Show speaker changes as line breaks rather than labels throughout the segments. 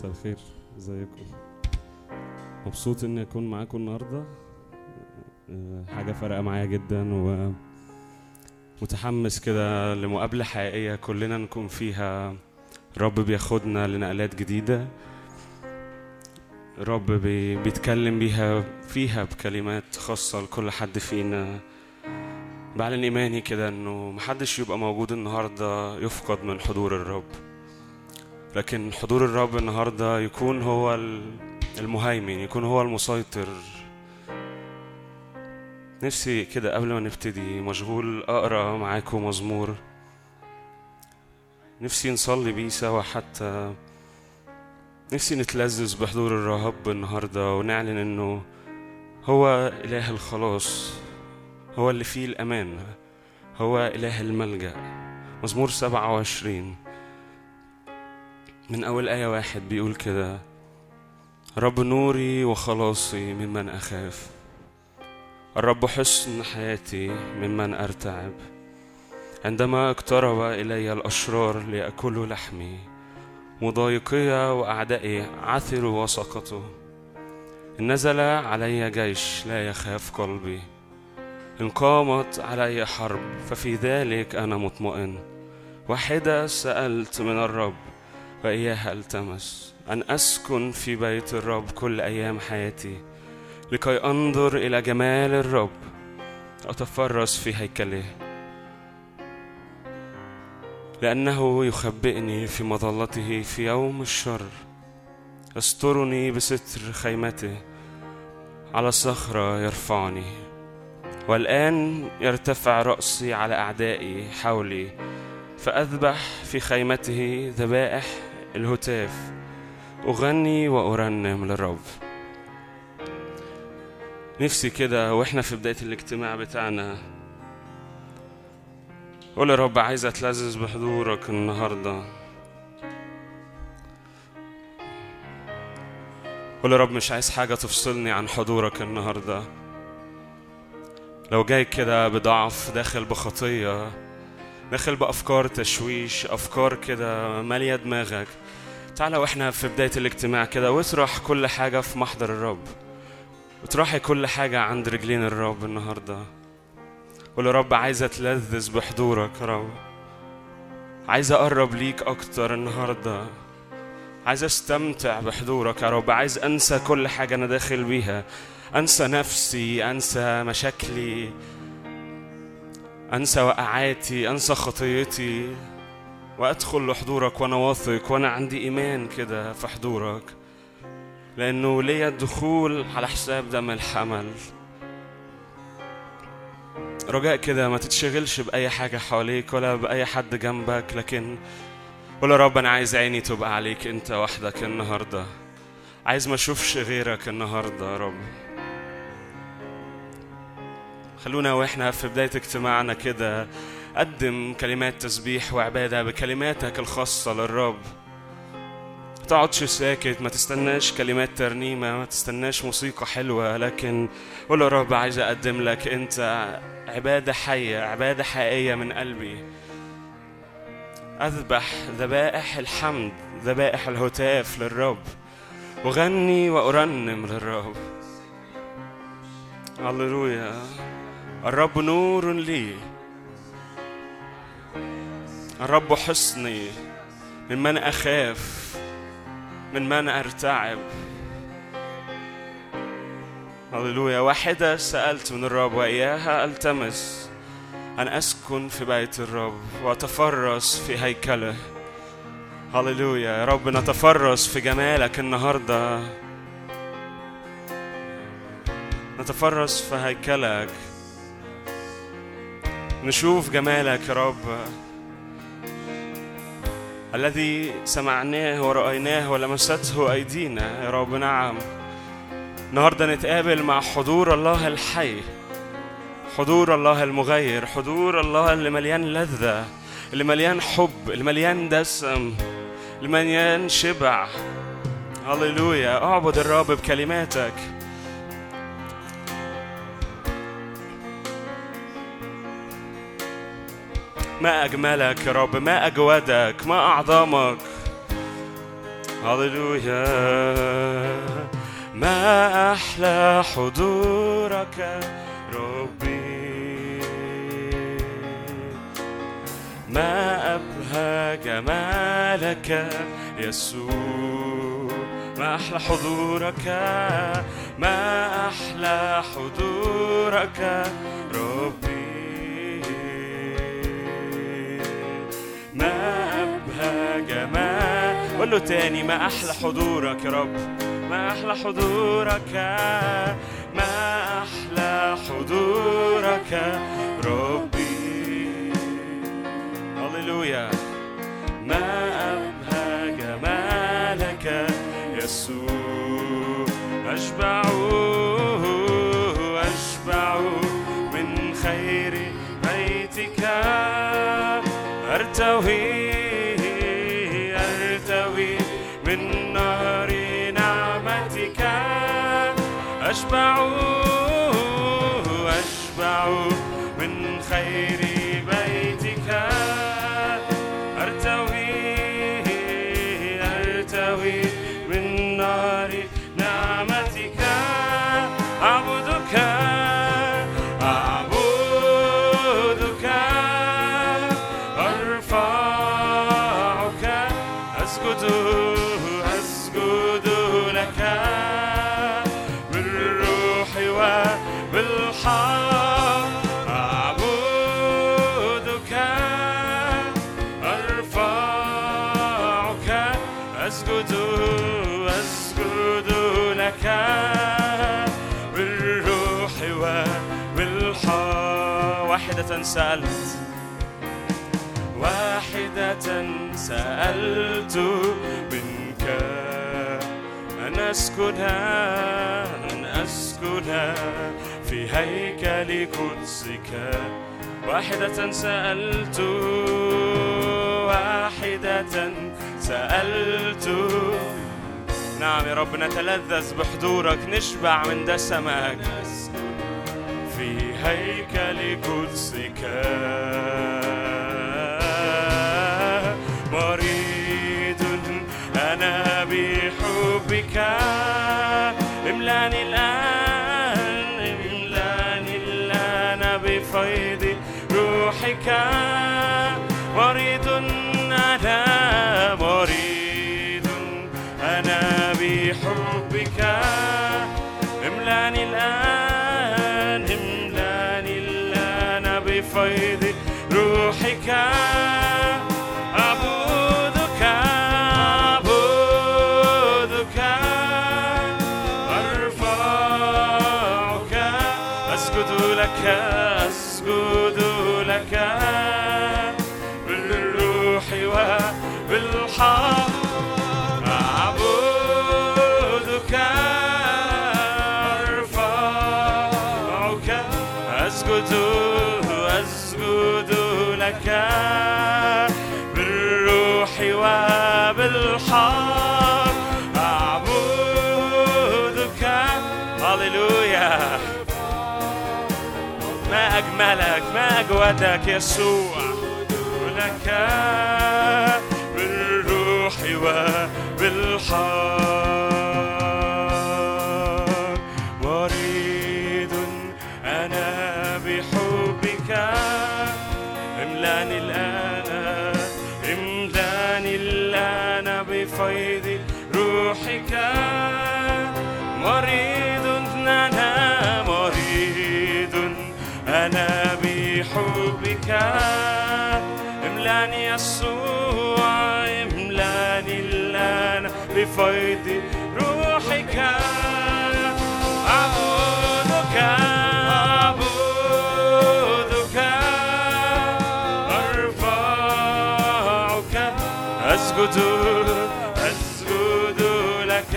مساء الخير. ازيكم؟ مبسوط إني أكون معاكم النهارده. آه، حاجة فارقة معايا جدا و متحمس كده لمقابلة حقيقية كلنا نكون فيها. رب بياخدنا لنقلات جديدة. رب بي بيتكلم بيها فيها بكلمات خاصة لكل حد فينا. بعلن إيماني كده إنه محدش يبقى موجود النهارده يفقد من حضور الرب. لكن حضور الرب النهارده يكون هو ال- المهيمن يكون هو المسيطر. نفسي كده قبل ما نبتدي مشغول أقرأ معاكم مزمور. نفسي نصلي بيه سوا حتى. نفسي نتلذذ بحضور الرب النهارده ونعلن إنه هو إله الخلاص هو اللي فيه الأمان هو إله الملجأ. مزمور سبعة وعشرين. من أول آية واحد بيقول كده رب نوري وخلاصي ممن أخاف. الرب حسن حياتي ممن أرتعب. عندما اقترب إلي الأشرار ليأكلوا لحمي مضايقي وأعدائي عثروا وسقطوا. نزل علي جيش لا يخاف قلبي. إن قامت علي حرب ففي ذلك أنا مطمئن. واحدة سألت من الرب وإياها التمس أن أسكن في بيت الرب كل أيام حياتي لكي أنظر إلى جمال الرب؟ أتفرس في هيكله. لأنه يخبئني في مظلته في يوم الشر. يسترني بستر خيمته. على صخرة يرفعني. والآن يرتفع رأسي على أعدائي حولي. فأذبح في خيمته ذبائح الهتاف. أغني وأرنم للرب. نفسي كده وإحنا في بداية الاجتماع بتاعنا. قول يا رب عايز أتلذذ بحضورك النهاردة. قول يا رب مش عايز حاجة تفصلني عن حضورك النهاردة. لو جاي كده بضعف داخل بخطية داخل بأفكار تشويش أفكار كده مالية دماغك. تعالى وإحنا في بداية الاجتماع كده واطرح كل حاجة في محضر الرب. اطرحي كل حاجة عند رجلين الرب النهاردة. قول يا رب عايز أتلذذ بحضورك يا رب. عايز أقرب ليك أكتر النهاردة. عايز أستمتع بحضورك يا رب. عايز أنسى كل حاجة أنا داخل بيها. أنسى نفسي أنسى مشاكلي. أنسى وقعاتي أنسى خطيتي. وأدخل لحضورك وأنا واثق وأنا عندي إيمان كده في حضورك. لأنه ليا الدخول على حساب دم الحمل. رجاء كده ما تتشغلش بأي حاجة حواليك ولا بأي حد جنبك لكن قول يا رب أنا عايز عيني تبقى عليك أنت وحدك النهارده. عايز ما أشوفش غيرك النهارده يا رب. خلونا وإحنا في بداية اجتماعنا كده قدم كلمات تسبيح وعبادة بكلماتك الخاصة للرب. تقعدش ساكت ما تستناش كلمات ترنيمة ما تستناش موسيقى حلوة لكن قول يا رب عايز أقدم لك أنت عبادة حية عبادة حقيقية من قلبي. أذبح ذبائح الحمد ذبائح الهتاف للرب. وغني وأرنم للرب. هللويا. الرب نور لي. الرب حصني ممن أخاف من من أرتعب. هللويا. واحدة سألت من الرب وإياها ألتمس أن أسكن في بيت الرب وأتفرس في هيكله. هللويا. يا رب نتفرس في جمالك النهاردة. نتفرس في هيكلك. نشوف جمالك يا رب. الذي سمعناه ورأيناه ولمسته أيدينا. يا رب نعم. النهارده نتقابل مع حضور الله الحي حضور الله المغير حضور الله اللي مليان لذة اللي مليان حب اللي مليان دسم اللي مليان شبع. هللويا. أعبد الرب بكلماتك. ما أجملك يا رب ما أجودك ما أعظمك. هللويا. ما أحلى حضورك ربي. ما أبهى جمالك يسوع. ما أحلى حضورك ما أحلى حضورك ربي. ما أبهى جمال قول له تاني ما أحلى حضورك يا رب ما أحلى حضورك ما أحلى حضورك ربي. هللويا. ما أبهى جمالك يسوع أشبع أرتوي أرتوي من نار نعمتك. أشبع أشبع واحدة سألت. واحدة سألت منك أن أسكن أن أسكن في هيكل قدسك. واحدة سألت واحدة سألت. نعم يا رب نتلذذ بحضورك نشبع من دسمك في هيكل قدسك مريض أنا بحبك. املأني الآن املأني الآن بفيض روحك. ما أجودك يسوع. لك بالروح وبالحق. بفيض روحك. أعبدك أعبدك أرفعك. أسجد. أسجد لك.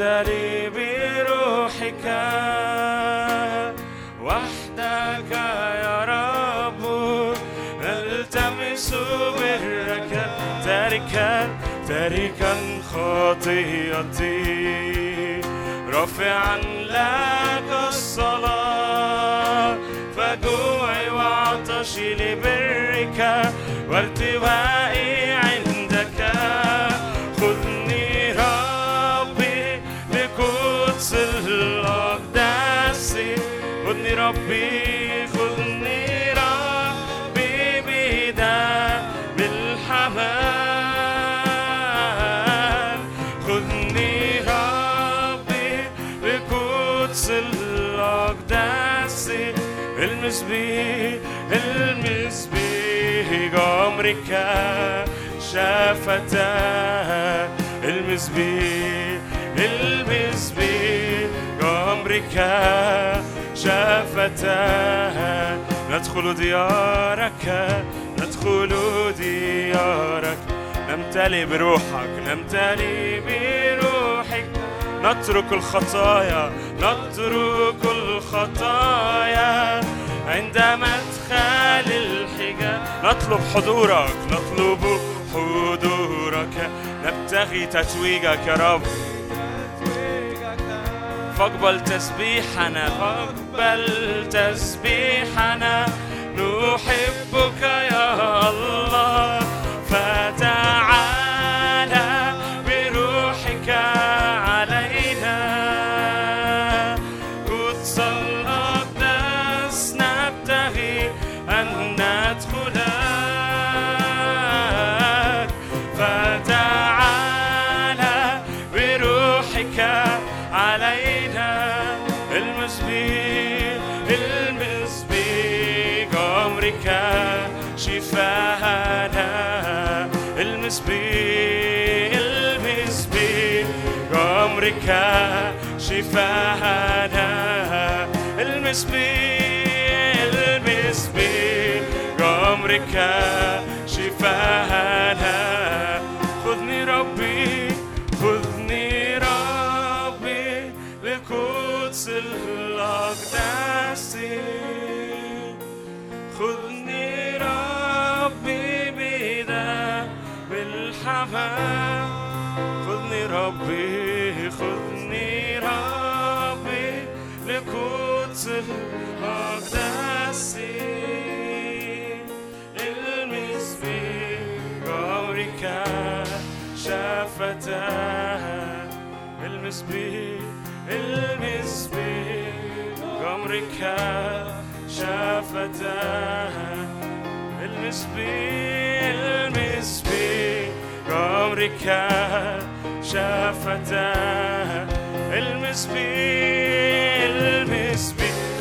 نمتلي بروحك. وحدك يا رب نلتمس برك تاركا تاركا خطيئتي رافعا لك الصلاة فجوعي وعطشي لبرك وارتوائي عندك. خذني خذني ربي خذني ربي بدم الحمام خذني ربي لقدس الأقداس المس بي المس بي جمرك شافتا المس بي المس بي جمرك شافتا ندخل ديارك ندخل ديارك. نمتلي بروحك نمتلي بروحك. نترك الخطايا نترك الخطايا. عند مدخل الحجاب نطلب حضورك نطلب حضورك. نبتغي تتويجك يا رب. فاقبل تسبيحنا فاقبل تسبيحنا. نحبك يا الله. جمرك شفاءنا. المس بي المس بي جمرك شفاءنا. خذني ربي خذني ربي لقدس الأقداس خذني ربي بدا بالحمام خذني ربي المس شفتها المس بي المس شفتها المس بي المس شفتها المس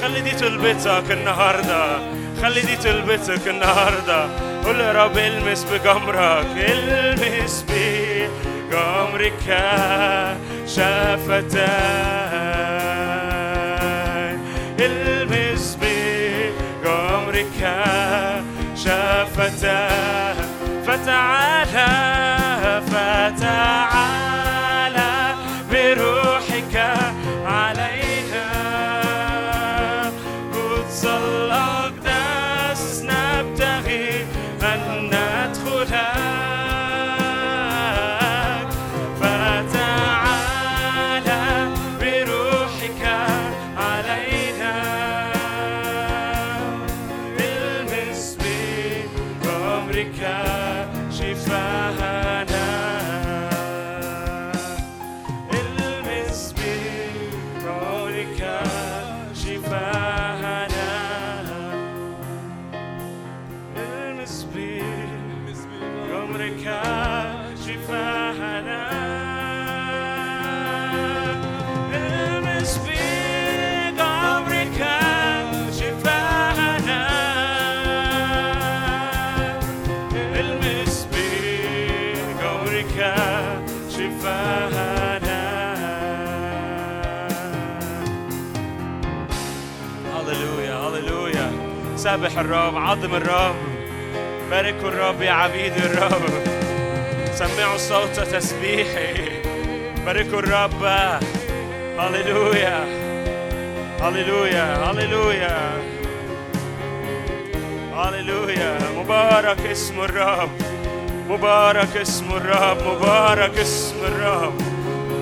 خلي دي تلبتك النهارده. خلي دي تلبتك النهارده. قول يا رب المس بجمرك المس بي جمرك شفتاي المس بي جمرك شفتاي فتعالى فتعالى. سبح الرب عظم الرب باركوا الرب يا عبيد الرب سمعوا صوت تسبيحي. باركوا الرب. هللويا. هللويا. هللويا. هللويا. مبارك اسم الرب. مبارك اسم الرب. مبارك اسم الرب.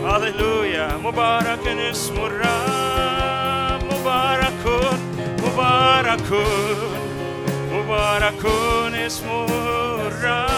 هللويا. مبارك اسم الرب. مبارك Mubarakun, Mubarakun ismu Rabbim.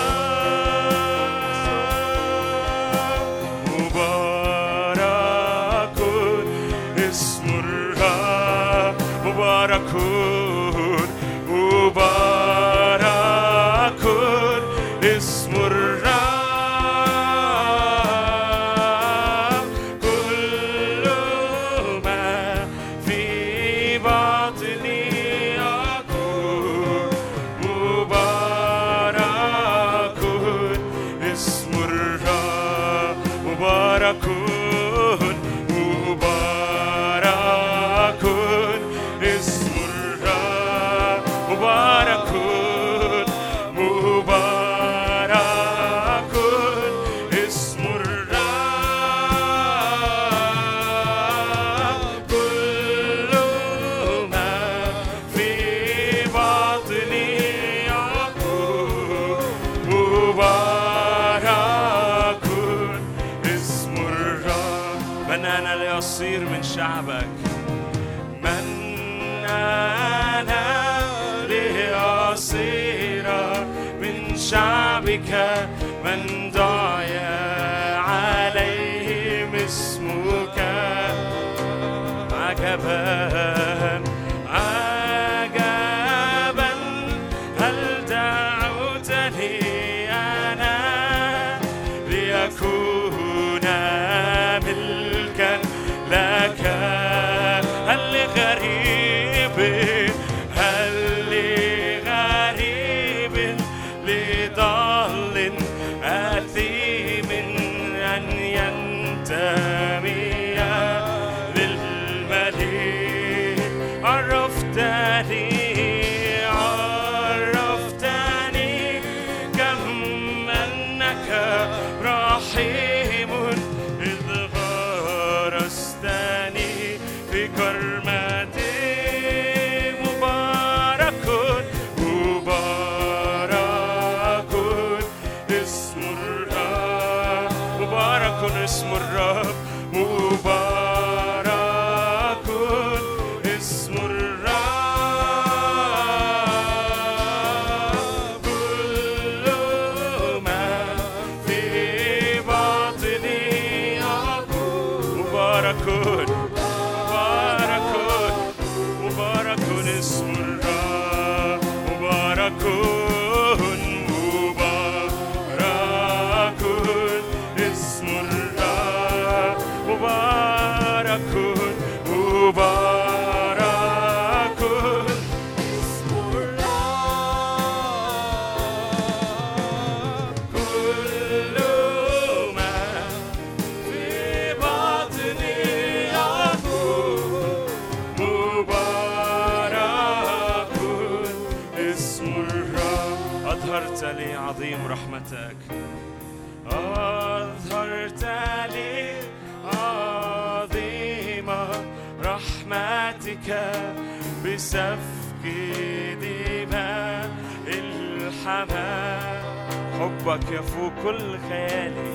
حبك يفوق كل خيالي.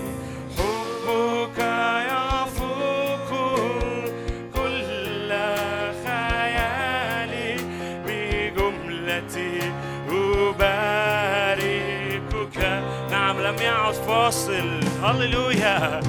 حبك يفوق كل خيالي. بجملتي أباركك. نعم لم يعد فاصل. هللويا.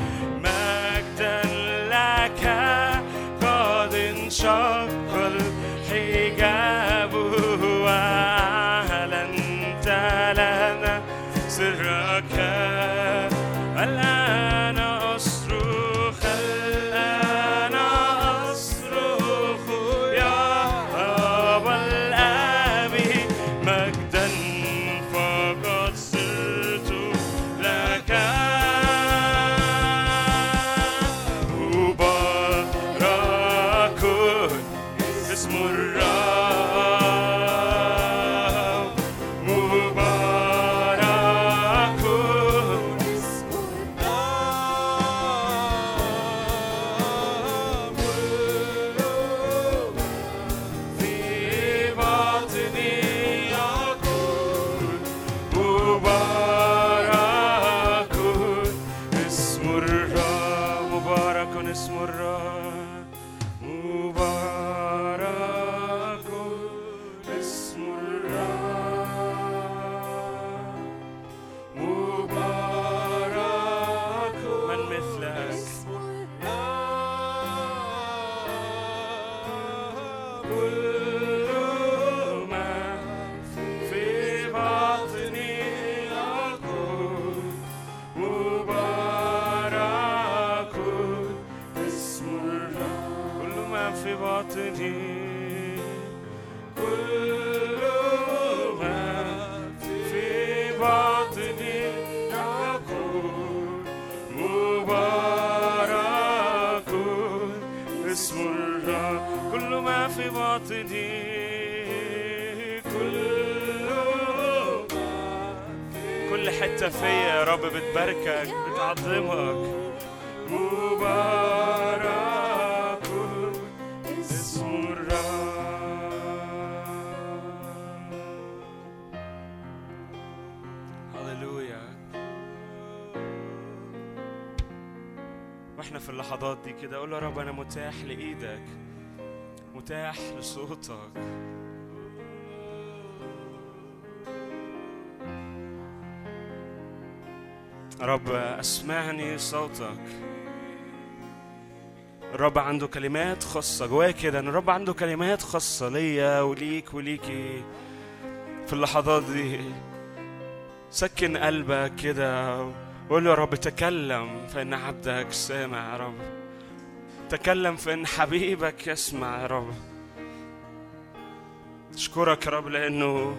متاح لإيدك متاح لصوتك. رب أسمعني صوتك. الرب عنده كلمات خاصة جوايا كده إن الرب عنده كلمات خاصة ليا وليك وليكي في اللحظات دي سكن قلبك كده وقول له يا رب تكلم فإن عبدك سامع يا رب. تكلم فإن حبيبك يسمع يا رب. أشكرك يا رب لأنه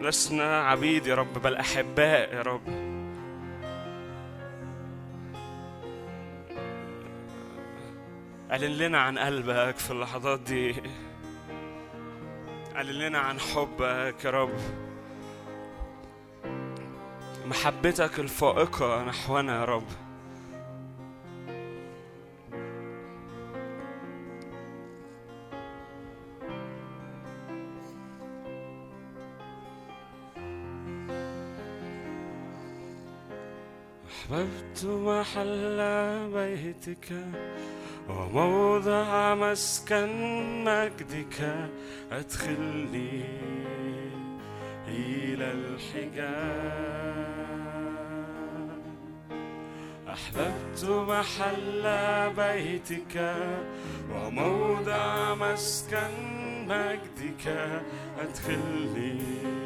لسنا عبيد يا رب بل أحباء يا رب. أعلن لنا عن قلبك في اللحظات دي. أعلن لنا عن حبك يا رب. محبتك الفائقة نحونا يا رب. أحببت محل بيتك وموضع مسكن مجدك. أدخلني إلى الحجاب. أحببت محل بيتك وموضع مسكن مجدك. أدخلني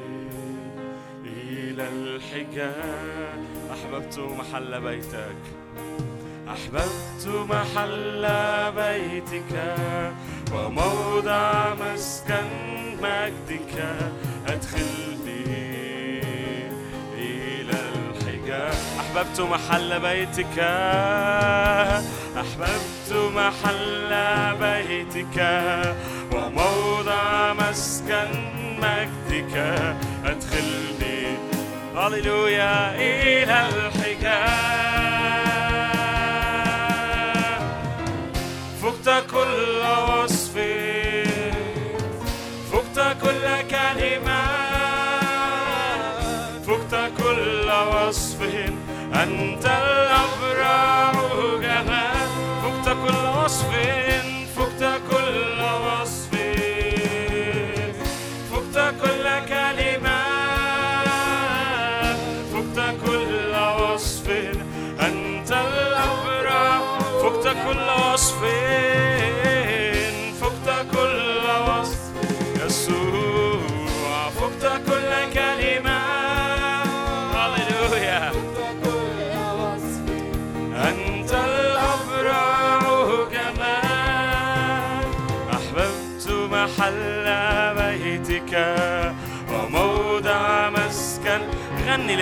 إلى الحجاب أحببت محل بيتك. أحببت محل بيتك. وموضع مسكن مجدك. أدخلني إلى الحجاب أحببت محل بيتك. أحببت محل بيتك. وموضع مسكن مجدك. أدخلني هللويا إلى الحجاب فقت كل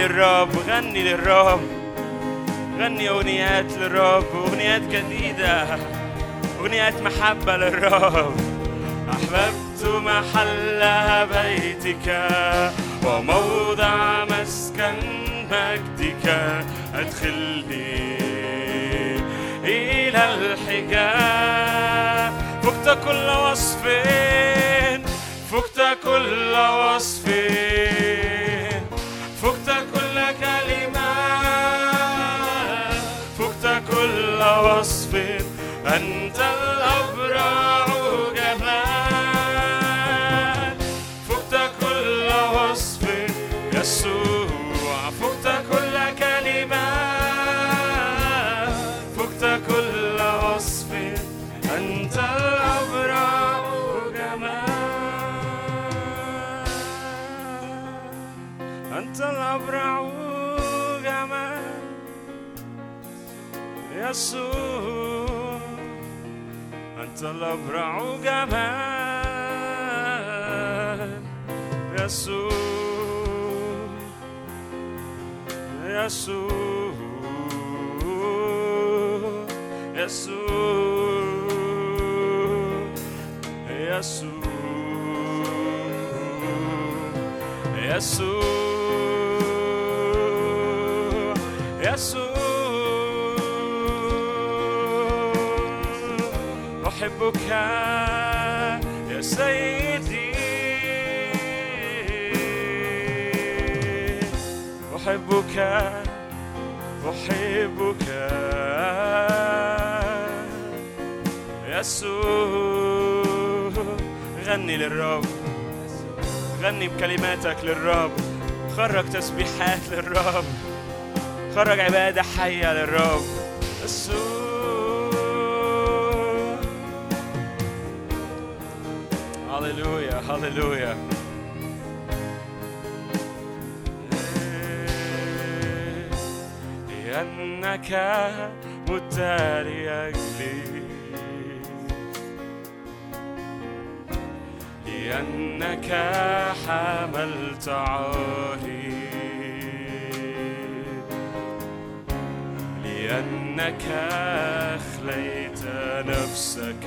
للرب غني للرب. غني أغنيات للرب أغنيات جديدة. أغنيات محبة للرب. أحببت محل بيتك وموضع مسكن مجدك. أدخلني إلى الحجاب. فقت كل وصف فقت كل وصف. وصف أنت الأبرع جمال. فقت كل وصف يسوع فقت كل كلمة. فقت كل وصف أنت الأبرع جمال. أنت الأبرع يسوع أنت الأبرع جمال يسوع يسوع يسوع يسوع يسوع يسوع. أحبك يا سيدي. أحبك أحبك يسوع غني للرب غني بكلماتك للرب. خرج تسبيحات للرب خرج عبادة حية للرب. يسوع هللويا هللويا لأنك مت لأجلي لأنك حملت عاري لأنك أخليت نفسك.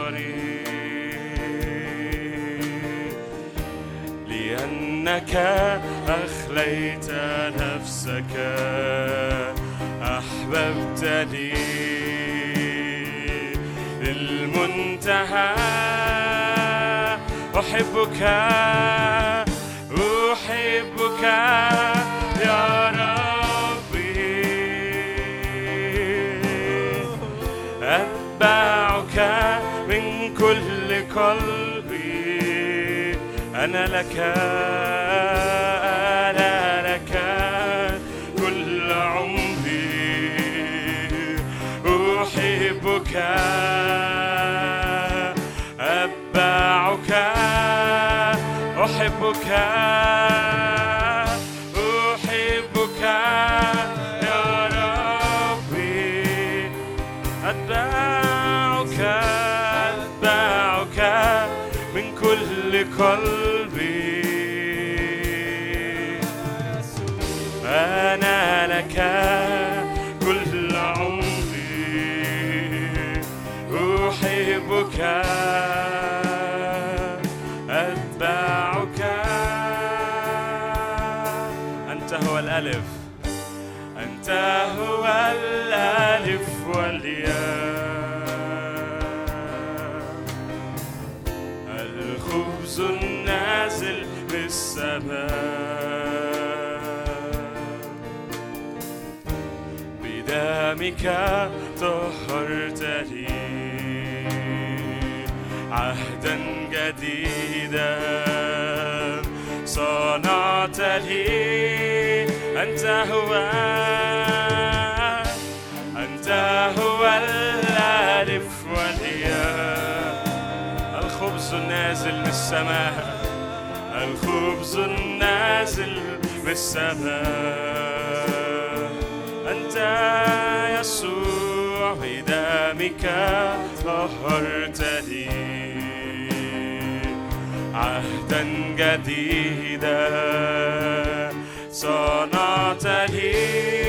لأنك أخليت نفسك أحببتني للمنتهى. أحبك أحبك يا ربي. أتبعك من كل قلبي أنا لك أنا لك كل عمري أحبك. أتبعك أحبك. أتبعك أنت هو الألف. أنت هو الألف والياء. الخبز النازل بالسماء بدمك عهدا جديدا. صنعت لي أنت هو. أنت هو الألف والياء. الخبز النازل من السماء. الخبز النازل من السماء. أنت يسوع بدمك طهرتني. عهدا جديدا. صنعت لي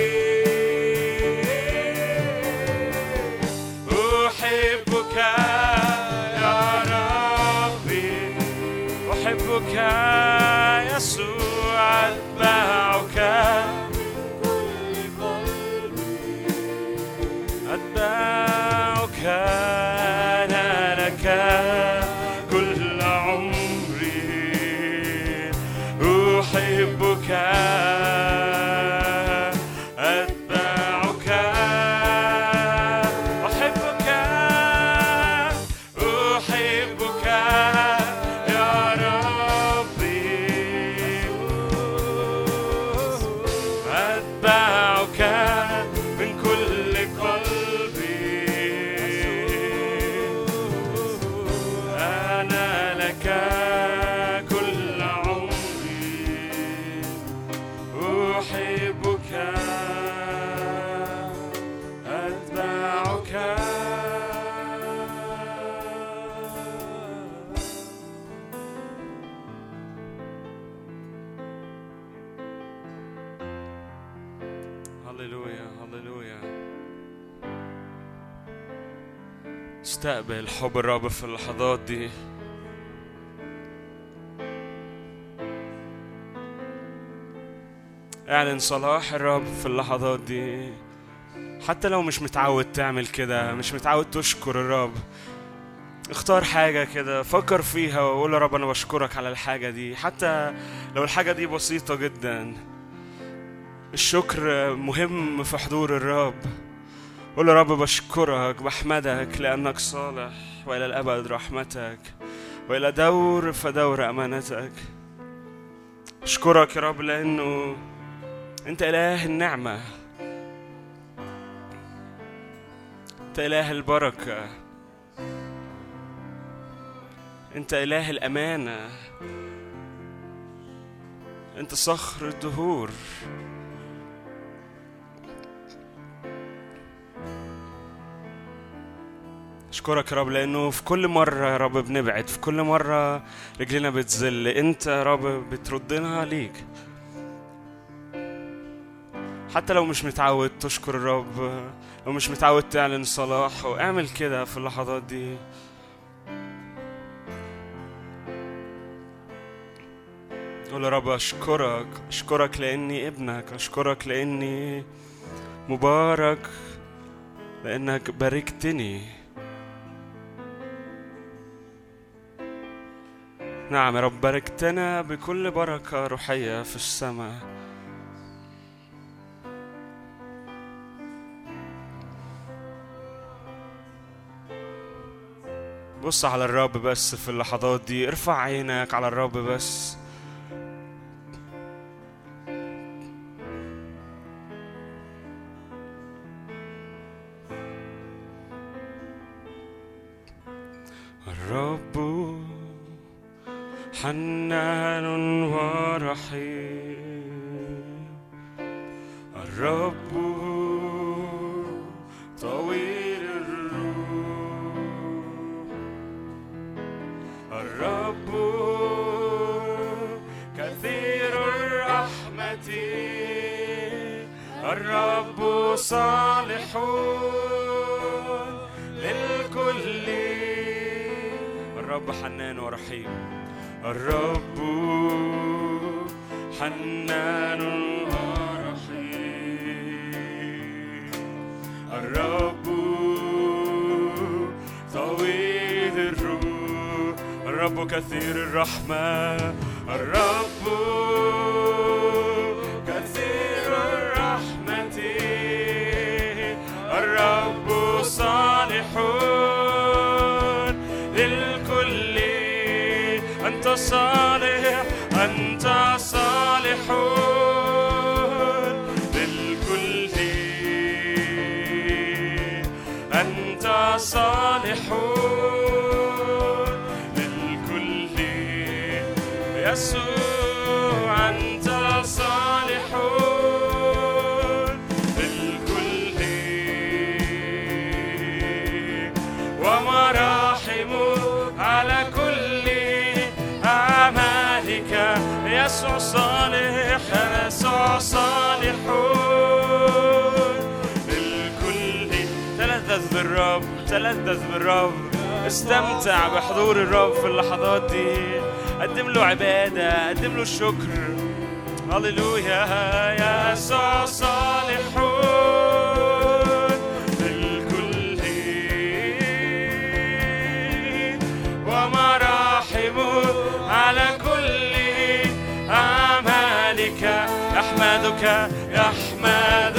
كل استقبل حب الرب في اللحظات دي. اعلن صلاح الرب في اللحظات دي. حتى لو مش متعود تعمل كده مش متعود تشكر الرب. اختار حاجة كده فكر فيها وقول يا رب أنا بشكرك على الحاجة دي. حتى لو الحاجة دي بسيطة جدا. الشكر مهم في حضور الرب. قول يا رب بشكرك بحمدك لأنك صالح وإلى الأبد رحمتك وإلى دور فدور أمانتك. أشكرك يا رب لأنه أنت إله النعمة أنت إله البركة أنت إله الأمانة أنت صخر الدهور. أشكرك يا رب لأنه في كل مرة يا رب بنبعد في كل مرة رجلنا بتزل أنت يا رب بتردنا ليك. حتى لو مش متعود تشكر الرب لو مش متعود تعلن صلاحه اعمل كده في اللحظات دي. قول يا رب أشكرك أشكرك لأني ابنك أشكرك لأني مبارك لأنك باركتني. نعم يا رب باركتنا بكل بركة روحية في السماء. بص على الرب بس في اللحظات دي ارفع عينك على الرب بس. تلذذ بالرب. استمتع بحضور الرب في اللحظات دي. قدم له عبادة قدم له الشكر. هللويا يا يسوع صالح الكل ومراحمه على كل أعمالك. أحمدك أحمد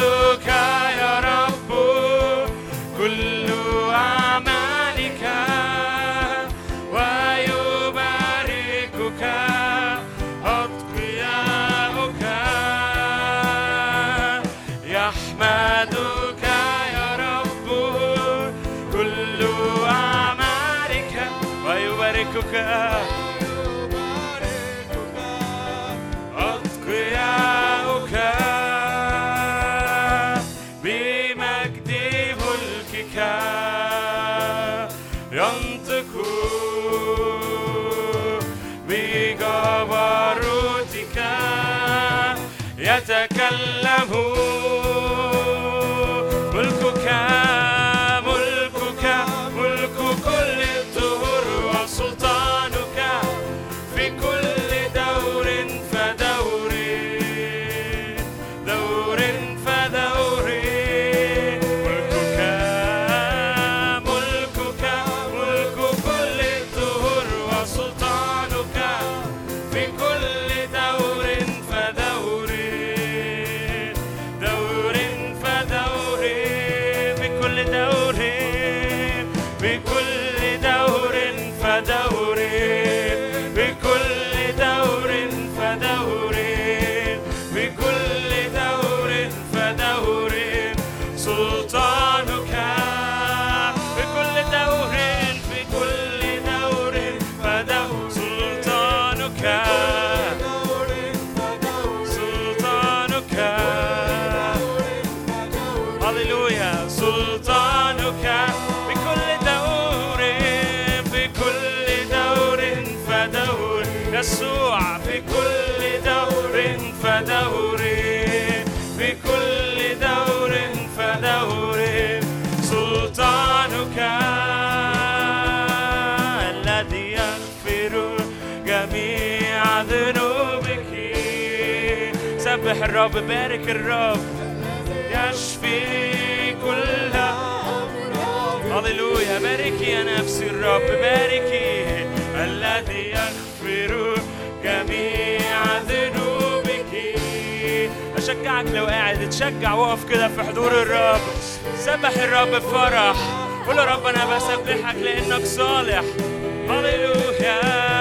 Allah الرب بارك الرب. يشفي كل أمراض هللويا. باركي يا نفسي الرب باركي الذي يغفر جميع ذنوبك. أشجعك لو قاعد اتشجع وقف كده في حضور الرب. سبح الرب بفرح. قول يا رب أنا بسبحك لأنك صالح. هللويا.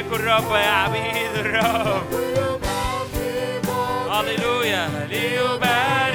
باركوا الرب يا عبيد الرب هللويا ليبارك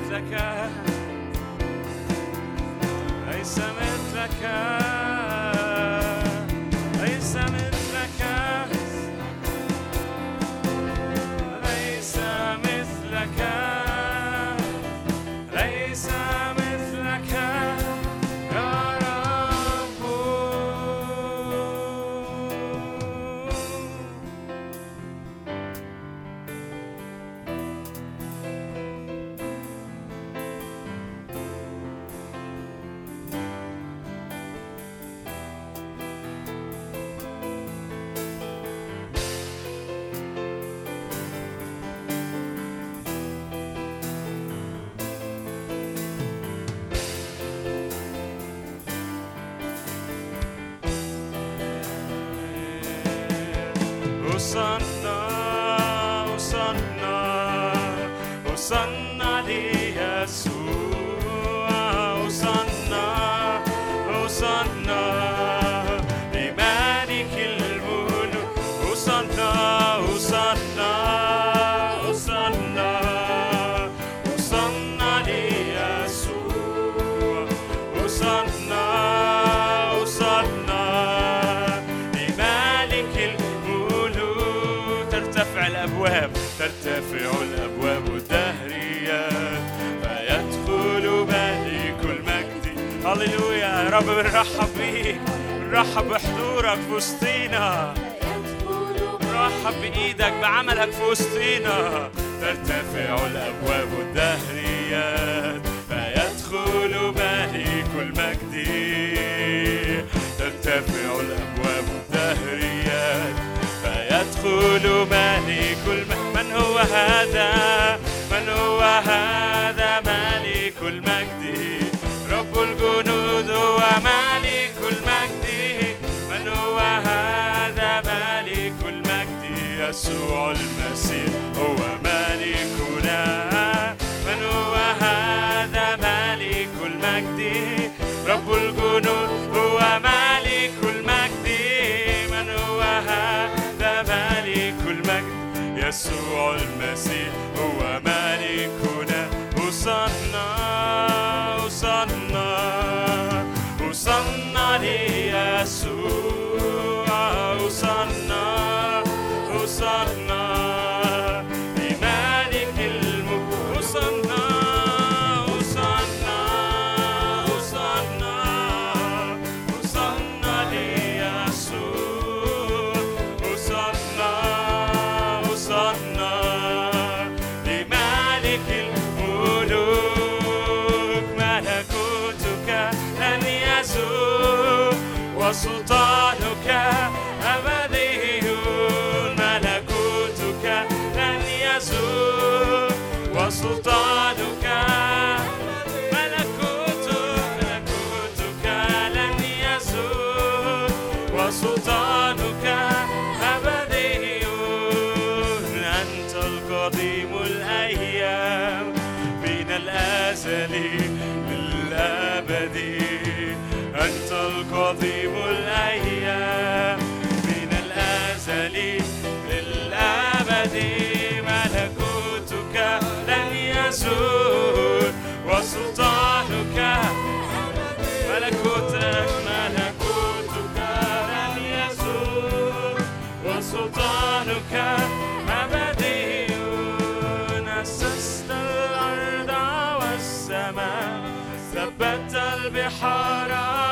مثلك ليس مثلك. رب بنرحب بيك بنرحب بحضورك في وسطينا. رحب بإيدك بعملك في وسطينا. ترتفع الأبواب الدهريات فيدخل ملك المجد ترتفع الأبواب الدهريات فيدخل ملك المجد من هو هذا؟ من هو هذا ملك المجد؟ رب الجنود يسوع المسيح هو ملكنا من هو هذا ملك المجد؟ رب الجنود هو ملك المجد. من هو هذا ملك المجد؟ يسوع المسيح هو وصلنا وصلنا وصلنا ليسوع وصلنا البحار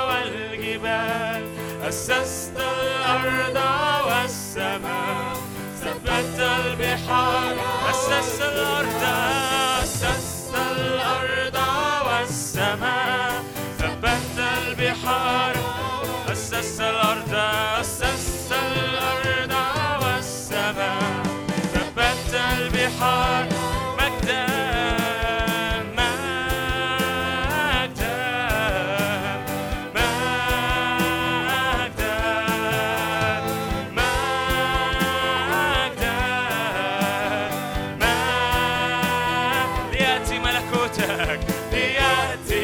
والجبال أسست الأرض والسماء ثبت البحار أسست الأرض أسست الأرض والسماء ثبت البحار أسست الأرض أسست back.
The attitude.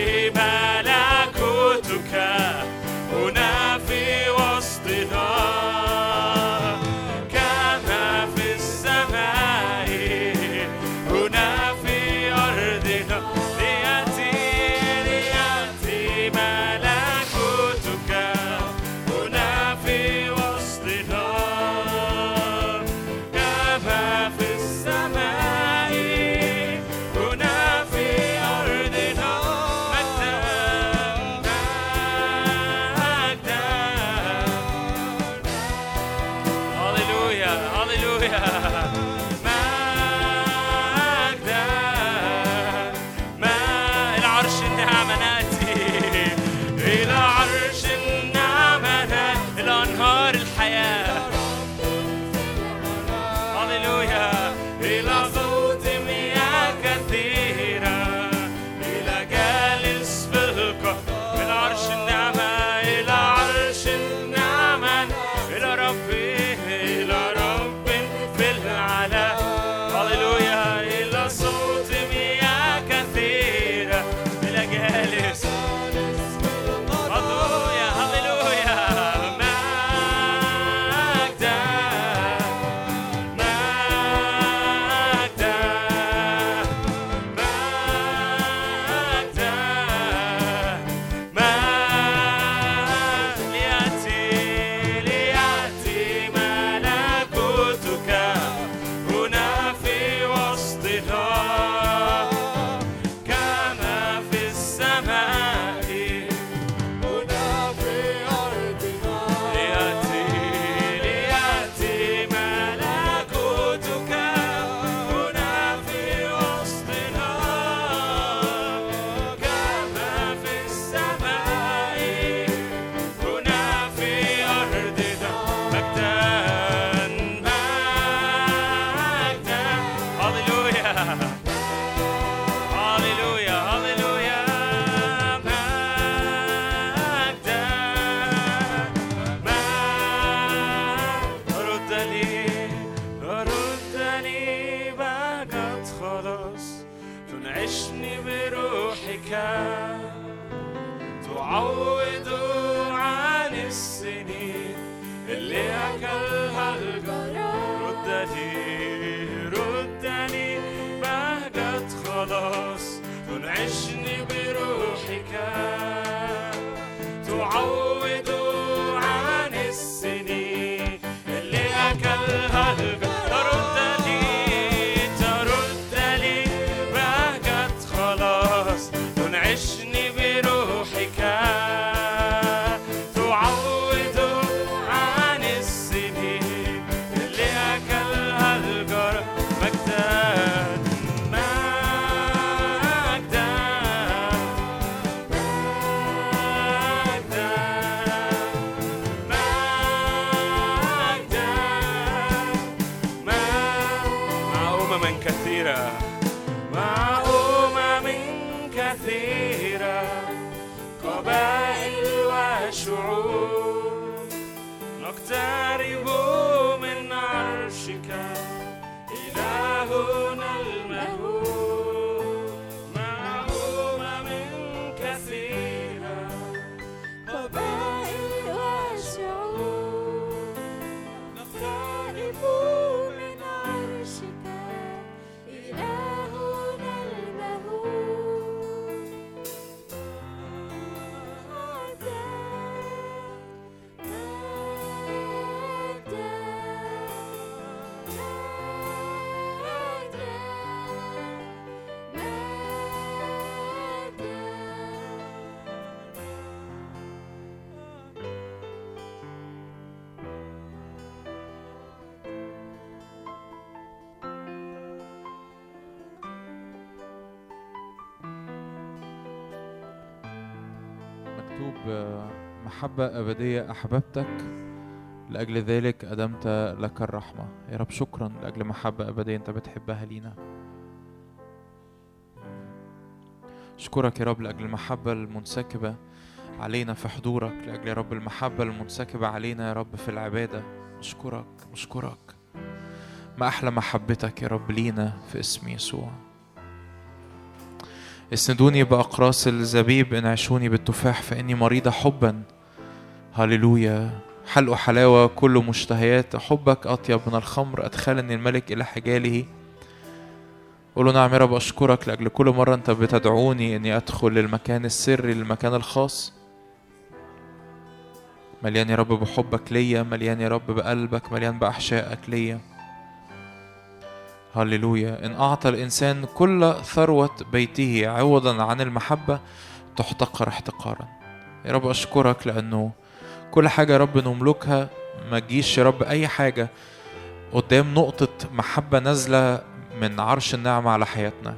محبة أبدية أحببتك. لأجل ذلك أدمت لك الرحمة. يا رب شكرا. لأجل محبة أبدية أنت بتحبها لينا. أشكرك يا رب لأجل المحبة المنسكبة علينا في حضورك. لأجل يا رب المحبة المنسكبة علينا يا رب في العبادة. نشكرك نشكرك ما أحلى محبتك يا رب لينا في اسم يسوع. اسندوني بأقراص الزبيب. انعشوني بالتفاح فإني مريضة حبا. هللويا. حلق حلاوة كل مشتهيات. حبك أطيب من الخمر. أدخلني الملك إلى حجاله. قولوا نعم يا رب أشكرك لأجل كل مرة أنت بتدعوني إني أدخل للمكان السري للمكان الخاص. مليان يا رب بحبك ليا. مليان يا رب بقلبك. مليان بأحشائك ليا. هللويا. إن أعطى الإنسان كل ثروة بيته عوضا عن المحبة تحتقر احتقارا. يا رب أشكرك لأنه كل حاجة يا رب نملكها ما تجيش يا رب أي حاجة قدام نقطة محبة نازلة من عرش النعمة على حياتنا.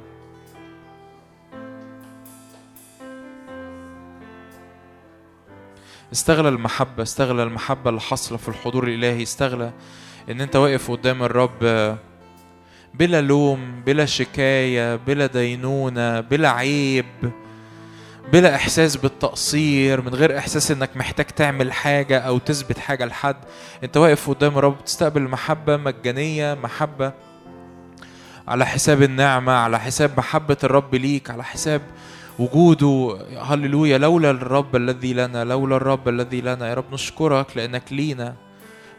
استغلى المحبة استغلى المحبة اللي حاصلة في الحضور الإلهي استغلى إن أنت واقف قدام الرب بلا لوم بلا شكاية بلا دينونة بلا عيب. بلا إحساس بالتقصير من غير إحساس إنك محتاج تعمل حاجة أو تثبت حاجة لحد. أنت واقف قدام الرب تستقبل محبة مجانية محبة على حساب النعمة على حساب محبة الرب ليك على حساب وجوده. هللويا لولا الرب الذي لنا لولا الرب الذي لنا. يا رب نشكرك لأنك لينا.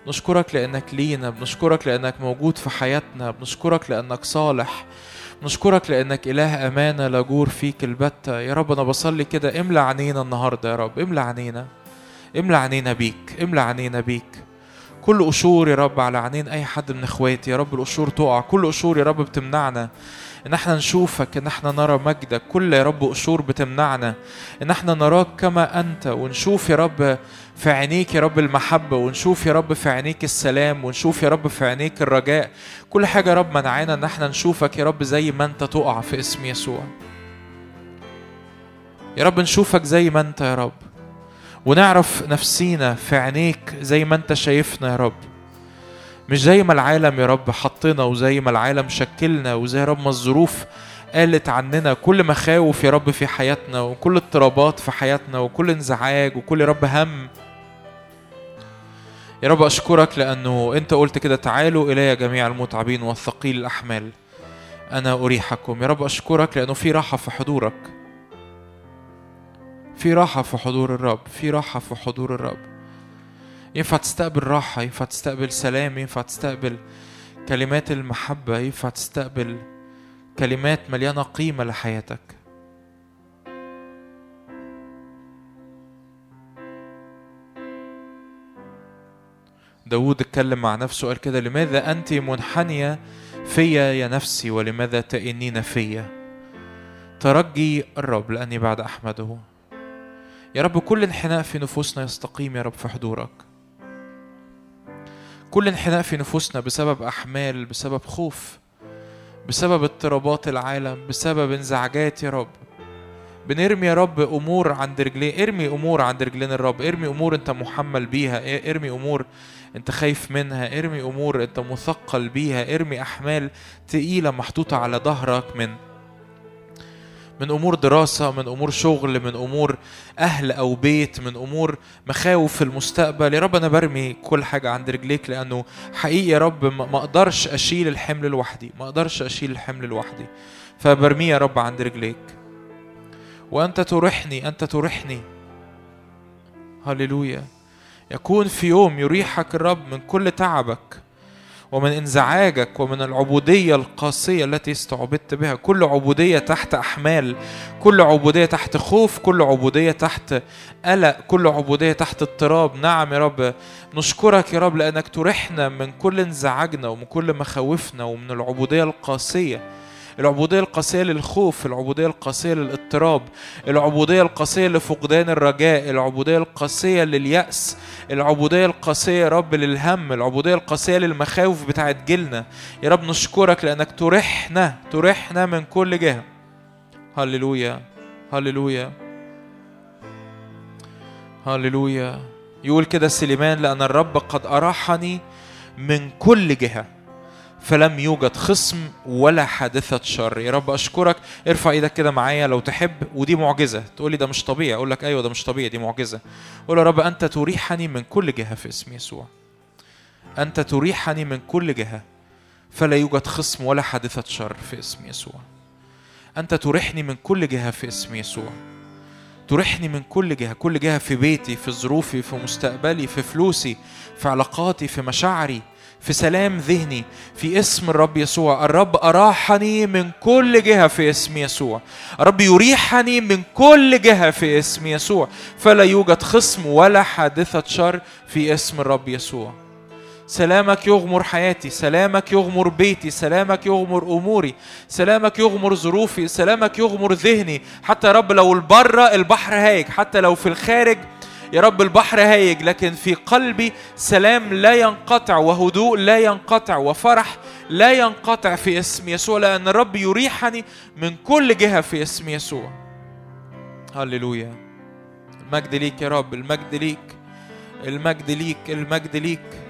نشكرك لأنك لينا. بنشكرك لأنك موجود في حياتنا. بنشكرك لأنك صالح. نشكرك لأنك إله أمانة لا جور فيك البتة يا رب أنا بصلي كده املى عينينا النهاردة يا رب املى عينينا املى عينينا بيك املى عينينا بيك. كل قشور يا رب على عينين أي حد من إخواتي يا رب القشور تقع كل قشور يا رب بتمنعنا. إن إحنا نشوفك إن إحنا نرى مجدك. كل يا رب قشور بتمنعنا. إن إحنا نراك كما أنت ونشوف يا رب في عينيك يا رب المحبة ونشوف يا رب في عينيك السلام ونشوف يا رب في عينيك الرجاء. كل حاجة يا رب منعانا إن إحنا نشوفك يا رب زي ما أنت تقع في اسم يسوع. يا رب نشوفك زي ما أنت يا رب. ونعرف نفسينا في عينيك زي ما أنت شايفنا يا رب. مش زي ما العالم يا رب حطنا وزي ما العالم شكلنا وزي يا رب ما الظروف قالت عننا. كل مخاوف يا رب في حياتنا وكل اضطرابات في حياتنا وكل انزعاج وكل يا رب هم. يا رب أشكرك لأنه أنت قلت كده تعالوا إلي جميع المتعبين والثقيل الأحمال. أنا أريحكم. يا رب أشكرك لأنه في راحة في حضورك. في راحة في حضور الرب. في راحة في حضور الرب. ينفع تستقبل راحة ينفع تستقبل سلام ينفع تستقبل كلمات المحبة ينفع تستقبل كلمات مليانة قيمة لحياتك. داود اتكلم مع نفسه قال كده لماذا أنت منحنية فيا يا نفسي ولماذا تئنين فيا؟ ترجي الرب لأني بعد أحمده. يا رب كل انحناء في نفوسنا يستقيم يا رب في حضورك. كل انحناء في نفوسنا بسبب أحمال بسبب خوف بسبب اضطرابات العالم بسبب انزعاجات يا رب. بنرمي يا رب أمور عند رجلين ارمي أمور عند رجلين الرب ارمي أمور أنت محمل بيها ارمي أمور أنت خايف منها ارمي أمور أنت مثقل بيها ارمي أحمال تقيلة محطوطة على ظهرك من من أمور دراسة من أمور شغل من أمور أهل أو بيت من أمور مخاوف في المستقبل. يا رب أنا برمي كل حاجة عند رجليك لأنه حقيقي يا رب ما أقدرش أشيل الحمل لوحدي ما أقدرش أشيل الحمل لوحدي. فبرميه يا رب عند رجليك. وأنت ترحني أنت ترحني. هللويا. يكون في يوم يريحك الرب من كل تعبك. ومن انزعاجك ومن العبودية القاسية التي استعبدت بها. كل عبودية تحت أحمال كل عبودية تحت خوف كل عبودية تحت قلق كل عبودية تحت اضطراب. نعم يا رب نشكرك يا رب لأنك ترحنا من كل انزعاجنا ومن كل مخاوفنا ومن العبودية القاسية. العبودية القاسية للخوف العبودية القاسية للاضطراب العبودية القاسية لفقدان الرجاء العبودية القاسية لليأس العبودية القاسية يا رب للهم العبودية القاسية للمخاوف بتاعت جيلنا. يا رب نشكرك لأنك ترحنا ترحنا من كل جهة. هللويا هللويا هللويا. يقول كده سليمان لأن الرب قد أراحني من كل جهة. فلم يوجد خصم ولا حادثة شر. يا رب أشكرك. ارفع إيدك كده معايا لو تحب ودي معجزة. تقول لي ده مش طبيعي. أقول لك أيوة ده مش طبيعي دي معجزة. قول يا رب أنت تريحني من كل جهة في اسم يسوع. أنت تريحني من كل جهة فلا يوجد خصم ولا حادثة شر في اسم يسوع. أنت تريحني من كل جهة في اسم يسوع. تريحني من كل جهة كل جهة في بيتي في ظروفي في مستقبلي في فلوسي في علاقاتي في مشاعري. في سلام ذهني في اسم الرب يسوع. الرب أراحني من كل جهة في اسم يسوع. الرب يريحني من كل جهة في اسم يسوع. فلا يوجد خصم ولا حادثة شر في اسم الرب يسوع. سلامك يغمر حياتي سلامك يغمر بيتي سلامك يغمر أموري سلامك يغمر ظروفي سلامك يغمر ذهني. حتى رب لو البره البحر هايج حتى لو في الخارج يا رب البحر هايج لكن في قلبي سلام لا ينقطع وهدوء لا ينقطع وفرح لا ينقطع في اسم يسوع لأن الرب يريحني من كل جهة في اسم يسوع. هللويا. المجد ليك يا رب المجد ليك المجد ليك المجد ليك.
مجدك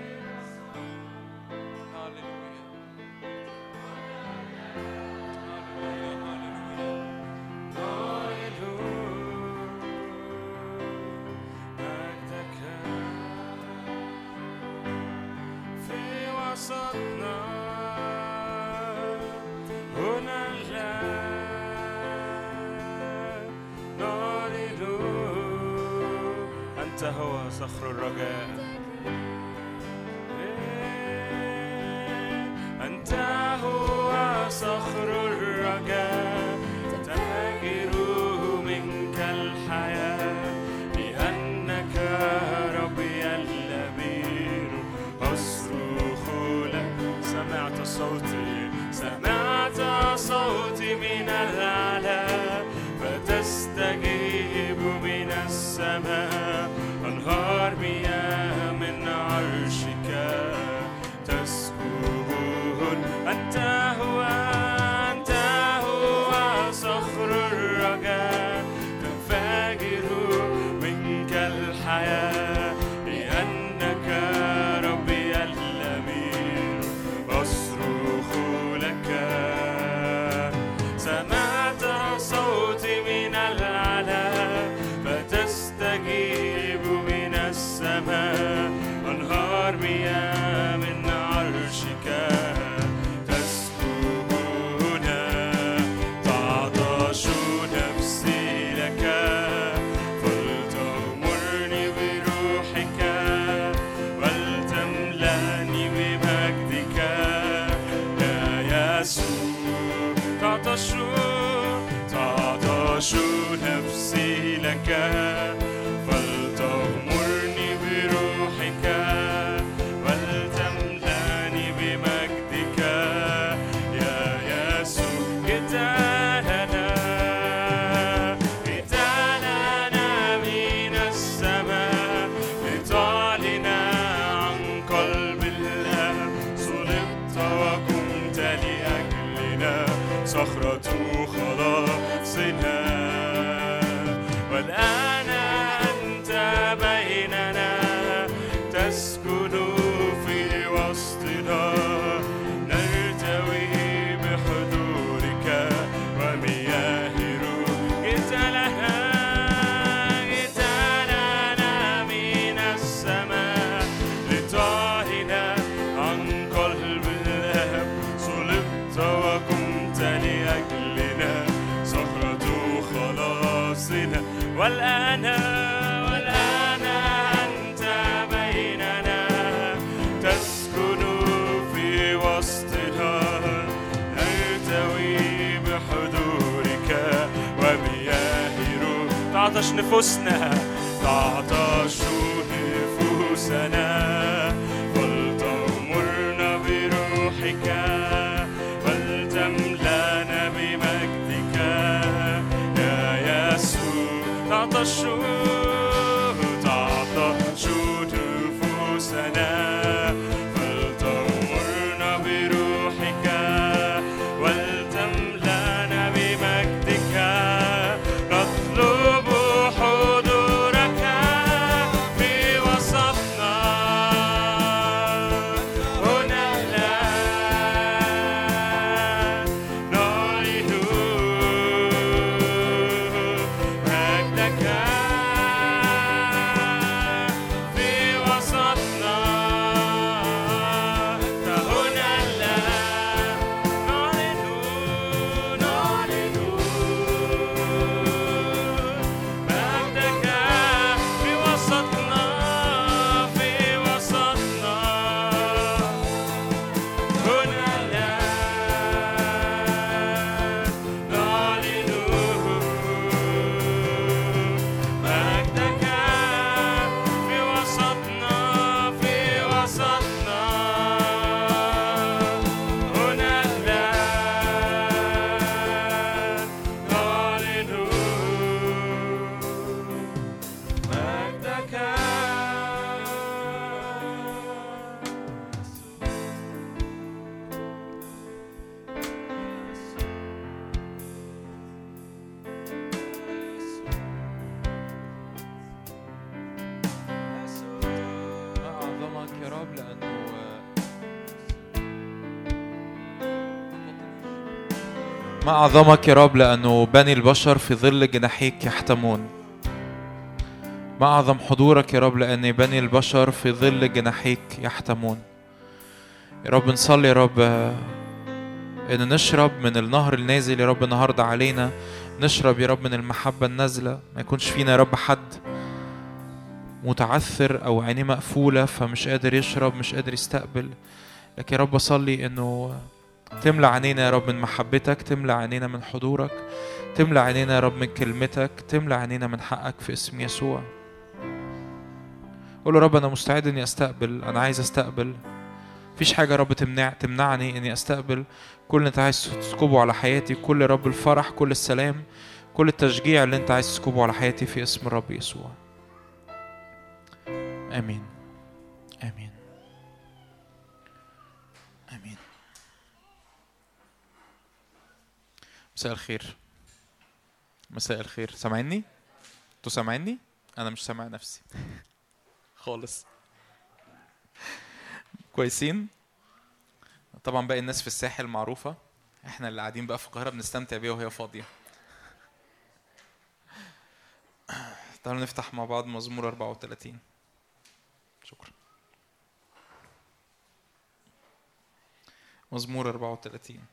يسوع تعطش
أعظمك يا رب لأنه بني البشر في ظل جناحيك يحتمون. ما أعظم حضورك يا رب لأن بني البشر في ظل جناحيك يحتمون. يا رب نصلي يا رب إن نشرب من النهر النازل يا رب النهاردة علينا. نشرب يا رب من المحبة النازلة ما يكونش فينا يا رب حد متعثر أو عينيه مقفولة فمش قادر يشرب مش قادر يستقبل. لكن يا رب أصلي إنه تملى عينينا يا رب من محبتك تملى عينينا من حضورك تملى عينينا يا رب من كلمتك تملى عينينا من حقك في اسم يسوع. قول له رب أنا مستعد إني أستقبل أنا عايز أستقبل. مفيش حاجة يا رب تمنع تمنعني إني أستقبل. كل اللي أنت عايز تسكبه على حياتي كل رب الفرح كل السلام كل التشجيع اللي أنت عايز تسكبه على حياتي في اسم الرب يسوع. آمين. مساء الخير. مساء الخير. سامعيني أنتوا سامعيني أنا مش سامع نفسي. خالص. كويسين؟ طبعا باقي الناس في الساحل معروفة. إحنا اللي قاعدين بقى في القاهرة بنستمتع بيها وهي فاضية. تعالوا نفتح مع بعض مزمور 34 شكرا. مزمور 34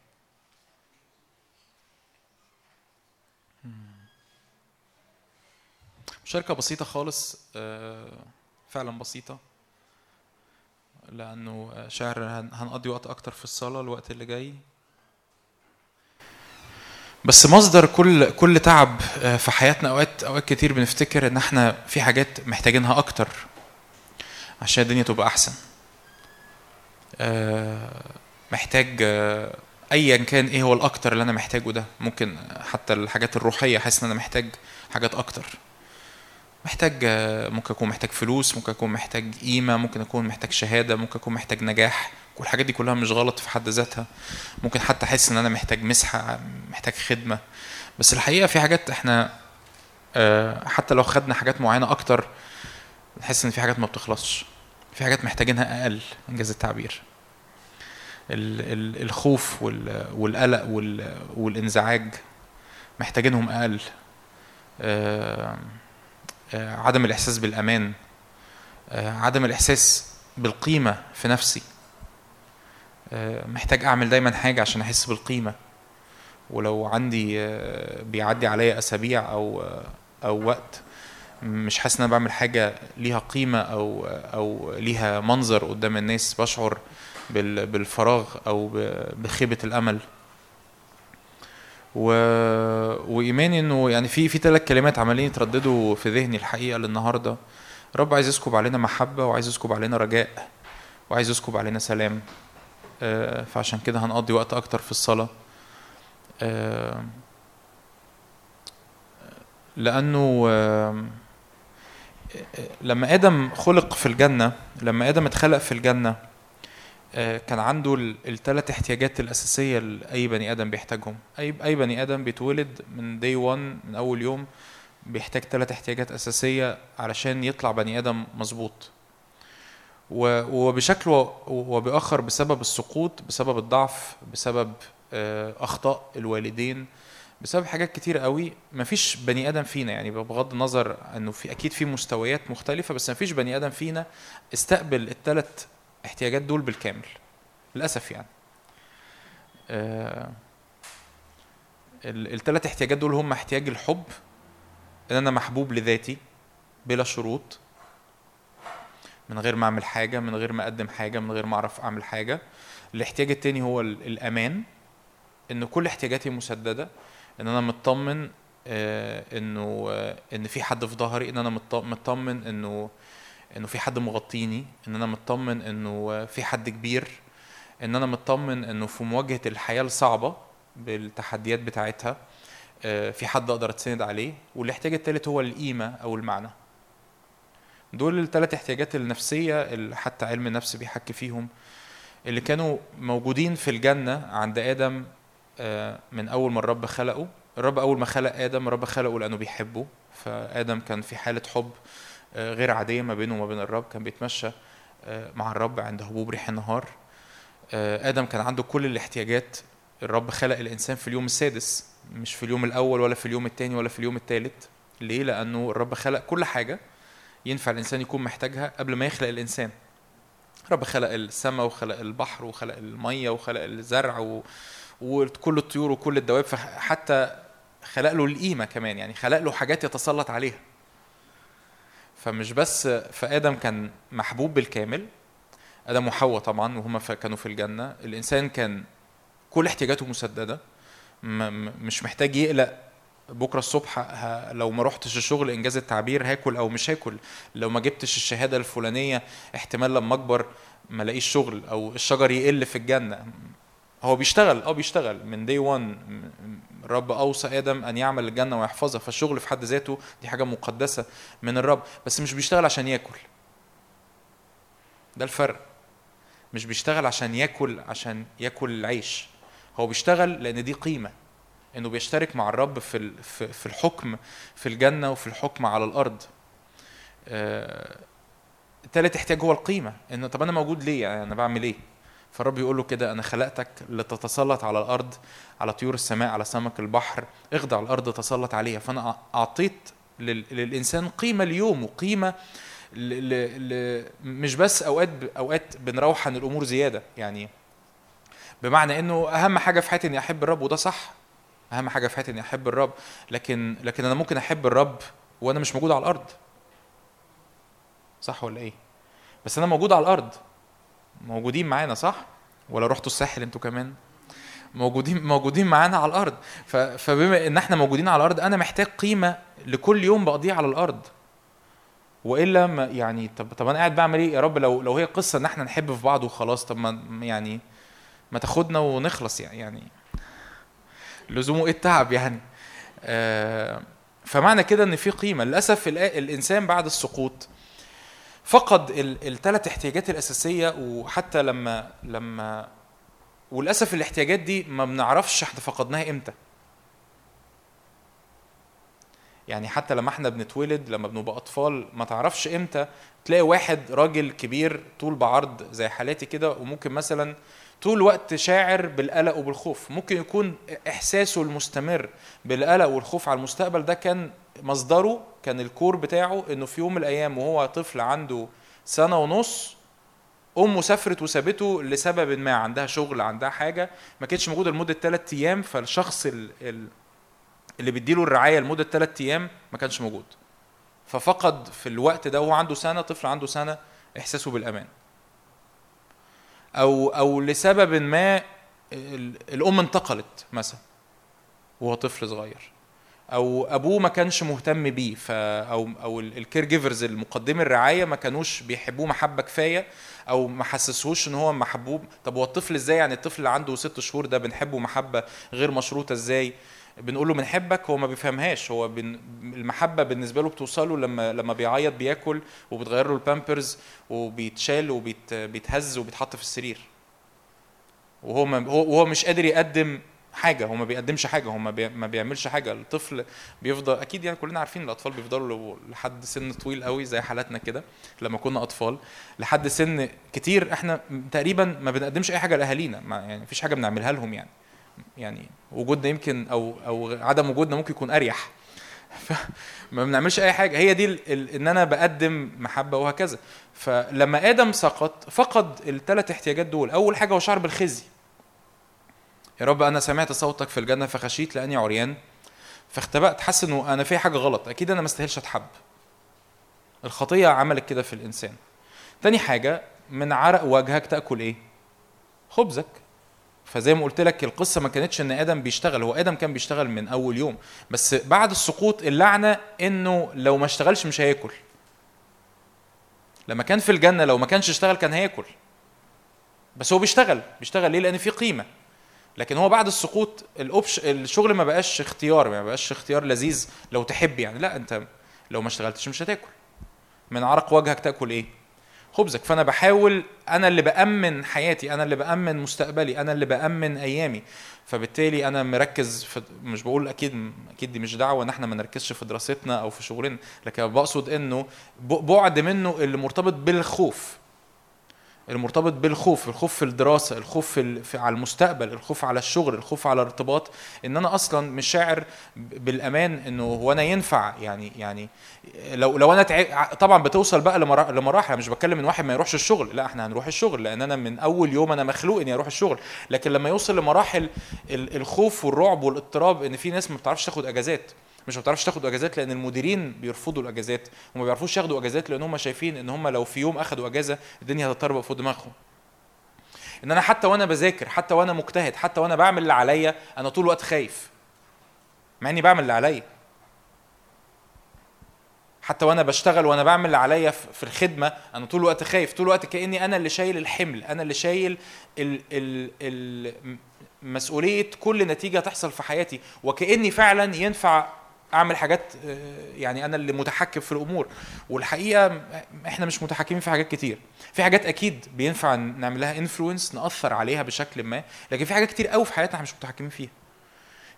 مشاركة بسيطة خالص آه، فعلا بسيطة لأنه شعر هن- هنقضي وقت أكتر في الصلاة الوقت اللي جاي. بس مصدر كل كل تعب آه، في حياتنا أوقات أوقات كتير بنفتكر إن إحنا في حاجات محتاجينها أكتر عشان الدنيا تبقى أحسن. آه، محتاج ايا كان إيه هو الأكتر اللي أنا محتاجه ده. ممكن حتى الحاجات الروحية حاسس إن أنا محتاج حاجات أكتر. محتاج آه، ممكن اكون محتاج فلوس ممكن اكون محتاج قيمة ممكن اكون محتاج شهادة ممكن اكون محتاج نجاح. كل الحاجات دي كلها مش غلط في حد ذاتها. ممكن حتى أحس إن أنا محتاج مسحة محتاج خدمة. بس الحقيقة في حاجات إحنا آه، حتى لو خدنا حاجات معينة أكتر نحس إن في حاجات ما بتخلصش. في حاجات محتاجينها أقل إنجاز التعبير. ال- ال- الخوف وال- والقلق وال- والإنزعاج محتاجينهم أقل. آه، عدم الإحساس بالأمان آه، عدم الإحساس بالقيمة في نفسي. آه، محتاج أعمل دايما حاجة عشان أحس بالقيمة. ولو عندي آه، بيعدي عليا أسابيع أو آه، أو وقت مش حاسس إن أنا بعمل حاجة ليها قيمة أو أو ليها منظر قدام الناس بشعر بال- بالفراغ أو بخيبة الأمل. و... وايماني إنه يعني في في ثلاث كلمات عمالين يترددوا في ذهني الحقيقة للنهاردة. رب عايز يسكب علينا محبة وعايز يسكب علينا رجاء وعايز يسكب علينا سلام. آه، فعشان كده هنقضي وقت أكتر في الصلاة. آه، لأنه آه، لما آدم خلق في الجنة لما آدم اتخلق في الجنة كان عنده الثلاث احتياجات الأساسية اللي أي بني آدم بيحتاجهم. أي أي بني آدم بيتولد من دي 1 من أول يوم بيحتاج ثلاث احتياجات أساسية علشان يطلع بني آدم مظبوط. وبشكل وباخر بسبب السقوط بسبب الضعف بسبب آه، أخطاء الوالدين بسبب حاجات كتير قوي. مفيش بني آدم فينا يعني بغض النظر إنه في أكيد في مستويات مختلفة بس مفيش بني آدم فينا استقبل الثلاث احتياجات دول بالكامل للأسف يعني. آه الثلاث احتياجات دول هم احتياج الحب إن أنا محبوب لذاتي بلا شروط من غير ما أعمل حاجة من غير ما أقدم حاجة من غير ما أعرف أعمل حاجة. الاحتياج التاني هو ال- الأمان إن كل احتياجاتي مسددة إن أنا مطمن آه، إنه آه، إن في حد في ظهري إن أنا مط- مطمن إنه إنه في حد مغطيني إن أنا مطمن إنه في حد كبير إن أنا مطمن إنه في مواجهة الحياة الصعبة بالتحديات بتاعتها آه، في حد أقدر اتسند عليه والاحتياج الثالث هو القيمة أو المعنى. دول الثلاث احتياجات النفسية اللي حتى علم النفس بيحكي فيهم اللي كانوا موجودين في الجنة عند آدم آه، من أول ما الرب خلقه. الرب أول ما خلق آدم الرب خلقه لأنه بيحبه. فآدم كان في حالة حب غير عادية ما بينه وما بين الرب. كان بيتمشى آه، مع الرب عند هبوب ريح النهار. آه، آدم كان عنده كل الاحتياجات. الرب خلق الإنسان في اليوم السادس مش في اليوم الأول ولا في اليوم الثاني ولا في اليوم الثالث ليه؟ لأنه الرب خلق كل حاجة ينفع الإنسان يكون محتاجها قبل ما يخلق الإنسان. رب خلق السماء وخلق البحر وخلق المية وخلق الزرع و... وكل الطيور وكل الدواب. حتى خلق له القيمة كمان يعني خلق له حاجات يتسلط عليها. فمش بس فآدم كان محبوب بالكامل آدم وحواء طبعا وهما كانوا في الجنة الإنسان كان كل احتياجاته مسددة مش محتاج يقلق بكرة الصبح. لو ما رحتش الشغل إنجاز التعبير هاكل أو مش هاكل لو ما جبتش الشهادة الفلانية احتمال لما أكبر ما ألاقيش شغل أو الشجر يقل في الجنة هو بيشتغل آه بيشتغل. من دي 1 الرب أوصى آدم أن يعمل الجنة ويحفظها فالشغل في حد ذاته دي حاجة مقدسة من الرب. بس مش بيشتغل عشان ياكل. ده الفرق. مش بيشتغل عشان ياكل عشان ياكل العيش. هو بيشتغل لأن دي قيمة. إنه بيشترك مع الرب في في الحكم في الجنة وفي الحكم على الأرض. آه، تالت احتياج هو القيمة. إنه طب أنا موجود ليه؟ يعني أنا بعمل إيه؟ فالرب يقول له كده أنا خلقتك لتتسلط على الأرض على طيور السماء على سمك البحر اخضع الأرض تسلط عليها. فأنا أعطيت للإنسان قيمة اليوم وقيمه ل... ل... مش بس أوقات أوقات بنروح عن الأمور زيادة. يعني بمعنى إنه أهم حاجة في حياتي إني أحب الرب وده صح. أهم حاجة في حياتي إني أحب الرب. لكن لكن أنا ممكن أحب الرب وأنا مش موجود على الأرض. صح ولا إيه؟ بس أنا موجود على الأرض. موجودين معانا صح؟ ولا رحتوا الساحل أنتوا كمان؟ موجودين موجودين معانا على الأرض. فبما إن إحنا موجودين على الأرض أنا محتاج قيمة لكل يوم بقضيه على الأرض. وإلا ما يعني طب طب أنا قاعد بعمل إيه؟ يا رب لو لو هي قصة إن إحنا نحب في بعض وخلاص طب ما يعني ما تاخدنا ونخلص يعني يعني. لزومه إيه التعب يعني؟ آه فمعنى كده إن في قيمة. للأسف الإنسان بعد السقوط فقد الثلاث احتياجات الأساسية وحتى لما لما وللأسف الاحتياجات دي ما بنعرفش إحنا فقدناها إمتى. يعني حتى لما إحنا بنتولد لما بنبقى أطفال ما تعرفش إمتى تلاقي واحد راجل كبير طول بعرض زي حالاتي كده وممكن مثلا طول الوقت شاعر بالقلق وبالخوف. ممكن يكون إحساسه المستمر بالقلق والخوف على المستقبل ده كان مصدره كان الكور بتاعه إنه في يوم من الأيام وهو طفل عنده سنة ونص أمه سافرت وسابته لسبب ما عندها شغل عندها حاجة ما كانتش موجودة لمدة ثلاث أيام فالشخص اللي بيديله الرعاية لمدة ثلاث أيام ما كانش موجود. ففقد في الوقت ده وهو عنده سنة طفل عنده سنة إحساسه بالأمان. أو أو لسبب ما الأم انتقلت مثلا وهو طفل صغير. أو أبوه ما كانش مهتم بيه ف أو أو ال caregivers المقدمي الرعاية ما كانوش بيحبوه محبة كفاية أو ما حسسوش إن هو محبوب. طب هو الطفل إزاي؟ يعني الطفل اللي عنده ست شهور ده بنحبه محبة غير مشروطة إزاي؟ بنقول له بنحبك هو ما بيفهمهاش. هو بن... المحبة بالنسبة له بتوصله لما لما بيعيط بياكل وبتغير له البامبرز وبيتشال وبيتهز وبيتحط في السرير. وهو ما... هو مش قادر يقدم حاجة هو ما بيقدمش حاجة هو ما بيعملش حاجة. الطفل بيفضل أكيد يعني كلنا عارفين الأطفال بيفضلوا لحد سن طويل قوي زي حالاتنا كده لما كنا أطفال. لحد سن كتير إحنا تقريبا ما بنقدمش أي حاجة لأهالينا يعني مفيش حاجة بنعملها لهم يعني. يعني وجودنا يمكن أو أو عدم وجودنا ممكن يكون أريح. ما بنعملش أي حاجة. هي دي إن أنا بقدم محبة وهكذا. فلما آدم سقط فقد الثلاث احتياجات دول. أول حاجة هو شعر بالخزي. يا رب أنا سمعت صوتك في الجنة فخشيت لأني عريان. فاختبأت حاسس إنه أنا في حاجة غلط. أكيد أنا ما استاهلش أتحب. الخطية عملت كده في الإنسان. تاني حاجة من عرق وجهك تأكل إيه؟ خبزك. فزي ما قلت لك القصة ما كانتش إن آدم بيشتغل هو آدم كان بيشتغل من أول يوم بس بعد السقوط اللعنة إنه لو ما اشتغلش مش هياكل. لما كان في الجنة لو ما كانش اشتغل كان هياكل. بس هو بيشتغل بيشتغل ليه؟ لأن في قيمة. لكن هو بعد السقوط الاوبش الشغل ما بقاش اختيار ما بقاش اختيار لذيذ لو تحب يعني. لا أنت لو ما اشتغلتش مش هتاكل. من عرق وجهك تأكل إيه؟ خبزك فأنا بحاول أنا اللي بأمن حياتي أنا اللي بأمن مستقبلي أنا اللي بأمن أيامي. فبالتالي أنا مركز في مش بقول أكيد أكيد دي مش دعوة إن إحنا ما نركزش في دراستنا أو في شغلنا لكن بقصد إنه بعد منه اللي مرتبط بالخوف. المرتبط بالخوف الخوف في الدراسة الخوف في, على المستقبل الخوف على الشغل الخوف على الارتباط إن أنا أصلا مش شاعر بالأمان إنه هو أنا ينفع يعني يعني لو لو أنا. طبعا بتوصل بقى لمرا- لمراحل مش بتكلم إن واحد ما يروحش الشغل لا إحنا هنروح الشغل لأن أنا من أول يوم أنا مخلوق إني أروح الشغل لكن لما يوصل لمراحل ال- الخوف والرعب والاضطراب إن في ناس ما بتعرفش تاخد أجازات مش ما بتعرفش تاخد اجازات لأن المديرين بيرفضوا الاجازات وما بيعرفوش ياخدوا اجازات لأن هم شايفين ان هم لو في يوم اخدوا اجازة الدنيا هتضطرب فوق دماغهم. ان أنا حتى وأنا بذاكر حتى وأنا مجتهد حتى وأنا بعمل اللي عليا أنا طول الوقت خايف. مع اني بعمل اللي عليا. حتى وأنا بشتغل وأنا بعمل اللي عليا في في الخدمة أنا طول الوقت خايف طول الوقت كأني أنا اللي شايل الحمل أنا اللي شايل ال ال ال مسؤولية كل نتيجة تحصل في حياتي. وكأني فعلا ينفع اعمل حاجات آه، يعني أنا اللي متحكم في الأمور. والحقيقة إحنا مش متحكمين في حاجات كتير. في حاجات أكيد بينفع نعمل لها influence نأثر عليها بشكل ما لكن في حاجات كتير قوي في حياتنا إحنا مش متحكمين فيها.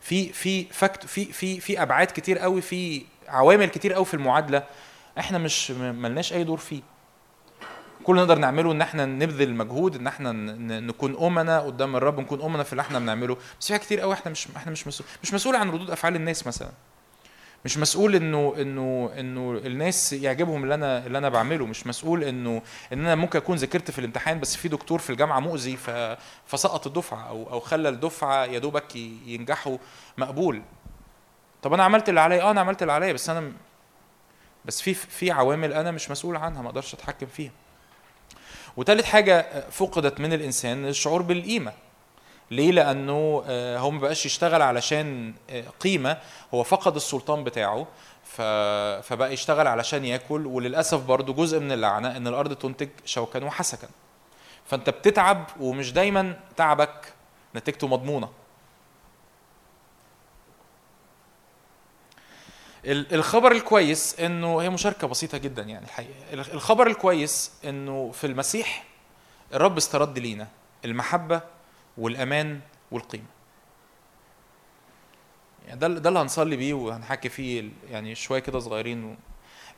في في fact في في في ابعاد كتير قوي في عوامل كتير قوي في المعادلة إحنا مش ملناش أي دور فيه. كل اللي نقدر نعمله إن إحنا نبذل مجهود إن إحنا نكون أمنا قدام الرب نكون أمنا في اللي إحنا بنعمله. بس في حاجات كتير قوي إحنا مش إحنا مش مسؤول مش مسؤول عن ردود أفعال الناس مثلا. مش مسؤول إنه إنه إنه الناس يعجبهم اللي أنا اللي أنا بعمله. مش مسؤول إنه إن أنا ممكن أكون ذاكرت في الامتحان بس في دكتور في الجامعة مؤذي فسقط الدفعة أو أو خلى الدفعة يا دوبك ينجحوا مقبول. طب أنا عملت اللي عليا. آه أنا عملت اللي عليا بس أنا بس في في عوامل أنا مش مسؤول عنها ما أقدرش أتحكم فيها. وتالت حاجة فقدت من الإنسان الشعور بالقيمة. ليه؟ لأنه آه، هو ما بقاش يشتغل علشان آه، قيمة هو فقد السلطان بتاعه. فبقى يشتغل علشان ياكل وللأسف برضو جزء من اللعنه إن الأرض تنتج شوكا وحسكا. فأنت بتتعب ومش دايما تعبك نتيجته مضمونة. ال- الخبر الكويس إنه هي مشاركة بسيطة جدا يعني الحقيقة. ال- الخبر الكويس إنه في المسيح الرب استرد لينا المحبة والأمان والقيمة. يعني ده ده اللي هنصلي بيه وهنحكي فيه يعني شوية كده صغيرين و...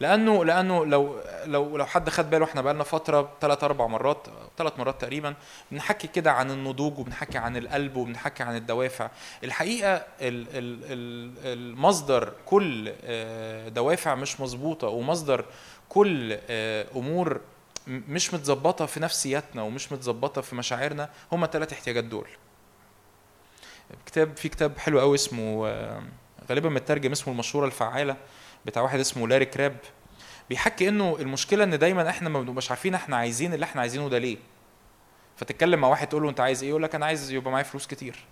لأنه لأنه لو لو لو حد خد باله إحنا بقالنا فترة ثلاث أربع مرات ثلاث مرات تقريبا بنحكي كده عن النضوج وبنحكي عن القلب وبنحكي عن الدوافع. الحقيقة ال ال ال المصدر كل آه، دوافع مش مظبوطة ومصدر كل آه، أمور مش متظبطة في نفسياتنا ومش متظبطة في مشاعرنا هم الثلاث احتياجات دول. كتاب في كتاب حلو قوي اسمه آه، غالبا مترجم اسمه المشوره الفعالة بتاع واحد اسمه لاري كراب. بيحكي إنه المشكلة إن دايما إحنا ما بنبقاش عارفين إحنا عايزين اللي إحنا عايزينه ده ليه. فتتكلم مع واحد تقول له أنت عايز إيه؟ يقول لك أنا عايز يبقى معايا فلوس كتير.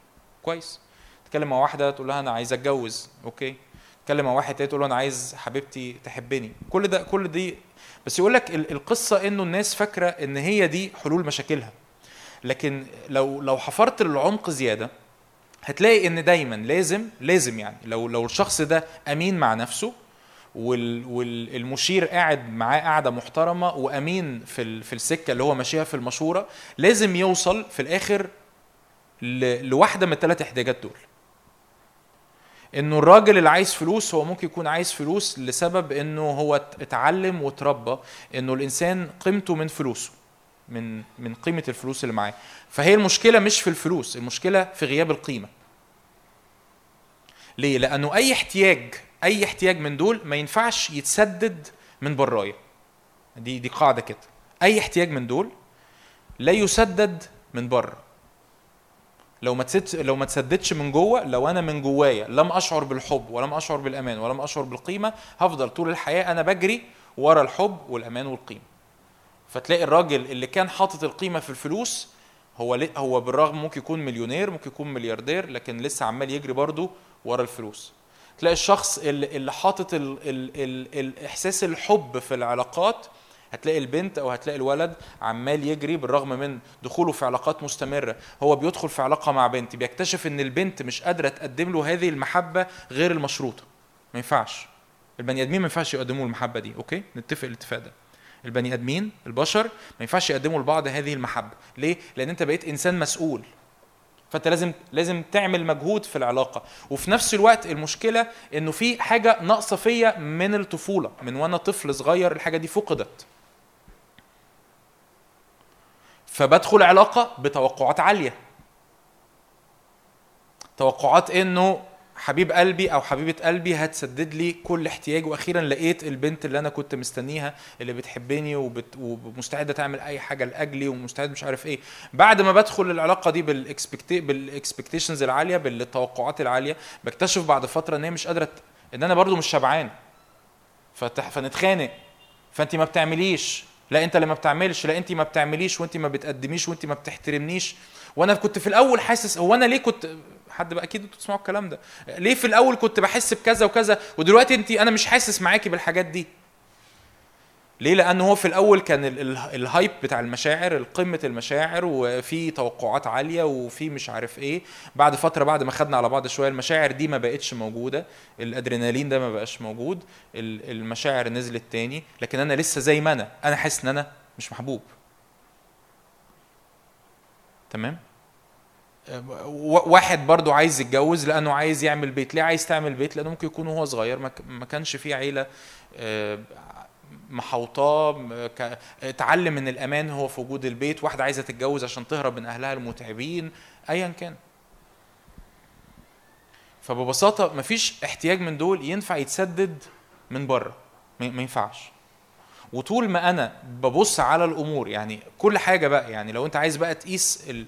كويس. تتكلم مع واحدة تقول لها أنا عايز أتجوز. Okay. تتكلم مع واحد تاني تقول له أنا عايز حبيبتي تحبني. كل ده كل دي بس يقول لك ال- القصة إنه الناس فاكرة إن هي دي حلول مشاكلها. لكن لو لو حفرت للعمق زيادة هتلاقي إن دايما لازم لازم يعني لو لو الشخص ده أمين مع نفسه وال والمشير قاعد معاه قاعدة محترمة وأمين في في السكة اللي هو ماشيها في المشورة لازم يوصل في الآخر لواحدة من الثلاث احتياجات دول. إنه الراجل اللي عايز فلوس هو ممكن يكون عايز فلوس لسبب إنه هو ات- اتعلم واتربى إنه الإنسان قيمته من فلوسه من من قيمة الفلوس اللي معاه. فهي المشكلة مش في الفلوس المشكلة في غياب القيمة. ليه؟ لأنه أي احتياج أي احتياج من دول ما ينفعش يتسدد من برايا. دي دي قاعدة كده. أي احتياج من دول لا يسدد من بره. لو ما تسد لو ما تسددش من جوه لو أنا من جوايا لم أشعر بالحب ولم أشعر بالأمان ولم أشعر بالقيمة هفضل طول الحياة أنا بجري ورا الحب والأمان والقيمة. فتلاقي الراجل اللي كان حاطط القيمة في الفلوس هو هو بالرغم ممكن يكون مليونير ممكن يكون ملياردير لكن لسه عمال يجري برضه ورا الفلوس. تلاقي الشخص اللي, اللي حاطط ال ال ال الاحساس الحب في العلاقات هتلاقي البنت أو هتلاقي الولد عمال يجري بالرغم من دخوله في علاقات مستمرة. هو بيدخل في علاقة مع بنت بيكتشف إن البنت مش قادرة تقدم له هذه المحبة غير المشروطة. ما ينفعش. البني آدمين ما ينفعش يقدموا المحبة دي أوكي؟ نتفق الاتفاق ده. البني آدمين البشر ما ينفعش يقدموا لبعض هذه المحبة. ليه؟ لأن أنت بقيت إنسان مسؤول. فأنت لازم لازم تعمل مجهود في العلاقة. وفي نفس الوقت المشكلة إنه في حاجة ناقصة فيا من الطفولة. من وأنا طفل صغير الحاجة دي فقدت. فبدخل علاقة بتوقعات عالية. توقعات إنه حبيب قلبي أو حبيبة قلبي هتسدد لي كل احتياجي وأخيرا لقيت البنت اللي أنا كنت مستنيها اللي بتحبني وبت... ومستعدة تعمل أي حاجة لأجلي ومستعد مش عارف إيه. بعد ما بدخل العلاقة دي بال expect بال expectations العالية بالتوقعات العالية بكتشف بعد فترة إن هي مش قادرة إن أنا برضو مش شبعان. فتح... فنتخانق. فانت ما بتعمليش. لا انت اللي ما بتعملش لا انت ما بتعمليش وانت ما بتقدميش وانت ما بتحترمنيش. وأنا كنت في الأول حاسس هو أنا ليه كنت حد بقى أكيد أنتوا تسمعوا الكلام ده. ليه في الأول كنت بحس بكذا وكذا ودلوقتي انت أنا مش حاسس معاكي بالحاجات دي؟ ليه؟ لأن هو في الأول كان ال- ال- الهايب بتاع المشاعر قمة المشاعر وفي توقعات عالية وفي مش عارف إيه. بعد فترة بعد ما خدنا على بعض شوية المشاعر دي ما بقتش موجودة. الأدرينالين ده ما بقاش موجود. ال- المشاعر نزلت تاني. لكن أنا لسه زي ما أنا. أنا حاسس إن أنا مش محبوب. تمام؟ واحد برضو عايز يتجوز لأنه عايز يعمل بيت. ليه عايز تعمل بيت؟ لأنه ممكن يكون وهو صغير ما كانش فيه عيلة آه، محوطاه اتعلم من الأمان هو في وجود البيت واحدة عايزة تتجوز عشان تهرب من أهلها المتعبين ايا كان. فببساطة مفيش احتياج من دول ينفع يتسدد من بره ما ينفعش. وطول ما أنا ببص على الأمور يعني كل حاجة بقى يعني لو أنت عايز بقى تقيس ال...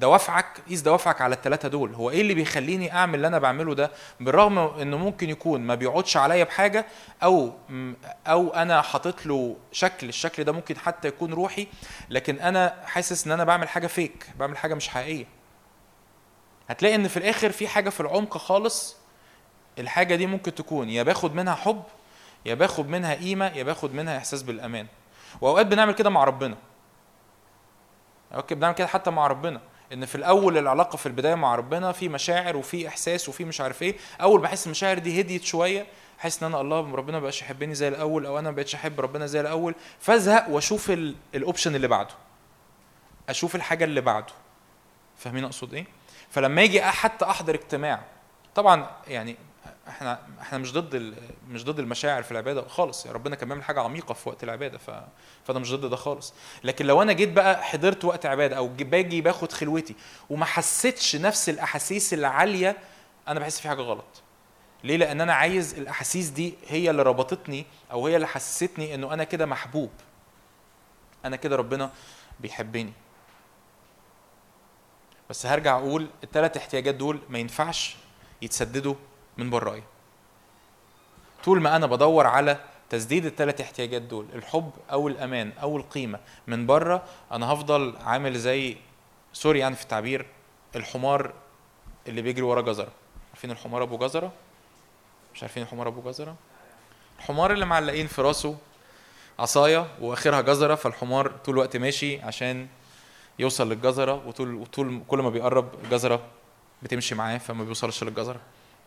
دوافعك قيس دوافعك على الثلاثه دول. هو إيه اللي بيخليني أعمل اللي أنا بعمله ده؟ بالرغم إنه ممكن يكون ما بيقعدش عليا بحاجة أو أو أنا حاطط له شكل الشكل ده ممكن حتى يكون روحي لكن أنا حاسس إن أنا بعمل حاجة فيك بعمل حاجة مش حقيقية. هتلاقي إن في الآخر في حاجة في العمق خالص الحاجة دي ممكن تكون يا باخد منها حب يا باخد منها قيمة يا باخد منها إحساس بالأمان. وأوقات بنعمل كده مع ربنا. أوكي بنعمل كده حتى مع ربنا. إن في الأول العلاقة في البداية مع ربنا في مشاعر وفي إحساس وفي مش عارف إيه. أول ما أحس المشاعر دي هديت شوية أحس إن أنا الله ربنا ما بقاش يحبني زي الأول أو أنا ما بقتش أحب ربنا زي الأول فأزهق وأشوف ال- ال option اللي بعده. أشوف الحاجة اللي بعده. فاهمين أقصد إيه؟ فلما يجي حتى أحضر اجتماع. طبعا يعني إحنا إحنا مش ضد مش ضد المشاعر في العبادة خالص. يا ربنا كان بيعمل حاجة عميقة في وقت العبادة ف فأنا مش ضد ده خالص. لكن لو أنا جيت بقى حضرت وقت عبادة أو جي- باجي باخد خلوتي وما حسيتش نفس الأحاسيس العالية أنا بحس في حاجة غلط. ليه؟ لأن أنا عايز الأحاسيس دي هي اللي ربطتني أو هي اللي حسستني إنه أنا كده محبوب. أنا كده ربنا بيحبني. بس هرجع أقول الثلاث احتياجات دول ما ينفعش يتسددوا من برايا طول ما أنا بدور على تسديد الثلاث احتياجات دول الحب أو الامان أو القيمة من بره أنا هفضل عامل زي سوري يعني في التعبير الحمار اللي بيجري ورا جزرة. عارفين الحمار أبو جزرة؟ مش عارفين الحمار أبو جزرة؟ الحمار اللي معلقين في راسه عصاية وأخرها جزرة فالحمار طول الوقت ماشي عشان يوصل للجزرة وطول وطول كل ما بيقرب الجزره بتمشي معاه فما بيوصلش للجزرة.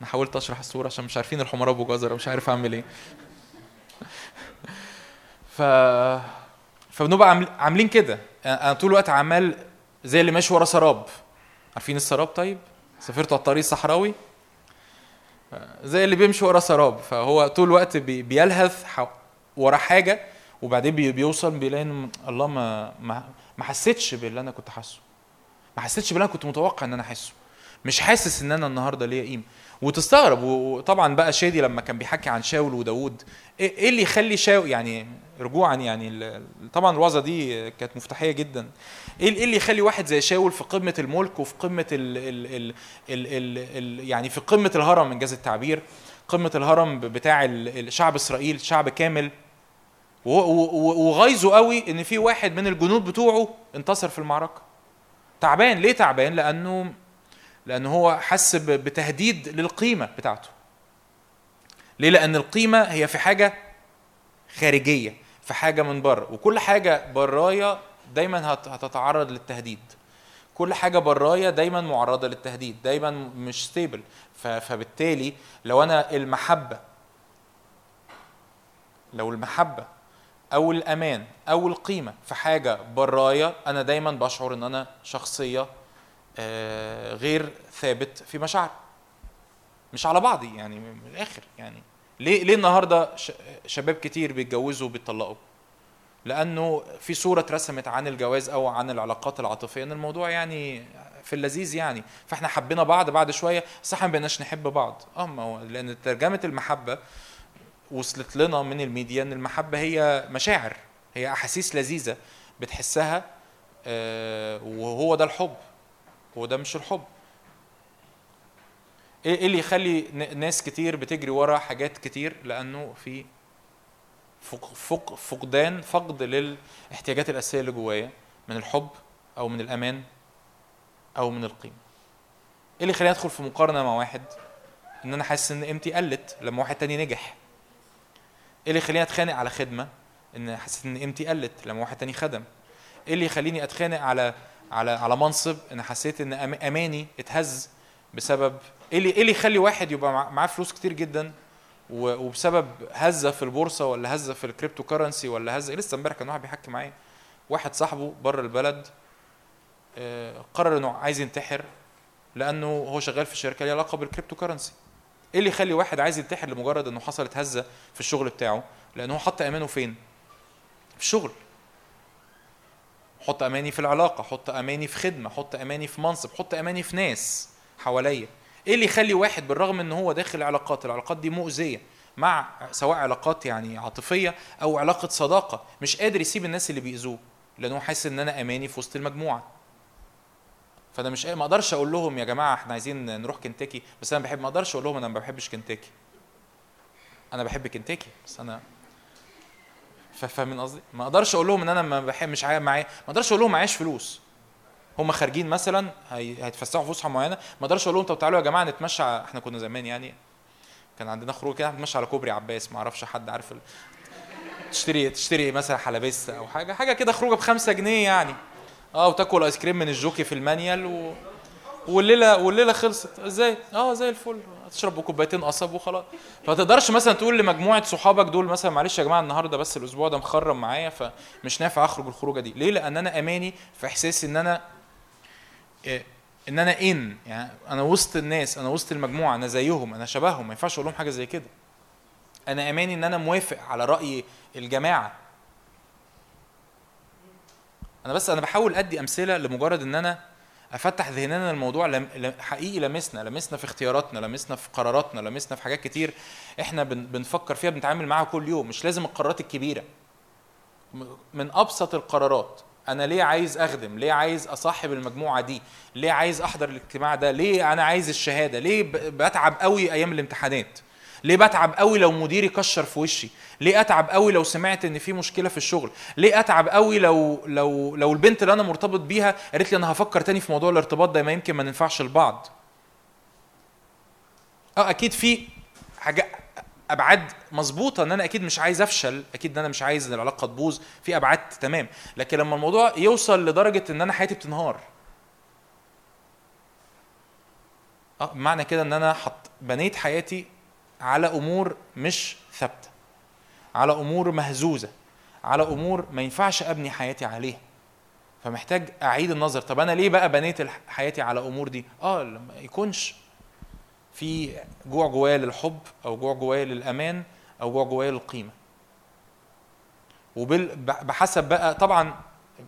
أنا حاولت أشرح الصورة عشان مش عارفين الحمار أبو جزره مش عارف أعمل إيه. ف فبنبقى عامل- عاملين كده. أنا طول الوقت عمال زي اللي ماشي ورا سراب. عارفين السراب طيب؟ سافرتوا على الطريق الصحراوي؟ زي اللي بيمشي ورا سراب. فهو طول الوقت بي- بيلهث ورا حاجة وبعدين بي- بيوصل بيلاقي إن الله ما ما حسيتش باللي أنا كنت حاسه. ما حسيتش باللي أنا كنت متوقع إن أنا أحسه. مش حاسس إن أنا النهارده ليا قيمة. وتستغرب. وطبعا بقى شادي لما كان بيحكي عن شاول وداوود إيه إيه اللي يخلي شاول يعني رجوعا يعني طبعا الوعظه دي كانت مفتاحية جدا. إيه إيه اللي يخلي واحد زي شاول في قمة الملك وفي قمة ال ال ال ال ال ال يعني في قمة الهرم انجاز التعبير قمة الهرم بتاع شعب إسرائيل شعب كامل. و- و- و- وغايظه قوي إن في واحد من الجنود بتوعه انتصر في المعركة. تعبان. ليه تعبان؟ لأنه لأنه هو حس بتهديد للقيمة بتاعته. ليه؟ لأن القيمة هي في حاجة خارجية في حاجة من بره. وكل حاجة برايا دايما هت- هتتعرض للتهديد. كل حاجة برايا دايما معرضة للتهديد دايما مش ستيبل فبالتالي لو أنا المحبة لو المحبة أو الأمان أو القيمة في حاجة برايا أنا دايما بشعر إن أنا شخصية غير ثابت في مشاعر. مش على بعضي يعني من الآخر يعني ليه ليه النهارده شباب كتير بيتجوزوا وبيتطلقوا؟ لأنه في صورة اترسمت عن الجواز أو عن العلاقات العاطفية إن الموضوع يعني في اللذيذ يعني. فإحنا حبينا بعض بعد شوية إحنا ما بقيناش نحب بعض. آه ما هو لأن ترجمة المحبة وصلت لنا من الميديا إن المحبة هي مشاعر هي أحاسيس لذيذة بتحسها آه، وهو ده الحب. هو ده مش الحب. إيه إيه اللي يخلي ناس كتير بتجري ورا حاجات كتير؟ لأنه في فق فق فقدان فقد للاحتياجات الأساسية اللي جوايا من الحب أو من الأمان أو من القيمة. إيه اللي يخليني أدخل في مقارنة مع واحد؟ إن أنا حاسس إن قيمتي قلت لما واحد تاني نجح. إيه اللي يخليني أتخانق على خدمة؟ إن حسيت إن قيمتي قلت لما واحد تاني خدم. إيه اللي يخليني أتخانق على على على منصب إن حسيت إن أماني اتهز بسبب إيه اللي إيه اللي يخلي واحد يبقى مع- معاه فلوس كتير جدا وبسبب هزة في البورصة ولا هزة في ال cryptocurrency ولا هزة لسه امبارح كان واحد بيحكي معايا واحد صاحبه بره البلد آه، قرر إنه عايز ينتحر لأنه هو شغال في شركة ليها علاقة بال cryptocurrency إيه اللي يخلي واحد عايز ينتحر لمجرد إنه حصلت هزة في الشغل بتاعه؟ لأنه هو حط أمانه فين؟ في الشغل. حط أماني في العلاقة حط أماني في خدمة حط أماني في منصب حط أماني في ناس حواليا. إيه اللي يخلي واحد بالرغم إن هو داخل علاقات؟ العلاقات دي مؤذية. مع سواء علاقات يعني عاطفية أو علاقة صداقة مش قادر يسيب الناس اللي بيأذوه لأنه حاسس إن أنا أماني في وسط المجموعة. فأنا مش ما أقدرش أقول لهم يا جماعة إحنا عايزين نروح كنتاكي بس أنا بحب ما أقدرش أقول لهم أنا ما بحبش كنتاكي. أنا بحب كنتاكي بس أنا فاهمين قصدي؟ ما أقدرش أقول لهم ان أنا ما بحب مش معايا ما أقدرش أقول لهم معيش فلوس. هم خارجين مثلا هي... هيتفسحوا فسحة معينة. ما أقدرش أقول لهم طب تعالوا يا جماعة نتمشى إحنا كنا زمان يعني. كان عندنا خروج كده نتمشى على كوبري عباس ما أعرفش حد عارف ال... تشتري تشتري مثلا حلبس أو حاجة. حاجة كده خروجة بخمسة جنيه يعني. آه وتاكل ايس كريم من الجوكي في المانيال و... والليله والليلة خلصت. إزاي آه زي الفل. تشرب كوبايتين قصب وخلاص. فما تقدرش مثلا تقول لمجموعة صحابك دول مثلا معلش يا جماعة النهارده بس الأسبوع ده مخرم معايا فمش نافع أخرج الخروجة دي. ليه؟ لأن أنا أماني في احساسي إن أنا إيه، إن أنا ان يعني أنا وسط الناس أنا وسط المجموعة أنا زيهم أنا شبههم. ما ينفعش أقول لهم حاجة زي كده. أنا أماني إن أنا موافق على رأي الجماعة. أنا بس أنا بحاول أدي أمثلة لمجرد إن أنا أفتح ذهننا الموضوع لم... حقيقي لمسنا لمسنا في اختياراتنا لمسنا في قراراتنا لمسنا في حاجات كتير إحنا بن... بنفكر فيها بنتعامل معاها كل يوم. مش لازم القرارات الكبيرة. من أبسط القرارات أنا ليه عايز أخدم؟ ليه عايز أصاحب المجموعة دي؟ ليه عايز أحضر الاجتماع ده؟ ليه أنا عايز الشهادة؟ ليه ب... بتعب قوي أيام الامتحانات؟ ليه بتعب قوي لو مديري كشر في وشي؟ ليه اتعب قوي لو سمعت ان في مشكلة في الشغل؟ ليه اتعب قوي لو لو لو البنت اللي أنا مرتبط بيها قالت لي أنا هفكر تاني في موضوع الارتباط ده ما يمكن ما ننفعش لبعض. آه أكيد في حاجة ابعاد مظبوطة ان أنا أكيد مش عايز افشل أكيد ان أنا مش عايز إن العلاقة تبوظ في ابعاد تمام. لكن لما الموضوع يوصل لدرجة ان أنا حياتي بتنهار. آه معنى كده ان أنا حط بنيت حياتي على أمور مش ثابتة على أمور مهزوزة على أمور ما ينفعش أبني حياتي عليها. فمحتاج أعيد النظر طب أنا ليه بقى بنيت حياتي على أمور دي؟ آه لما يكونش في جوع جوايا للحب أو جوع جوايا للأمان أو جوع جوايا للقيمة. وبال ب- بحسب بقى طبعا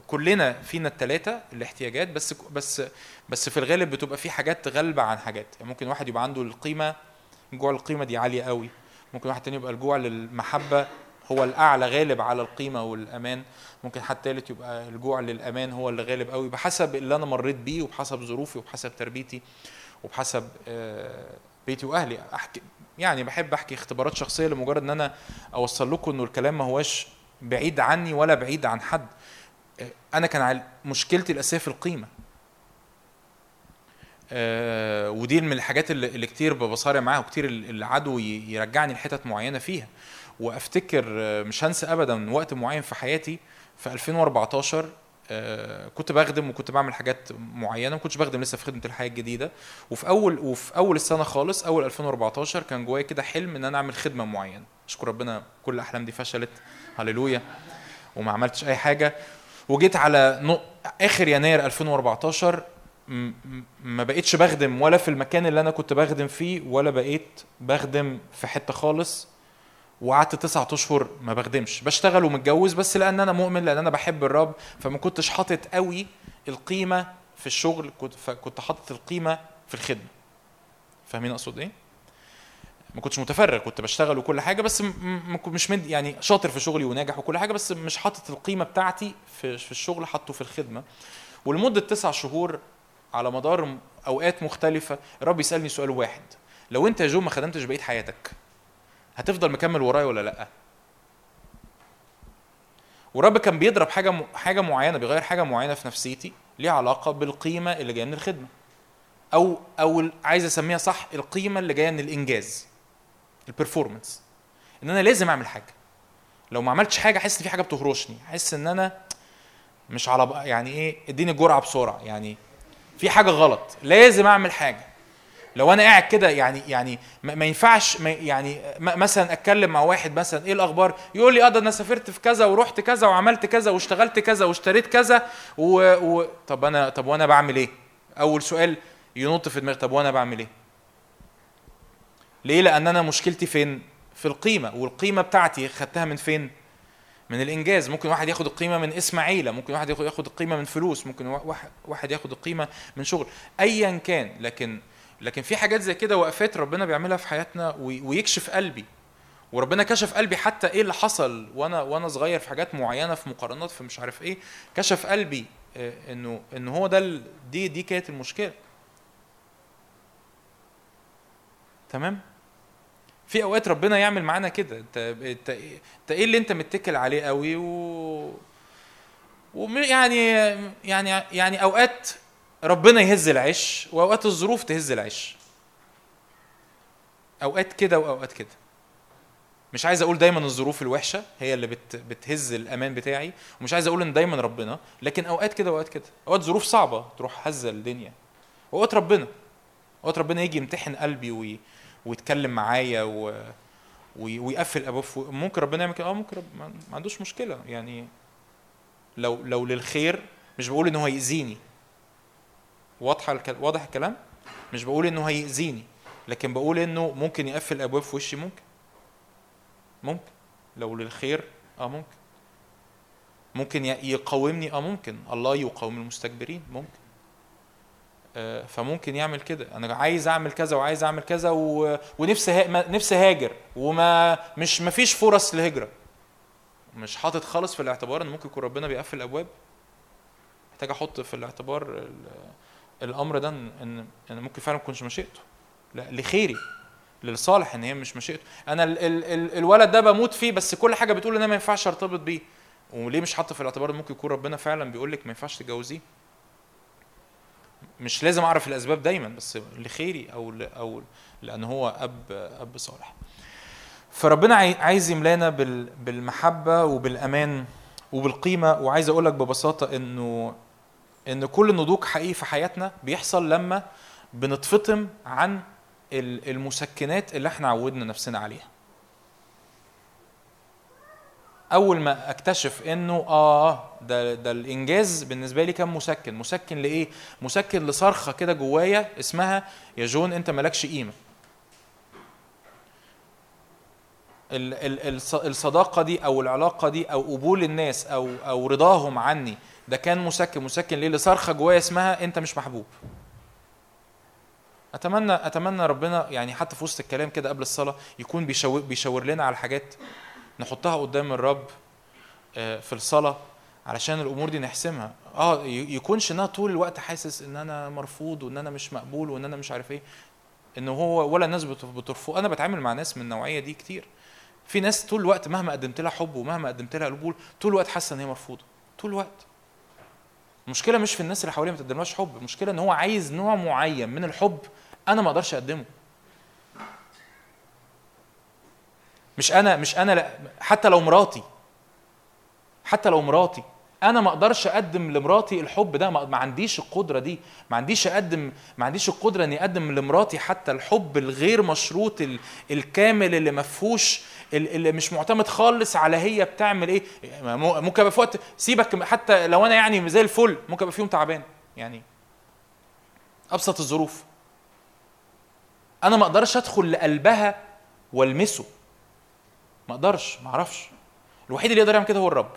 كلنا فينا الثلاثه الاحتياجات بس بس بس في الغالب بتبقى في حاجات غالبة عن حاجات. يعني ممكن واحد يبقى عنده القيمة جوع القيمة دي عالية قوي. ممكن واحد تاني يبقى الجوع للمحبة هو الأعلى غالب على القيمة والأمان. ممكن حد تالت يبقى الجوع للأمان هو اللي غالب قوي بحسب اللي أنا مريت بيه وبحسب ظروفي وبحسب تربيتي وبحسب آه، بيتي وأهلي. أحكي يعني بحب أحكي اختبارات شخصية لمجرد إن أنا أوصل لكم إنه الكلام ما هواش بعيد عني ولا بعيد عن حد. آه، أنا كان مشكلتي الاساسيه في القيمة. آه، ودي من الحاجات اللي, كتير بصارع معاها وكتير ال- العدو يرجعني لحتت معينة فيها. وافتكر آه، مش هنسى ابدا وقت معين في حياتي في 2014 آه، كنت بخدم وكنت بعمل حاجات معينة ما كنتش بخدم لسه في خدمة الحياة الجديدة. وفي أول وفي أول السنة خالص أول 2014 كان جوايا كده حلم إن أنا أعمل خدمة معينة. أشكر ربنا كل الأحلام دي فشلت. هللويا. وما عملتش أي حاجة. وجيت على نق... آخر يناير 2014 م- م- ما بقيتش بخدم ولا في المكان اللي أنا كنت بخدم فيه ولا بقيت بخدم في حتة خالص. وقعدت تسعة أشهر ما بخدمش. بشتغل ومتجوز بس لأن أنا مؤمن لأن أنا بحب الرب فما كنتش حاطط قوي القيمة في الشغل كنت فكنت حاطط القيمة في الخدمة. فاهمين أقصد إيه؟ ما كنتش متفرغ كنت بشتغل وكل حاجة بس مش مد يعني شاطر في شغلي وناجح وكل حاجة بس مش حاطط القيمة بتاعتي في في الشغل حاطه في الخدمة. ولمدة تسع شهور على مدار أوقات مختلفة الرب يسألني سؤال واحد. لو أنت يا جو ما خدمتش بقية حياتك هتفضل مكمل ورايا ولا لأ؟ والرب كان بيضرب حاجة م... حاجة معينة بيغير حاجة معينة في نفسيتي ليها علاقة بالقيمة اللي جاية من الخدمة. أو أو عايز أسميها صح القيمة اللي جاية من الإنجاز البرفورمانس إن أنا لازم أعمل حاجة. لو ما عملتش حاجة أحس إن في حاجة بتهرشني. أحس إن أنا مش على يعني إيه إديني الجرعه بسرعة. يعني في حاجة غلط. لازم أعمل حاجة. لو أنا قاعد كده يعني يعني ما ينفعش ما يعني مثلا أتكلم مع واحد مثلا إيه الأخبار؟ يقول لي آه ده أنا سافرت في كذا ورحت كذا وعملت كذا واشتغلت كذا واشتريت كذا و... و... طب أنا طب وأنا بعمل إيه؟ أول سؤال ينط في دماغي طب وأنا بعمل إيه؟ ليه؟ لأن أنا مشكلتي فين؟ في القيمة. والقيمة بتاعتي خدتها من فين؟ من الإنجاز. ممكن واحد ياخد القيمة من اسم عيلة ممكن واحد ياخد القيمة من فلوس ممكن واحد ياخد القيمة من شغل. ايا كان. لكن لكن في حاجات زي كده وقفات ربنا بيعملها في حياتنا وي- ويكشف قلبي. وربنا كشف قلبي حتى إيه اللي حصل وأنا وأنا صغير في حاجات معينة في مقارنات في مش عارف إيه. كشف قلبي آه، انه ان هو ده دي دي كانت المشكلة. تمام؟ في أوقات ربنا يعمل معانا كده. انت انت أنت إيه اللي أنت متكل عليه قوي؟ و وم- يعني يعني أوقات ربنا يهز العش وأوقات الظروف تهز العش أوقات كده وأوقات كده. مش عايز أقول دايما الظروف الوحشة هي اللي بت بتهز الأمان بتاعي ومش عايز أقول إن دايما ربنا لكن أوقات كده وأوقات كده. أوقات ظروف صعبة تروح هزة الدنيا. وأوقات ربنا أوقات ربنا يجي يمتحن قلبي وي ويتكلم معايا و... وي- ويقفل ابواب. ممكن ربنا يعمل كده. آه ممكن رب... ما عندوش مشكلة. يعني لو لو للخير مش بقول ان هو هيأذيني. واضحة الك... واضح الكلام؟ مش بقول إنه هيأذيني لكن بقول إنه ممكن يقفل ابواب في وشي. ممكن. ممكن. لو للخير آه ممكن. ممكن يقاومني آه ممكن. الله يقاوم المستكبرين. ممكن. فممكن يعمل كده. أنا عايز أعمل كذا وعايز أعمل كذا و... ونفسي نفسي هاجر. وما مش ما فيش فرص للهجره مش حاطط خالص في الاعتبار إن ممكن يكون ربنا بيقفل ابواب محتاج أحط في الاعتبار ال... الأمر ده ان ان ممكن فعلا ما تكونش مشيئته. لا لخيري للصالح إن هي مش مشيئته. أنا ال... ال... ال... الولد ده بموت فيه بس كل حاجة بتقول إن أنا ما ينفعش أرتبط بيه. وليه مش حاطه في الاعتبار إن ممكن يكون ربنا فعلا بيقول لك ما ينفعش تتجوزيه؟ مش لازم أعرف الأسباب دايما بس لخيري أو. أو لأن هو أب أب صالح فربنا عاي- عايز يملانا بال... بالمحبة وبالأمان وبالقيمة وعايز أقول لك ببساطة إنه إن كل نضوج حقيقي في حياتنا بيحصل لما بنتفطم عن ال- المسكنات اللي إحنا عودنا نفسنا عليها أول ما أكتشف إنه آه ده ده الإنجاز بالنسبة لي كان مسكن. مسكن لإيه؟ مسكن لصرخة كده جوايا اسمها يا جون أنت مالكش قيمة. ال- ال- الص- الصداقة دي أو العلاقة دي أو قبول الناس أو أو رضاهم عني ده كان مسكن. مسكن ليه؟ لصرخة جوايا اسمها أنت مش محبوب. أتمنى أتمنى ربنا يعني حتى في وسط الكلام كده قبل الصلاة يكون بيشاور لنا على حاجات نحطها قدام الرب آه، في الصلاة علشان الأمور دي نحسمها. آه يكونش ان أنا طول الوقت حاسس إن أنا مرفوض وإن أنا مش مقبول وإن أنا مش عارف إيه إن هو ولا الناس بت- بترفض. أنا بتعامل مع ناس من النوعية دي كتير. في ناس طول الوقت مهما قدمت لها حب ومهما قدمت لها قبول طول الوقت حاسة إن هي مرفوضة. طول الوقت. المشكلة مش في الناس اللي حواليها ما تقدملهاش حب. المشكلة إن هو عايز نوع معين من الحب أنا ما أقدرش أقدمه. مش أنا مش أنا لا حتى لو مراتي حتى لو مراتي أنا ما أقدرش أقدم لمراتي الحب ده ما عنديش القدرة دي ما عنديش أقدم ما عنديش القدرة إني أقدم لمراتي حتى الحب الغير مشروط ال- الكامل اللي ما فيهوش ال- اللي مش معتمد خالص على هي بتعمل إيه. ممكن ابقى في وقت سيبك حتى لو أنا يعني زي الفل ممكن ابقى في يوم تعبان يعني أبسط الظروف. أنا ما أقدرش أدخل لقلبها وألمسه. ما أقدرش ما أعرفش. الوحيد اللي يقدر يعمل كده هو الرب.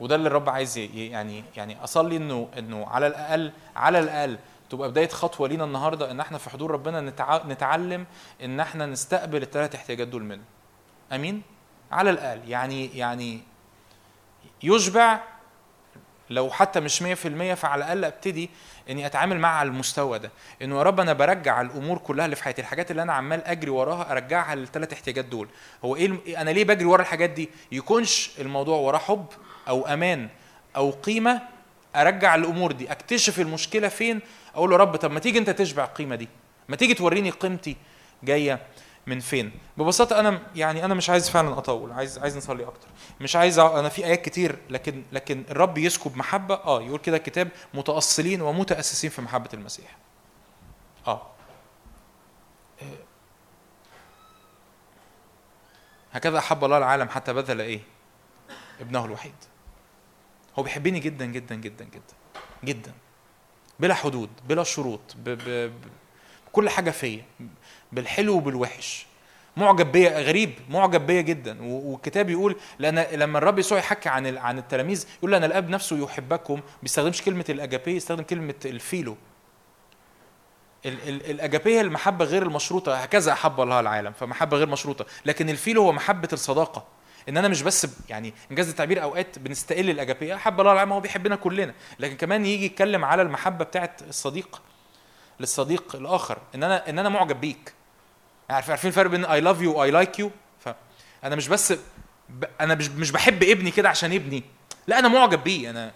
وده اللي الرب عايز يعني يعني اصلي انه انه على الأقل على الأقل تبقى بداية خطوة لينا النهارده إن إحنا في حضور ربنا نتع... نتعلم إن إحنا نستقبل الثلاث احتياجات دول منه. آمين؟ على الأقل. يعني يعني يشبع لو حتى مش 100% فعلى الأقل أبتدي إني أتعامل مع المستوى ده. إنه يا رب أنا برجع الأمور كلها اللي في حياتي الحاجات اللي أنا عمال أجري وراها أرجعها للثلاث احتياجات دول. هو إيه أنا ليه بجري ورا الحاجات دي؟ يكونش الموضوع وراه حب أو أمان أو قيمة أرجع الأمور دي. أكتشف المشكلة فين؟ أقول له رب طب ما تيجي أنت تشبع القيمة دي. ما تيجي توريني قيمتي جاية. من فين. ببساطة أنا يعني أنا مش عايز فعلا أطول عايز عايز نصلي أكتر. مش عايز أنا في آيات كتير لكن لكن الرب يسكب محبة آه يقول كده الكتاب متأصلين ومتأسسين في محبة المسيح. آه. آه. هكذا أحب الله العالم حتى بذل إيه؟ ابنه الوحيد. هو بيحبني جدا جدا جدا جدا جدا. بلا حدود بلا شروط ب ب ب بكل حاجة فيا. بالحلو وبالوحش. معجب بيا غريب معجب بيا جدا. والكتاب يقول لأن لما الرب يسوع يحكي عن عن التلاميذ يقول لأن الأب نفسه يحبكم ما بيستخدمش كلمة الأجابية يستخدم كلمة الفيلو. ال- ال- الأجابية المحبة غير المشروطة هكذا أحب الله العالم فمحبة غير مشروطة. لكن الفيلو هو محبة الصداقة. إن أنا مش بس يعني انجاز التعبير أوقات بنستقل الأجابي أحب الله العالم هو بيحبنا كلنا. لكن كمان يجي يتكلم على المحبة بتاعت الصديق. للصديق الآخر إن أنا إن أنا معجب بيك. عارف عارفين الفرق بين I love you و I like you فانا مش بس ب... أنا مش مش بحب ابني كده عشان ابني. لا أنا معجب بيه. أنا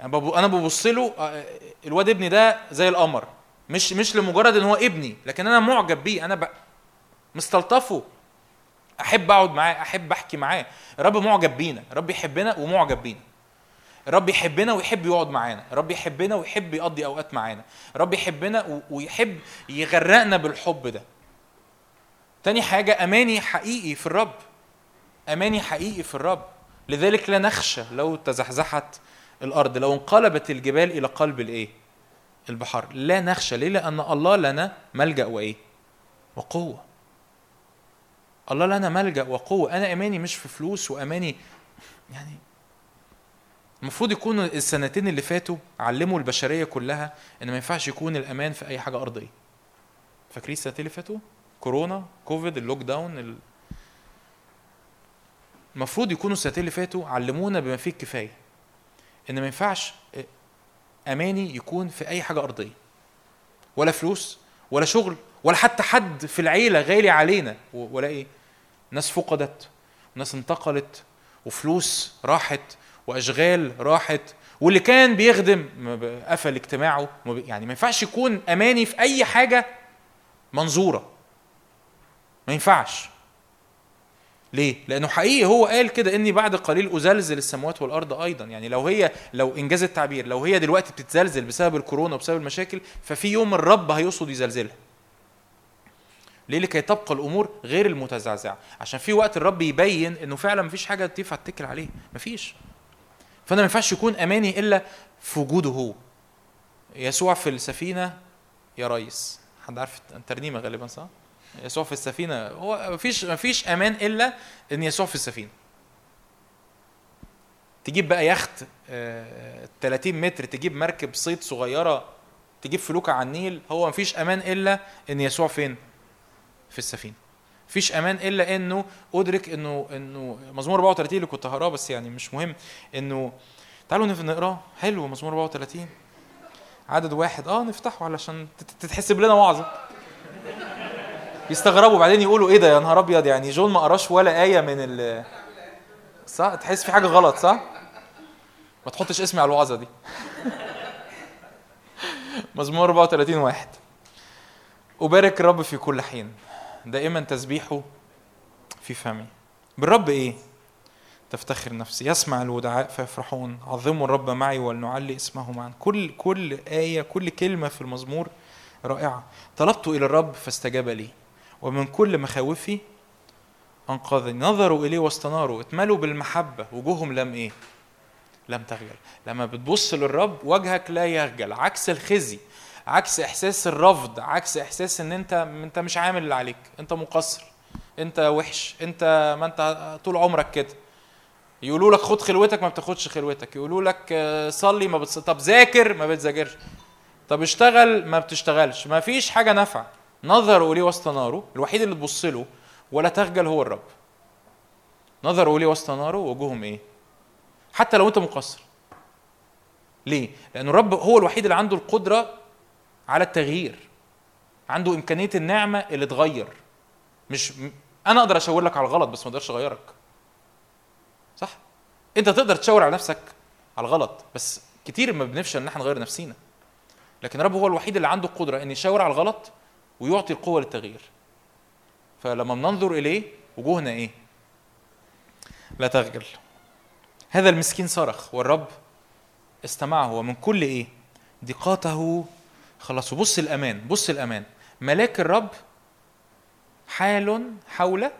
أنا أنا ببص له آه، الواد ابني ده زي القمر. مش مش لمجرد إن هو ابني لكن أنا معجب بيه. أنا ب... مستلطفه. أحب أقعد معاه أحب أحكي معاه. الرب معجب بينا. الرب يحبنا ومعجب بينا. الرب يحبنا ويحب يقعد معانا. الرب يحبنا ويحب يقضي أوقات معانا. الرب يحبنا ويحب يغرقنا بالحب ده. تاني حاجة أماني حقيقي في الرب. أماني حقيقي في الرب. لذلك لا نخشى لو تزحزحت الأرض لو انقلبت الجبال إلى قلب الإيه؟ البحر لا نخشى. ليه؟ لأن الله لنا ملجأ وإيه؟ وقوة. الله لنا ملجأ وقوة. أنا أماني مش في فلوس وأماني يعني المفروض يكون السنتين اللي فاتوا علموا البشرية كلها إن ما ينفعش يكون الأمان في أي حاجة أرضية. فاكرين السنتين اللي فاتوا؟ كورونا كوفيد ال lockdown ال... المفروض يكونوا السنتين اللي فاتوا علمونا بما فيه الكفاية. إن ما ينفعش أماني يكون في أي حاجة أرضية. ولا فلوس ولا شغل ولا حتى حد في العيلة غالي علينا. ولا إيه؟ ناس فقدت وناس انتقلت وفلوس راحت. وأشغال راحت واللي كان بيخدم قفل اجتماعه يعني ما ينفعش يكون أماني في أي حاجة منظورة ما ينفعش ليه؟ لأنه حقيقي هو قال كده إني بعد قليل أزلزل السماوات والأرض أيضا، يعني لو هي لو إنجاز التعبير لو هي دلوقتي بتتزلزل بسبب الكورونا وبسبب المشاكل ففي يوم الرب هيقصد يزلزلها. ليه؟ لكي تبقى الأمور غير المتزعزعة، عشان في وقت الرب يبين إنه فعلا مفيش حاجة تنفع تتكل عليه، مفيش. فأنا ما ينفعش يكون أماني إلا في وجوده هو. يسوع في السفينة يا ريس، حد عارف الترنيمة غالبا صح؟ يسوع في السفينة هو مفيش مفيش أمان إلا إن يسوع في السفينة. تجيب بقى يخت آه، 30 متر تجيب مركب صيد صغيرة تجيب فلوكة على النيل هو مفيش أمان إلا إن يسوع فين؟ في السفينة. مفيش أمان إلا إنه أدرك إنه إنه مزمور 34 اللي كنت هقراه بس يعني مش مهم. إنه تعالوا نقراه. حلو مزمور 34 عدد واحد. آه نفتحه علشان تت- تتحسب لنا وعظة. يستغربوا بعدين يقولوا إيه ده يا نهار أبيض يعني جون ما قراش ولا آية من ال صح؟ تحس في حاجة غلط صح؟ ما تحطش اسمي على الوعظة دي. مزمور 34 واحد. أبارك الرب في كل حين. دائما تسبيحه في فمي. بالرب إيه؟ تفتخر نفسي. يسمع الودعاء فيفرحون عظموا الرب معي ولنعلي اسمه معا. كل كل آية كل كلمة في المزمور رائعة. طلبت إلى الرب فاستجاب لي. ومن كل مخاوفي أنقذني. نظروا إليه واستناروا. اتملوا بالمحبة. وجوههم لم إيه؟ لم تخجل لما بتبص للرب وجهك لا يخجل عكس الخزي. عكس إحساس الرفض عكس إحساس إن أنت أنت مش عامل اللي عليك أنت مقصر أنت وحش أنت ما أنت طول عمرك كده. يقولوا لك خد خلوتك ما بتاخدش خلوتك. يقولوا لك آه، صلي ما بتص... طب ذاكر ما بتذاكرش. طب اشتغل ما بتشتغلش. ما فيش حاجة نافعة. نظروا اليه واستناروا الوحيد اللي تبص له ولا تخجل هو الرب. نظروا اليه واستناروا وجوههم إيه؟ حتى لو أنت مقصر. ليه؟ لأن الرب هو الوحيد اللي عنده القدرة على التغيير. عنده إمكانية النعمة اللي تغير. مش أنا أقدر أشاور لك على الغلط بس ما أقدرش أغيرك. صح؟ أنت تقدر تشاور على نفسك على الغلط بس كتير ما بنفشل إن إحنا نغير نفسينا. لكن الرب هو الوحيد اللي عنده القدره إن يشاور على الغلط ويعطي القوة للتغيير. فلما بننظر إليه وجوهنا إيه؟ لا تخجل هذا المسكين صرخ والرب استمعه ومن كل إيه؟ ضيقاته خلاص وبص الأمان بص الأمان. ملاك الرب حال حول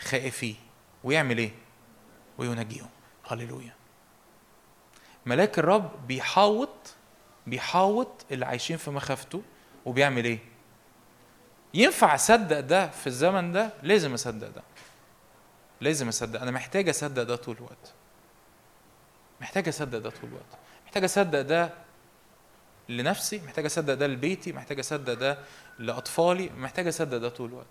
خائفيه ويعمل إيه؟ وينجيهم هللويا. ملاك الرب بيحاوط بيحاوط اللي عايشين في مخافته وبيعمل إيه؟ ينفع أصدق ده في الزمن ده؟ لازم أصدق ده. لازم أصدق. أنا محتاج أصدق ده طول الوقت. محتاج أصدق ده طول الوقت. محتاج أصدق ده لنفسي محتاج أصدق ده لبيتي محتاج أصدق ده لأطفالي محتاج أصدق ده طول الوقت.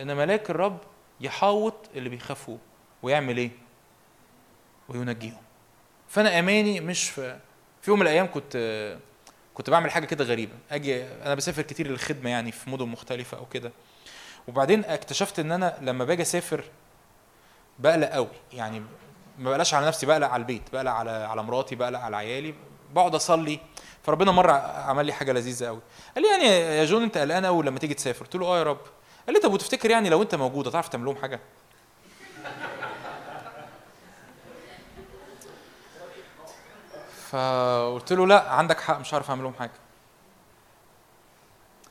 إن ملاك الرب يحاوط اللي بيخافوه ويعمل إيه؟ وينجيهم. فأنا آماني مش في في يوم من الأيام كنت كنت بعمل حاجة كده غريبة. أجي أنا بسافر كتير للخدمة يعني في مدن مختلفة أو كده. وبعدين اكتشفت إن أنا لما باجي أسافر بقلق قوي يعني ما بقلقش على نفسي بقلق على البيت بقلق على على مراتي بقلق على عيالي. بقعد اصلي فربنا مره عمل لي حاجة لذيذه قوي. قال لي يعني يا جون انت قلقان قوي لما تيجي تسافر. قلت له آه يا رب. قال لي طب وتفتكر يعني لو انت موجود هتعرف تعمل لهم حاجة؟ فقلت له لا عندك حق مش عارف اعمل لهم حاجة.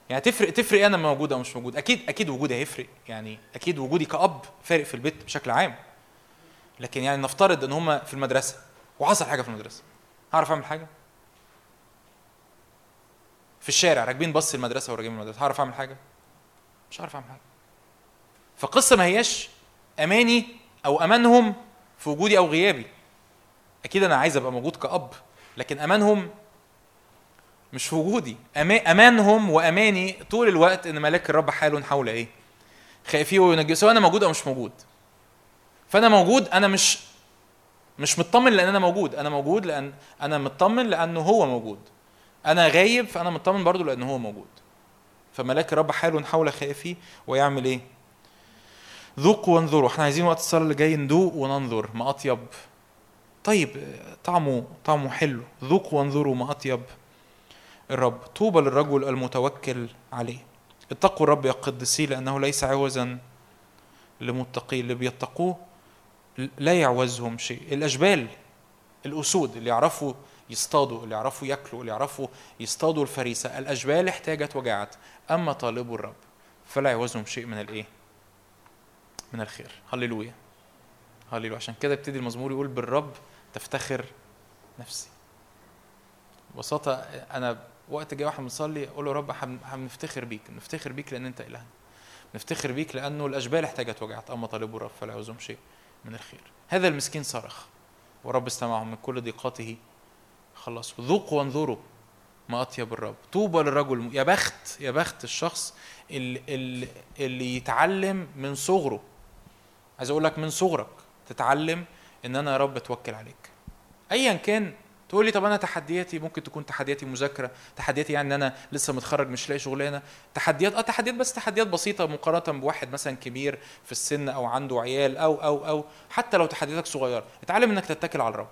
يعني تفرق تفرق أنا موجود أو مش موجود. أكيد أكيد وجودي هيفرق. يعني أكيد وجودي كأب فارق في البيت بشكل عام. لكن يعني نفترض ان هم في المدرسة وحصل حاجة في المدرسة. هعرف أعمل حاجة؟ في الشارع راكبين باص المدرسة وراجعين من المدرسة هعرف أعمل حاجة؟ مش هعرف أعمل حاجة. فالقصة ما هياش أماني أو أمانهم في وجودي أو غيابي. أكيد أنا عايز أبقى موجود كأب لكن أمانهم مش في وجودي. أمانهم وأماني طول الوقت إن ملاك الرب حال حول إيه؟ خائفيه وينجيه سواء أنا موجود أو مش موجود. فأنا موجود أنا مش مش مطمن لأن أنا موجود. أنا موجود لأن أنا مطمن لأنه هو موجود. أنا غايب فأنا مطمن برضو لأن هو موجود. فملاك الرب حال حول خائفيه ويعمل إيه؟ ذوقوا وانظروا. إحنا عايزين وقت الصلاة اللي جاي ندوق وننظر. ما أطيب. طيب طعمه طعمه حلو. ذوقوا وانظروا ما أطيب الرب. طوبى للرجل المتوكل عليه. اتقوا الرب يا قدسي لأنه ليس عوزا لمتقين اللي بيتقوه لا يعوزهم شيء. الاشبال الأسود اللي يعرفوا يصطادوا اللي يعرفوا ياكلوا اللي يعرفوا يصطادوا الفريسة الاشبال احتاجت وجعت أما طالبوا الرب فلا يعوزهم شيء من الإيه؟ من الخير. هللويا. هللويا. عشان كده يبتدي المزمور يقول بالرب تفتخر نفسي. ببساطة أنا وقت جاي واحد بنصلي أقول له رب هن- هنفتخر بيك. نفتخر بيك لأن أنت إلهنا نفتخر بيك لأنه الأشبال احتاجت وجعت أما طالبوا الرب فلا يعوزهم شيء. من الخير. هذا المسكين صرخ ورب استمعهم من كل ضيقاته. خلصوا ذوقوا وانظروا ما أطيب الرب. طوبى للرجل يا بخت يا بخت الشخص اللي, اللي يتعلم من صغره. عايز أقول لك من صغرك تتعلم إن أنا يا رب أتوكل عليك. ايا كان تقول لي طب أنا تحدياتي ممكن تكون تحدياتي مذاكرة تحدياتي يعني إن أنا لسه متخرج مش لاقي شغلانة. تحديات آه تحديات بس تحديات بسيطة مقارنة بواحد مثلا كبير في السن أو عنده عيال أو أو أو حتى لو تحدياتك صغيرة. اتعلم إنك تتكل على الرب.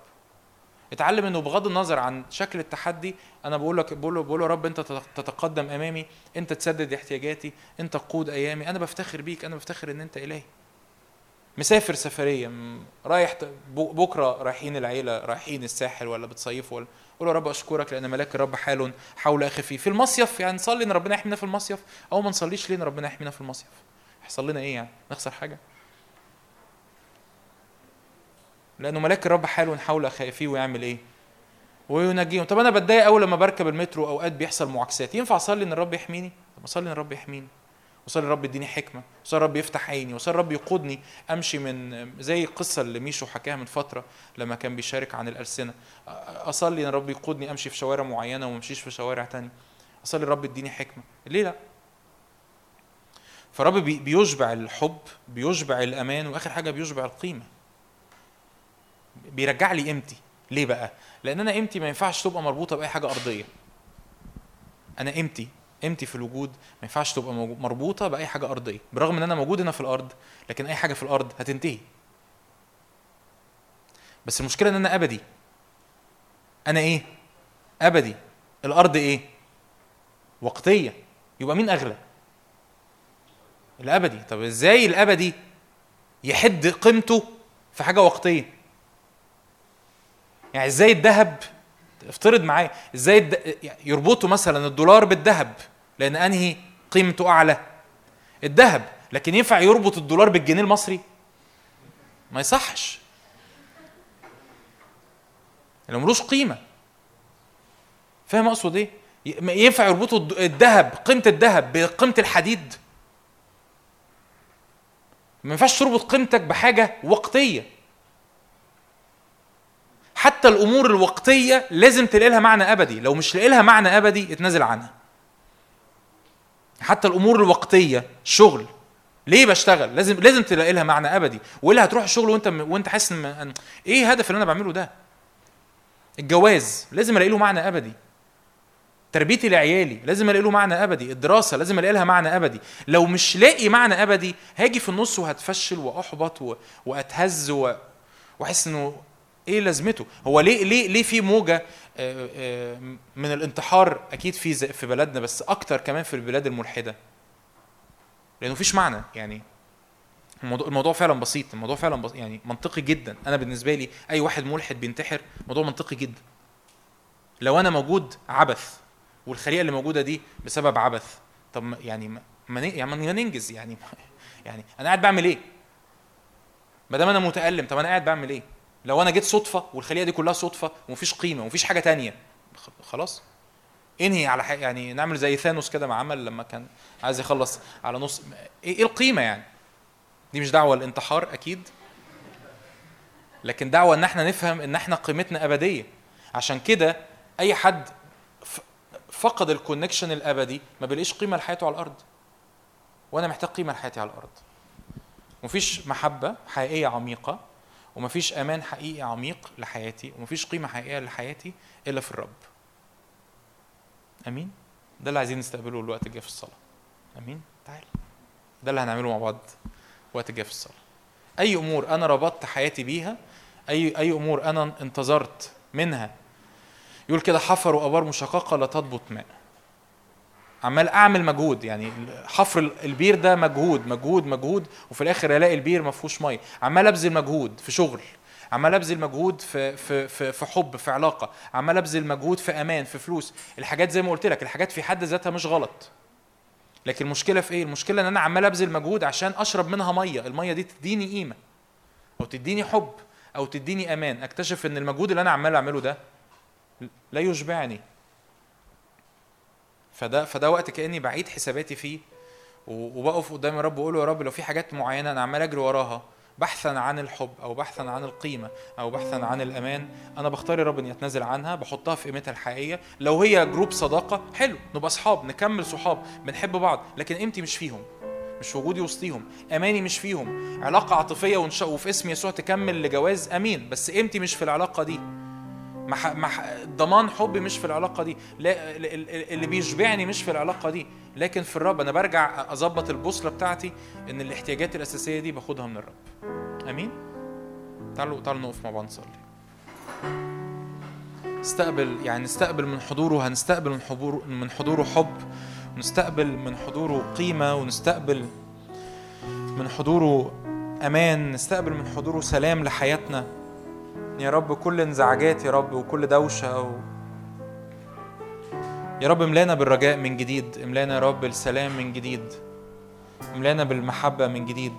اتعلم إنه بغض النظر عن شكل التحدي أنا بقول لك بقول له بقول له رب أنت تتقدم أمامي أنت تسدد احتياجاتي أنت تقود أيامي أنا بفتخر بيك أنا بفتخر إن أنت إلهي. مسافر سفرية رايح بكرة رايحين العيلة رايحين الساحل ولا بتصيفوا ولا قول يا رب أشكرك لأن ملاك الرب حال حول أخي فيه. في المصيف يعني نصلي إن ربنا يحمينا في المصيف أو ما نصليش ليه إن ربنا يحمينا في المصيف؟ يحصل لنا إيه يعني؟ نخسر حاجة؟ لأنه ملاك الرب حال حول خائفيه ويعمل إيه؟ وينجيهم. طب أنا بتضايق اول لما بركب المترو أوقات بيحصل معاكسات. ينفع أصلي إن الرب يحميني؟ طب أصلي إن الرب يحميني. وصلي الرب يديني حكمة وصلي الرب يفتح عيني وصلي الرب يقودني أمشي من زي القصة اللي ميشو حكاها من فترة لما كان بيشارك عن الألسنة. أصلي إن الرب يقودني أمشي في شوارع معينة وما امشيش في شوارع تانية. أصلي الرب يديني حكمة. ليه لأ؟ فالرب بي- بيشبع الحب بيشبع الأمان وآخر حاجة بيشبع القيمة. بيرجع لي قيمتي. ليه بقى؟ لأن أنا قيمتي ما ينفعش تبقى مربوطة بأي حاجة أرضية. أنا قيمتي قيمتي في الوجود ما ينفعش تبقى مربوطة بأي حاجة أرضية. برغم إن أنا موجود هنا في الأرض لكن أي حاجة في الأرض هتنتهي. بس المشكلة إن أنا أبدي. أنا إيه؟ أبدي. الأرض إيه؟ وقتية. يبقى مين أغلى؟ الأبدي. طب إزاي الأبدي يحد قيمته في حاجة وقتية؟ يعني إزاي الذهب افترض معايا إزاي يربطوا مثلا الدولار بالذهب لأن أنهي قيمته أعلى؟ الذهب لكن ينفع يربط الدولار بالجنيه المصري؟ ما يصحش. لو ملوش قيمة. فاهم أقصد إيه؟ ينفع يربطوا الذهب قيمة الذهب بقيمة الحديد. ما ينفعش تربط قيمتك بحاجة وقتية. حتى الأمور الوقتية لازم تلاقي لها معنى أبدي. لو مش لاقي لها معنى أبدي اتنازل عنها. حتى الأمور الوقتية شغل. ليه بشتغل؟ لازم لازم تلاقي لها معنى أبدي. وإلا هتروح الشغل وأنت وأنت حاسس إن إيه هدف اللي أنا بعمله ده؟ الجواز. لازم ألاقي له معنى أبدي. تربيتي لعيالي. لازم ألاقي له معنى أبدي. الدراسة. لازم ألاقي لها معنى أبدي. لو مش لاقي معنى أبدي هاجي في النص وهتفشل وأحبط و... وأتهز و... وأحس إنه إيه لازمته؟ هو ليه ليه ليه في موجة آه، آه، من الانتحار أكيد في في بلدنا بس أكتر كمان في البلاد الملحدة؟ لأنه مفيش معنى يعني الموضوع, الموضوع فعلا بسيط الموضوع فعلا بس يعني منطقي جدا. أنا بالنسبة لي أي واحد ملحد بينتحر موضوع منطقي جدا. لو أنا موجود عبث والخليقه اللي موجودة دي بسبب عبث طب يعني ما يعني ما ننجز يعني يعني أنا قاعد بعمل إيه؟ ما دام أنا متألم طب أنا قاعد بعمل إيه؟ لو أنا جيت صدفة والخليقه دي كلها صدفة ومفيش قيمة ومفيش حاجة تانية خلاص. انهي على حاجة يعني نعمل زي ثانوس كده ما عمل لما كان عايز يخلص على نص إيه إيه القيمة يعني؟ دي مش دعوة الانتحار أكيد لكن دعوة إن إحنا نفهم إن إحنا قيمتنا أبدية. عشان كده أي حد فقد الكونكشن الأبدي ما بيلاقيش قيمة لحياته على الأرض. وأنا محتاج قيمة لحياتي على الأرض. مفيش محبة حقيقية عميقة. ومفيش أمان حقيقي عميق لحياتي ومفيش قيمة حقيقية لحياتي إلا في الرب. أمين؟ ده اللي عايزين نستقبله الوقت الجاي في الصلاة. أمين؟ تعال. ده اللي هنعمله مع بعض وقت الجاي في الصلاة. أي أمور أنا ربطت حياتي بيها أي أي أمور أنا انتظرت منها يقول كده حفروا ابار مشققة لا تضبط ماء. عمال أعمل مجهود يعني حفر البير ده مجهود مجهود مجهود وفي الآخر ألاقي البير ما فيهوش مية. عمال أبذل مجهود في شغل عمال أبذل مجهود في في في في حب في علاقة عمال أبذل مجهود في أمان في فلوس. الحاجات زي ما قلت لك الحاجات في حد ذاتها مش غلط. لكن المشكلة في إيه؟ المشكلة إن أنا عمال أبذل مجهود عشان أشرب منها مية. المية دي تديني قيمة أو تديني حب أو تديني أمان. أكتشف إن المجهود اللي أنا عمال أعمله ده لا يشبعني. فده فده وقت كأني بعيد حساباتي فيه. وبقف قدام الرب وأقول له يا رب لو في حاجات معينة أنا عمال أجري وراها بحثا عن الحب أو بحثا عن القيمة أو بحثا عن أمان أنا بختار يا رب إني أتنازل عنها بحطها في قيمتها الحقيقية. لو هي جروب صداقة حلو نبقى أصحاب نكمل صحاب بنحب بعض لكن قيمتي مش فيهم مش وجودي وسطيهم أماني مش فيهم علاقة عاطفية ونش... وفي اسم يسوع تكمل لجواز أمين بس قيمتي مش في العلاقة دي. مح... مح... ضمان حبي مش في العلاقة دي. لا ال- ال- اللي بيشبعني مش في العلاقة دي. لكن في الرب أنا برجع أظبط البوصلة بتاعتي إن الاحتياجات الأساسية دي باخدها من الرب. آمين؟ تعالوا تعالوا نقف مع بعض نصلي. استقبل يعني نستقبل من حضوره هنستقبل من حضوره من حضوره حب ونستقبل من حضوره قيمة ونستقبل من حضوره أمان نستقبل من حضوره سلام لحياتنا. يا رب كل انزعاجات يا رب وكل دوشة و... يا رب املانا بالرجاء من جديد املانا يا رب السلام من جديد املانا بالمحبة من جديد.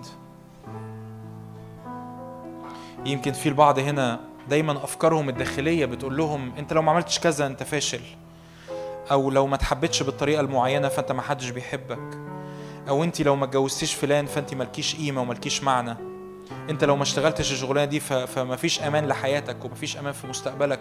يمكن في البعض هنا دايما أفكارهم الداخلية بتقول لهم أنت لو ما عملتش كذا أنت فاشل أو لو ما تحبتش بالطريقة المعينة فأنت ما حدش بيحبك أو أنت لو ما اتجوزتيش فلان فأنت مالكيش قيمة ومالكيش معنى. انت لو ما اشتغلتش الشغلانة دي ف... فمفيش أمان لحياتك ومفيش أمان في مستقبلك.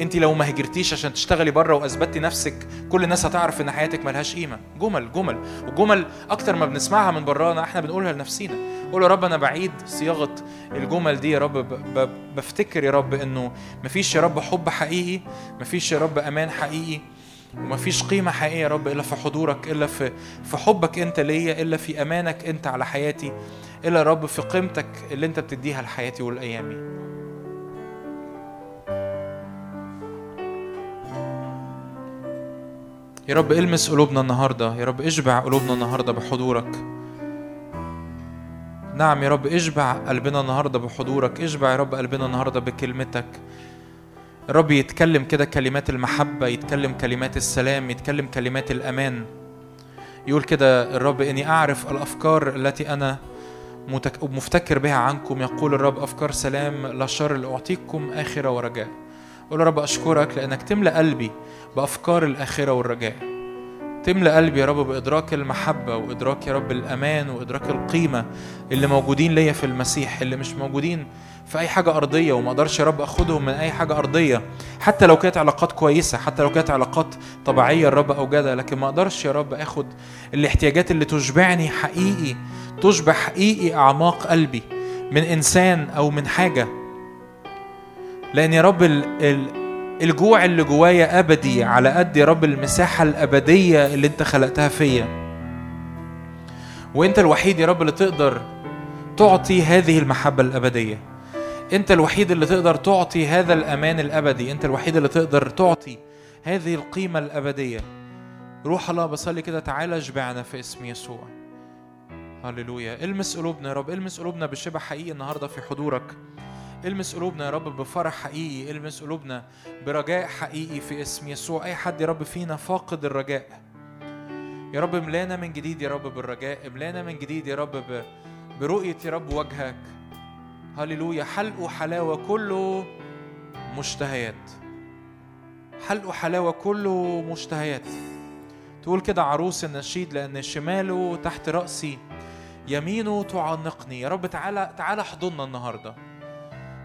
انت لو ما هجرتيش عشان تشتغلي بره واثبتي نفسك كل الناس هتعرف ان حياتك ملهاش قيمة. جمل جمل. وجمل أكتر ما بنسمعها من برانا إحنا بنقولها لنفسينا. قول يا رب أنا بعيد صياغة الجمل دي يا رب. بفتكر يا رب انه مفيش يا رب حب حقيقي مفيش يا رب أمان حقيقي ومفيش قيمة حقيقية يا رب إلا في حضورك إلا في في حبك أنت ليا إلا في أمانك أنت على حياتي. إلا يا رب في قيمتك اللي أنت بتديها لحياتي والأيامي يا رب إلمس قلوبنا النهاردة. يا رب اشبع قلوبنا النهاردة بحضورك. نعم يا رب اشبع قلبنا النهاردة بحضورك. اشبع يا رب قلبنا النهاردة بكلمتك. الرب يتكلم كده كلمات المحبة يتكلم كلمات السلام يتكلم كلمات الأمان. يقول كده الرب إني أعرف الأفكار التي أنا مفتكر بها عنكم. يقول الرب أفكار سلام لا شر لأعطيكم آخرة ورجاء. قول يا رب أشكرك لأنك تملأ قلبي بأفكار الآخرة والرجاء. تملأ قلبي يا رب بإدراك المحبة وإدراك يا رب الأمان وإدراك القيمة اللي موجودين ليا في المسيح اللي مش موجودين في أي حاجة أرضية وما أقدرش يا رب أخدهم من أي حاجة أرضية. حتى لو كانت علاقات كويسة حتى لو كانت علاقات طبيعية الرب أوجدها لكن ما أقدرش يا رب أخد الاحتياجات اللي تشبعني حقيقي تشبع حقيقي أعماق قلبي من إنسان أو من حاجة. لأن يا رب ال ال الجوع اللي جوايا أبدي على قد يا رب المساحة الأبدية اللي أنت خلقتها فيا. وأنت الوحيد يا رب اللي تقدر تعطي هذه المحبة الأبدية. أنت الوحيد اللي تقدر تعطي هذا الأمان الأبدي. أنت الوحيد اللي تقدر تعطي هذه القيمة الأبدية. روح الله بصلي كده تعالى اشبعنا في اسم يسوع. هللويا. المس قلوبنا يا رب. المس قلوبنا بشبع حقيقي النهارده في حضورك. المس قلوبنا يا رب بفرح حقيقي المس قلوبنا برجاء حقيقي في اسم يسوع. أي حد يا رب فينا فاقد الرجاء. يا رب املانا من جديد يا رب بالرجاء املانا من جديد يا رب. برؤية يا رب وجهك. هللويا. حلق وحلاوة كله مشتهيات. حلق وحلاوة كله مشتهيات. تقول كده عروس النشيد لأن شماله تحت رأسي يمينه تعانقني يا رب تعالى تعالى احضننا النهارده.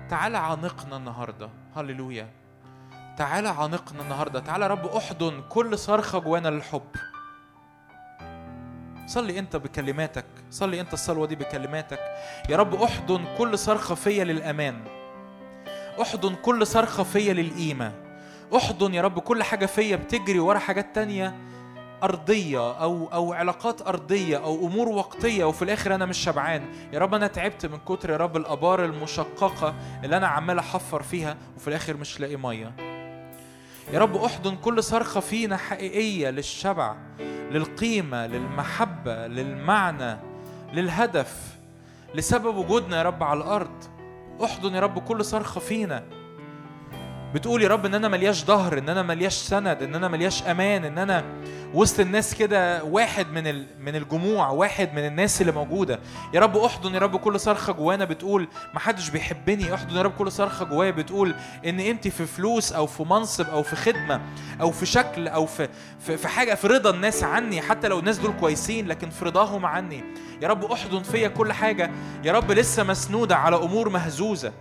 تعالى عانقنا النهارده. هللويا. تعالى عانقنا النهارده. تعالى رب أحضن كل صرخة جوانا للحب. صلي أنت بكلماتك. صلي أنت الصلوة دي بكلماتك. يا رب أحضن كل صرخة فيا للأمان. أحضن كل صرخة فيا للقيمة. أحضن يا رب كل حاجة فيا بتجري ورا حاجات تانية. أرضية أو أو علاقات أرضية أو أمور وقتية وفي الآخر أنا مش شبعان. يا رب أنا تعبت من كتر يا رب الآبار المشققة اللي أنا عمال أحفر فيها وفي الآخر مش لاقي مية. يا رب أحضن كل صرخة فينا حقيقية للشبع للقيمة للمحبة للمعنى للهدف لسبب وجودنا يا رب على الأرض. أحضن يا رب كل صرخة فينا بتقول يا رب إن أنا ملياش ظهر إن أنا ملياش سند إن أنا ملياش أمان إن أنا وسط الناس كده واحد من من الجموع واحد من الناس اللي موجودة. يا رب أحضن يا رب كل صرخة جوانا بتقول ما حدش بيحبني. أحضن يا رب كل صرخة جوايا بتقول إن قيمتي في فلوس أو في منصب أو في خدمة أو في شكل أو في في, في حاجة في رضا الناس عني حتى لو الناس دول كويسين لكن في رضاهم عني. يا رب أحضن فيا كل حاجة. يا رب لسه مسنودة على أمور مهزوزة.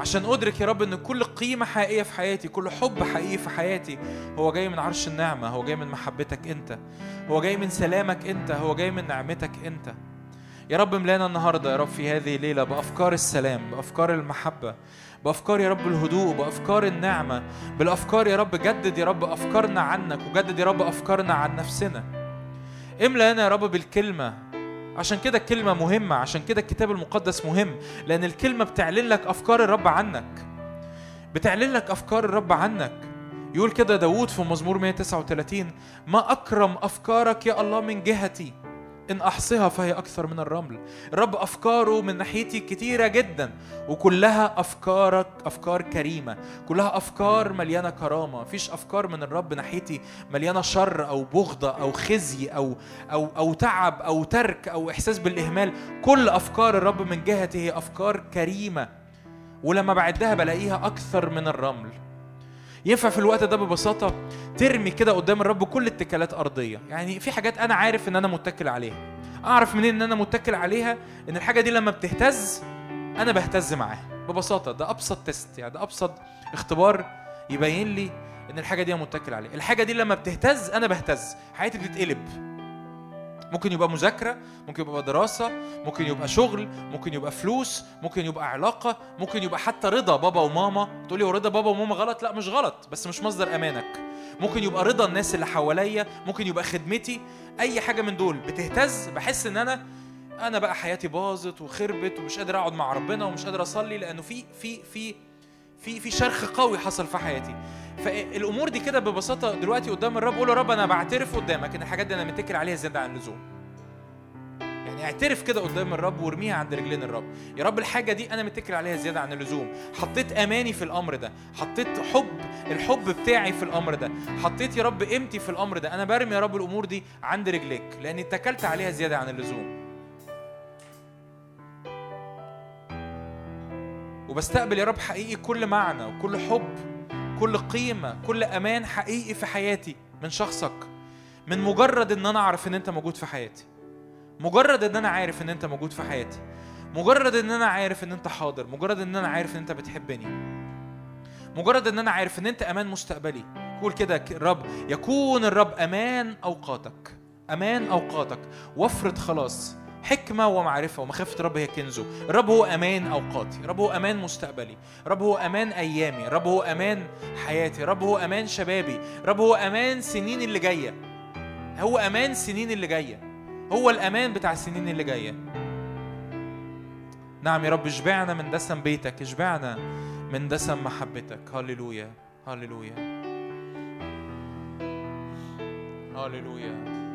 عشان أدرك يا رب إن كل قيمة حقيقية في حياتي كل حب حقيقي في حياتي هو جاي من عرش النعمة هو جاي من محبتك أنت هو جاي من سلامك أنت هو جاي من نعمتك أنت. يا رب ملانا النهارده يا رب في هذه الليلة بأفكار السلام بأفكار المحبة بأفكار يا رب الهدوء بأفكار النعمة بالأفكار يا رب جدد يا رب أفكارنا عنك وجدد يا رب أفكارنا عن نفسنا. املأنا يا رب بالكلمة عشان كده الكلمة مهمة عشان كده الكتاب المقدس مهم لأن الكلمة بتعلن لك أفكار الرب عنك. بتعلن لك أفكار الرب عنك. يقول كده داود في مزمور 139 ما أكرم أفكارك يا الله من جهتي. إن أحصها فهي أكثر من الرمل. الرب أفكاره من ناحيتي كتيرة جدا وكلها أفكارك أفكار كريمة. كلها أفكار مليانة كرامة. مفيش أفكار من الرب ناحيتي مليانة شر أو بغضة أو خزي أو أو أو تعب أو ترك أو إحساس بالإهمال. كل أفكار الرب من جهتي هي أفكار كريمة. ولما بعدها بلاقيها أكثر من الرمل. ينفع في الوقت ده ببساطة؟ ترمي كده قدام الرب كل اتكالات أرضية. يعني في حاجات أنا عارف إن أنا متكل عليها. أعرف منين إن أنا متكل عليها؟ إن الحاجة دي لما بتهتز أنا بهتز معاها. ببساطة ده أبسط تيست يعني ده أبسط اختبار يبين لي إن الحاجة دي أنا متكل عليها. الحاجة دي لما بتهتز أنا بهتز. حياتي بتتقلب. ممكن يبقى مذاكرة ممكن يبقى دراسة ممكن يبقى شغل ممكن يبقى فلوس ممكن يبقى علاقة ممكن يبقى حتى رضا بابا وماما. تقولي هو رضا بابا وماما غلط؟ لا مش غلط بس مش مصدر أمانك. ممكن يبقى رضا الناس اللي حواليا ممكن يبقى خدمتي. أي حاجة من دول بتهتز بحس إن أنا أنا بقى حياتي باظت وخربت ومش قادر أقعد مع ربنا ومش قادر أصلي لأنه في في في في في شرخ قوي حصل في حياتي. فالأمور دي كده ببساطة دلوقتي قدام الرب قول يا رب أنا بعترف قدامك إن الحاجات دي أنا متكل عليها زيادة عن اللزوم. يعني اعترف كده قدام الرب وارميها عند رجلين الرب. يا رب الحاجة دي أنا متكل عليها زيادة عن اللزوم. حطيت أماني في الأمر ده. حطيت حب الحب بتاعي في الأمر ده. حطيت يا رب قيمتي في الأمر ده. أنا برمي يا رب الأمور دي عند رجليك لأني اتكلت عليها زيادة عن اللزوم. وبستقبل يا رب حقيقي كل معنى وكل حب كل قيمة كل أمان حقيقي في حياتي من شخصك من مجرد إن أنا أعرف إن أنت موجود في حياتي مجرد إن أنا عارف إن أنت موجود في حياتي مجرد إن أنا عارف إن أنت حاضر مجرد إن أنا عارف إن أنت بتحبني مجرد إن أنا عارف إن أنت أمان مستقبلي. قول كده الرب يكون الرب أمان أوقاتك أمان أوقاتك. وفرة خلاص حكمة ومعرفة ومخافة الرب هي كنزه. الرب هو أمان أوقاتي الرب هو أمان مستقبلي الرب هو أمان أيامي الرب هو أمان حياتي الرب هو أمان شبابي الرب هو أمان سنين اللي جاية. هو أمان سنين اللي جاية. هو الأمان بتاع السنين اللي جاية. نعم يا رب اشبعنا من دسم بيتك اشبعنا من دسم محبتك. هللويا هللويا. هللويا.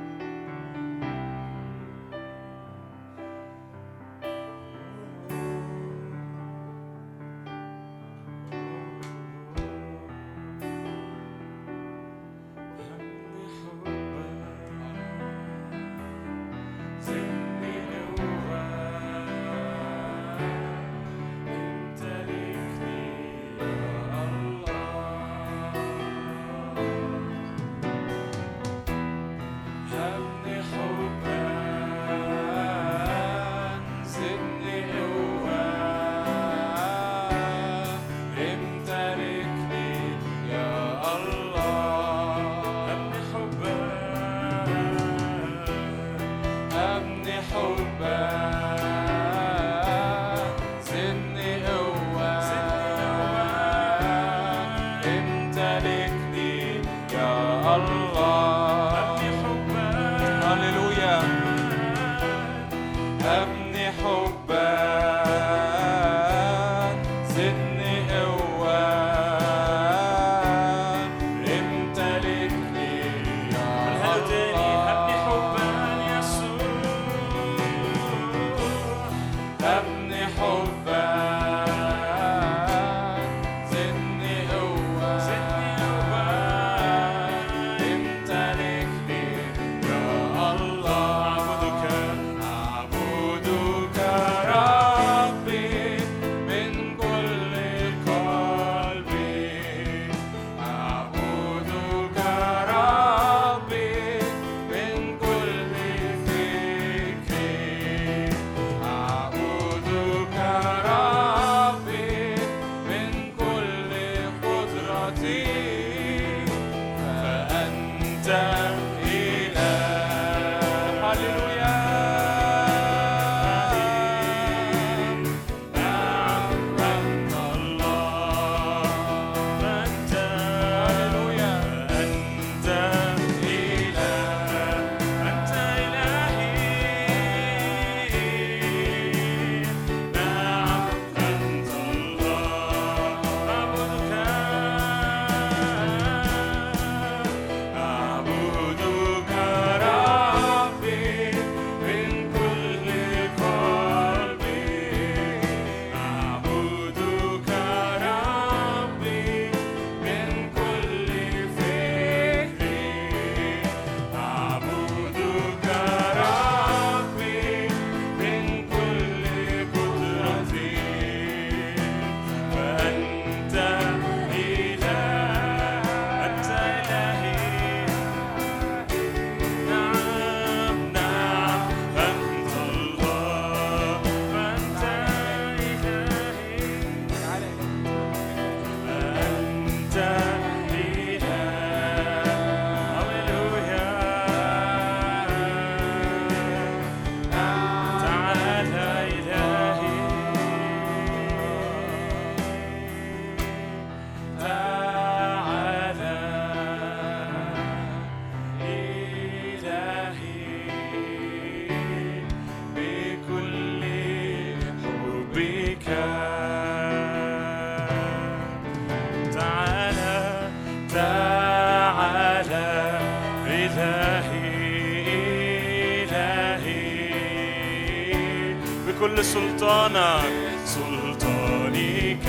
كل سلطانك سلطانك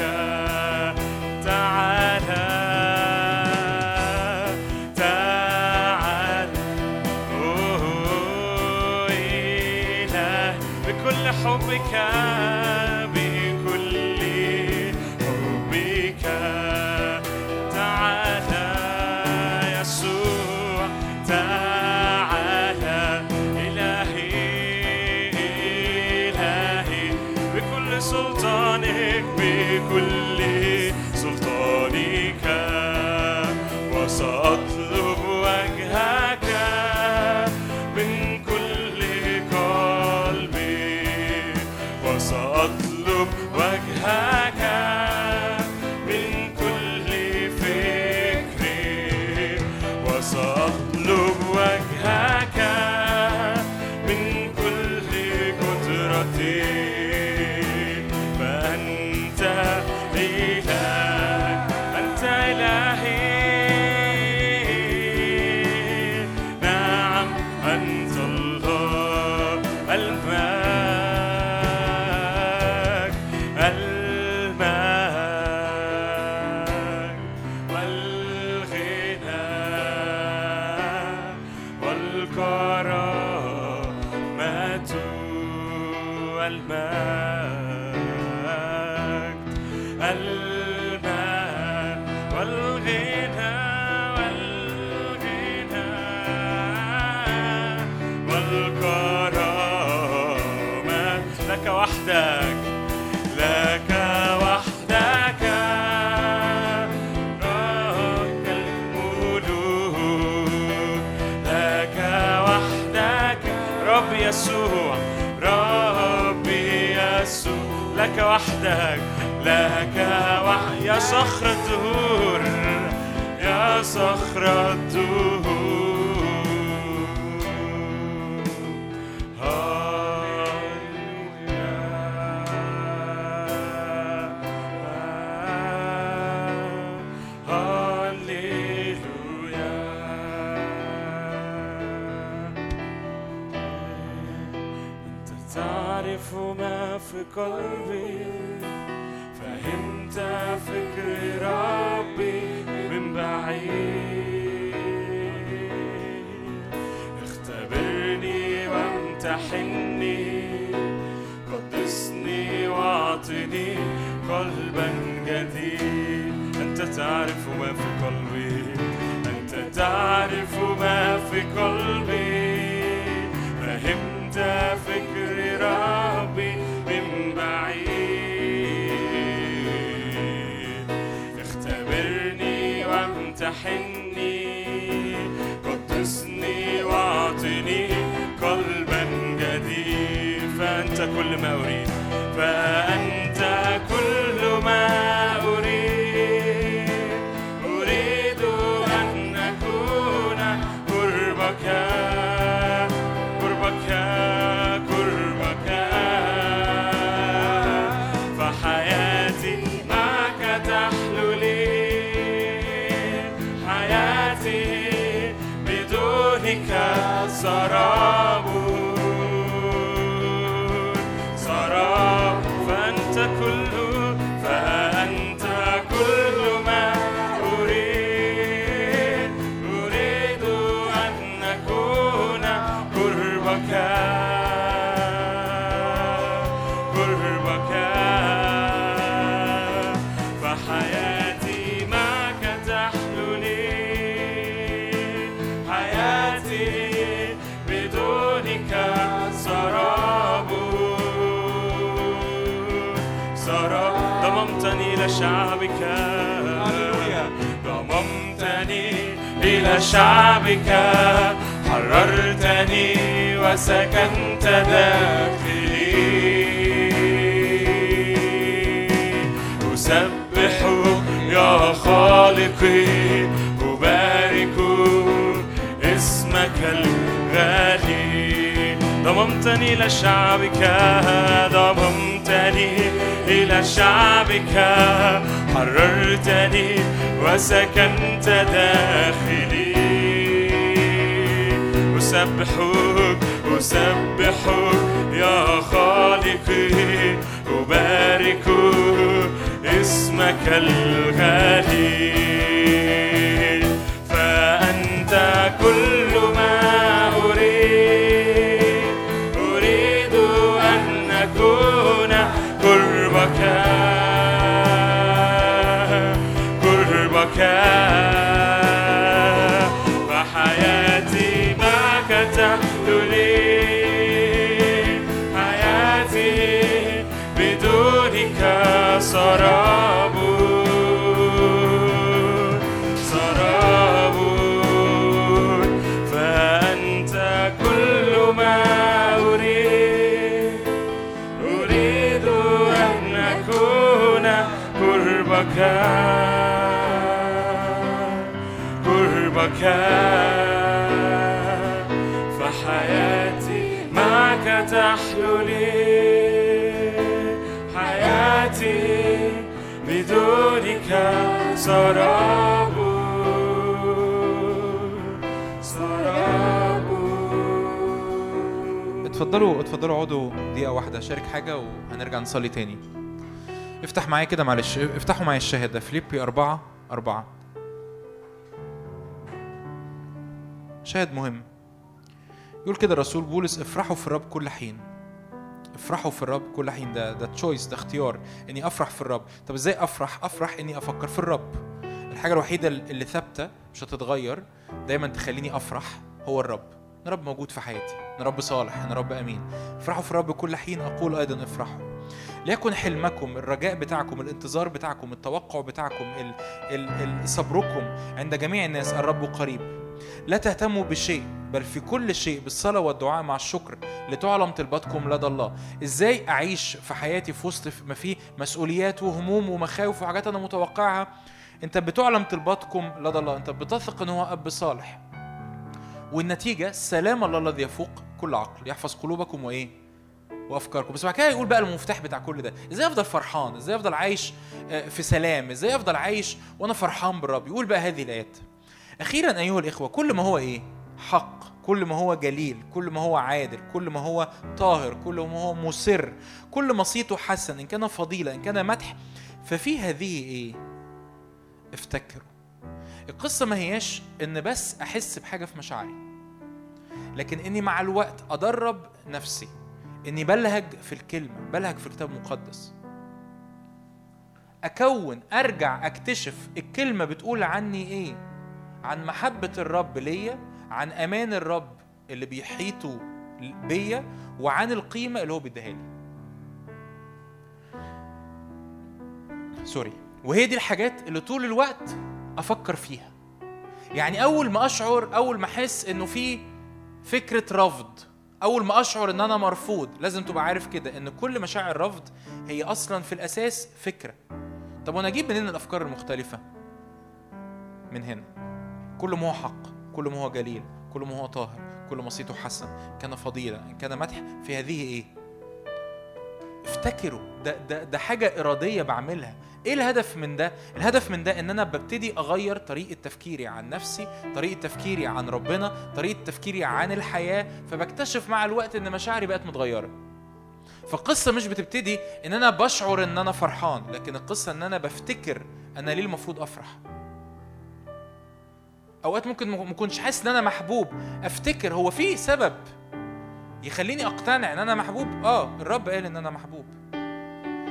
تعالى تعالى. أوه إله بكل حبك. 굴 وحدك لك وحي يا صخرة الدهور. يا صخرة الدهور ربي من بعيد. اختبرني وامتحني قدسني واعطني قلبا جديد. أنت تعرف ما في إلى شعبك ضممتني إلى شعبك. حررتني وسكنت داخلي. أسبحك يا خالقي. أبارك اسمك الغالي. ضممتني إلى شعبك. ضممتني دعوتني إلى شعبك. حررتني وسكنت داخلي. أسبحك أسبحك يا خالقي أبارك اسمك الغالي. فأنت كل قربك فحياتي معك تحلو لي حياتي
اتفضلوا اتفضلوا اقعدوا دقيقة واحدة شارك حاجة وهنرجع نصلي تاني. افتح معايا كده معلش افتحوا معايا الشاهدة فيليبي أربعة أربعة. شاهد مهم. يقول كده الرسول بولس افرحوا في الرب كل حين. افرحوا في الرب. كل حين ده ده تشويس ده اختيار إني أفرح في الرب. طب إزاي أفرح؟ أفرح إني أفكر في الرب. الحاجة الوحيدة اللي ثابتة مش هتتغير دايما تخليني أفرح هو الرب. ان رب موجود في حياتي. ان رب صالح. ان رب أمين. افرحوا في الرب كل حين. أقول أيضا افرحوا. ليكن حلمكم الرجاء بتاعكم الانتظار بتاعكم التوقع بتاعكم صبركم عند جميع الناس. الرب قريب. لا تهتموا بشيء بل في كل شيء بالصلاة والدعاء مع الشكر لتعلم طلباتكم لدى الله. إزاي أعيش في حياتي في وسط ما فيه مسؤوليات وهموم ومخاوف وحاجات أنا متوقعها؟ أنت بتعلم طلباتكم لدى الله. أنت بتثق إن هو أب صالح. والنتيجة سلام الله الذي يفوق كل عقل يحفظ قلوبكم وإيه؟ وأفكاركم. بس بعد كده يقول بقى المفتاح بتاع كل ده. إزاي أفضل فرحان؟ إزاي أفضل عايش آه، في سلام؟ إزاي أفضل عايش وأنا فرحان بالرب؟ يقول بقى هذه الآيات. أخيرا أيها الإخوة كل ما هو إيه؟ حق كل ما هو جليل كل ما هو عادل كل ما هو طاهر كل ما هو مسر كل ما صيته حسن إن كان فضيلة إن كان مدح. ففي هذه إيه؟ افتكروا. القصة ما هياش إن بس أحس بحاجة في مشاعري لكن إني مع الوقت أدرب نفسي إني بلهج في الكلمة بلهج في الكتاب المقدس. أكون أرجع أكتشف الكلمة بتقول عني إيه؟ عن محبة الرب ليا عن أمان الرب اللي بيحيطوا بيا وعن القيمة اللي هو بيديها لي. سوري وهي دي الحاجات اللي طول الوقت أفكر فيها. يعني أول ما أشعر أول ما أحس إنه في فكرة رفض أول ما أشعر إن أنا مرفوض لازم تبقى عارف كده إن كل مشاعر الرفض هي أصلا في الأساس فكرة. طب وأنا أجيب منين الأفكار المختلفة؟ من هنا. كل ما هو حق كل ما هو جليل كل ما هو طاهر كل ما صيته حسن. كان فضيلة إن كان مدح في هذه إيه؟ افتكروا ده, ده, ده حاجة إرادية بعملها. إيه الهدف من ده؟ الهدف من ده إن أنا ببتدي أغير طريقة تفكيري عن نفسي طريقة تفكيري عن ربنا طريقة تفكيري عن الحياة. فبكتشف مع الوقت إن مشاعري بقت متغيرة. فالقصة مش بتبتدي إن أنا بشعر إن أنا فرحان لكن القصة إن أنا بفتكر أنا ليه المفروض أفرح. أوقات ممكن ما اكونش حاسس إن أنا محبوب. أفتكر هو في سبب يخليني أقتنع إن أنا محبوب؟ آه الرب قال إن أنا محبوب.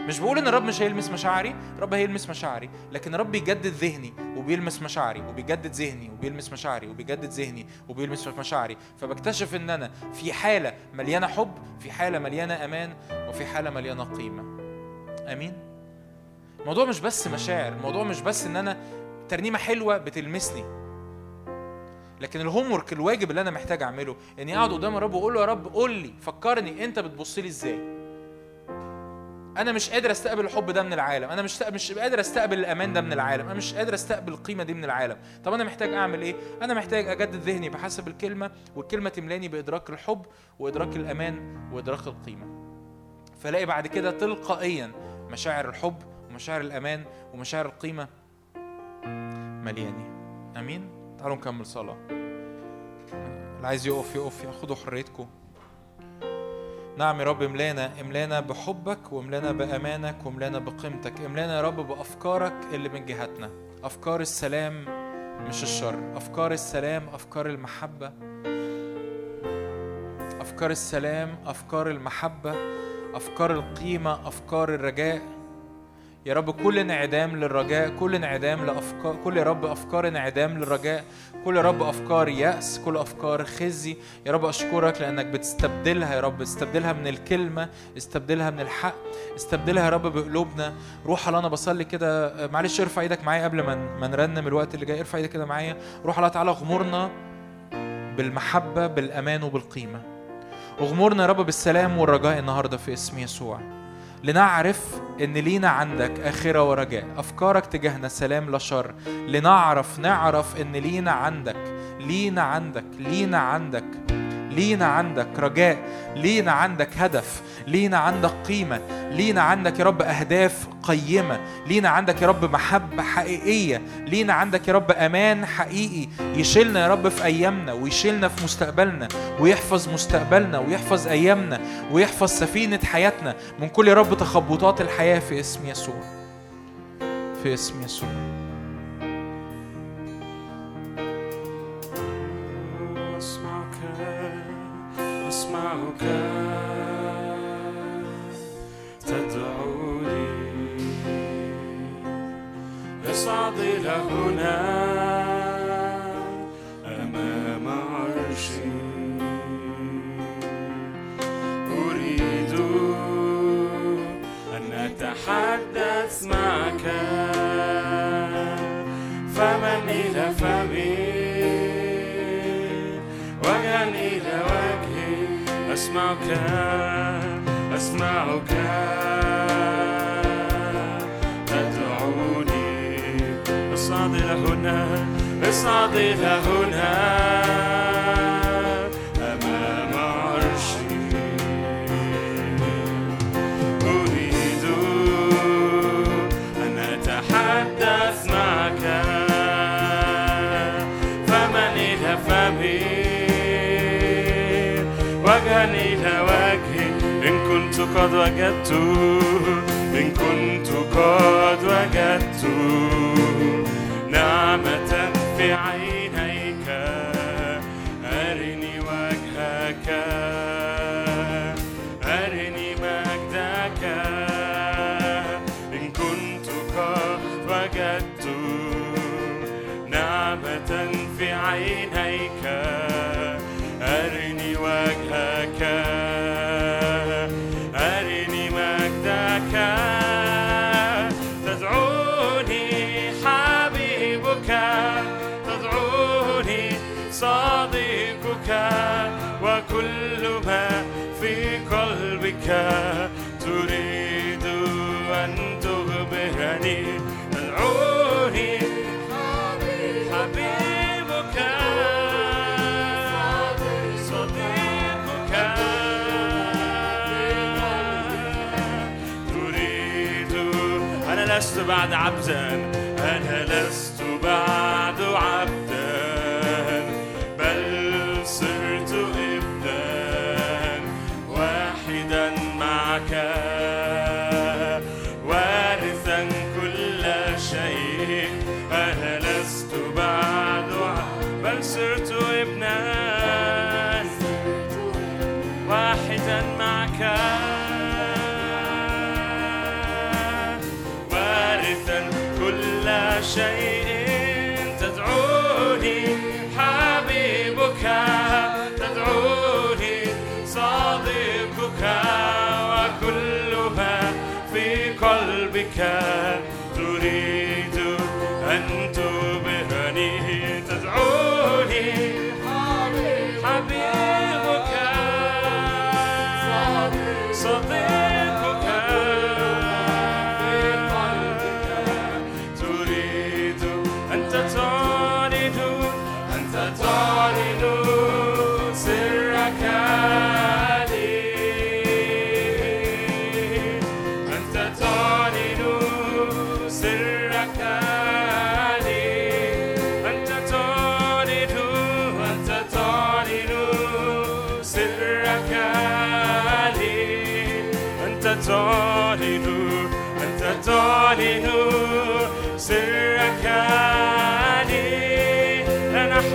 مش بقول إن الرب مش هيلمس مشاعري الرب هيلمس مشاعري لكن الرب بيجدد ذهني وبيلمس مشاعري وبيجدد ذهني وبيلمس مشاعري وبيجدد ذهني وبيلمس مشاعري. فبكتشف إن أنا في حالة مليانة حب في حالة مليانة أمان وفي حالة مليانة قيمة. آمين؟ الموضوع مش بس مشاعر الموضوع مش بس إن أنا ترنيمة حلوة بتلمسني. لكن الهوم ورك الواجب اللي أنا محتاج أعمله إني أقعد قدام الرب وأقول له يا رب قول لي فكرني أنت بتبص لي إزاي. أنا مش قادر أستقبل الحب ده من العالم أنا مش مش قادر أستقبل الأمان ده من العالم أنا مش قادر أستقبل القيمة دي من العالم. طب أنا محتاج أعمل إيه؟ أنا محتاج أجدد ذهني بحسب الكلمة والكلمة تملاني بإدراك الحب وإدراك الأمان وإدراك القيمة. فلاقي بعد كده تلقائيا مشاعر الحب ومشاعر الأمان ومشاعر القيمة ملياني آمين؟ تعالوا نكمل صلاة. اللي عايز يقف يقف. ياخدوا حريتكم. نعم يا رب املانا املانا بحبك واملانا بأمانك واملانا بقيمتك. املانا يا رب بأفكارك اللي من جهتنا. أفكار السلام مش الشر. أفكار السلام أفكار المحبة. أفكار السلام أفكار المحبة. أفكار القيمة أفكار الرجاء. يا رب كل انعدام للرجاء كل انعدام لأفكار كل يا رب أفكار انعدام للرجاء كل يا رب أفكار يأس كل أفكار خزي. يا رب أشكرك لأنك بتستبدلها يا رب استبدلها من الكلمة استبدلها من الحق استبدلها يا رب بقلوبنا. روح الله أنا بصلي كده معلش ارفع إيدك معايا قبل ما ما نرنم الوقت اللي جاي. ارفع إيدك كده معايا. روح الله تعالى اغمرنا بالمحبة بالأمان وبالقيمة. اغمرنا يا رب بالسلام والرجاء النهارده في اسم يسوع. لنعرف إن لينا عندك آخرة ورجاء. أفكارك تجاهنا سلام لا شر. لنعرف نعرف إن لينا عندك لينا عندك لينا عندك. لينا عندك رجاء لينا عندك هدف لينا عندك قيمة لينا عندك يا رب أهداف قيمة لينا عندك يا رب محبة حقيقية لينا عندك يا رب أمان حقيقي يشيلنا يا رب في أيامنا ويشيلنا في مستقبلنا ويحفظ مستقبلنا ويحفظ أيامنا ويحفظ سفينة حياتنا من كل يا رب تخبطات الحياة في اسم يسوع. في اسم يسوع.
اصعد إلى هنا أمام عرشي. أريد أن أتحدث معك. أسمعك أسمعك. تدعوني أصعد إلى هنا أصعد إلى هنا. قد وجدت إن كنت قد وجدت نعمة في عينيك تريد أن تخبرني. تدعوني حبيبك. صديقك. تريد. أنا لست بعد عبدا شيء تدعوني حبيبك تدعوني صديقك وكلها في قلبك.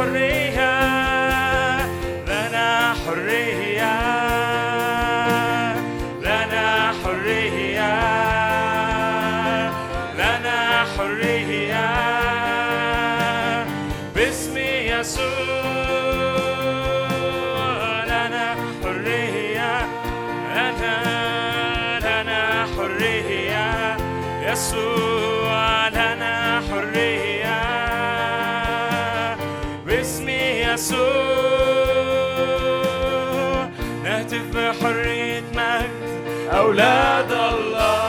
حرية لنا حرية لنا حرية لنا حرية. باسم يسوع لنا حرية لنا لنا حرية. يسوع يسوع. نهتف بحرية مجد. أولاد الله.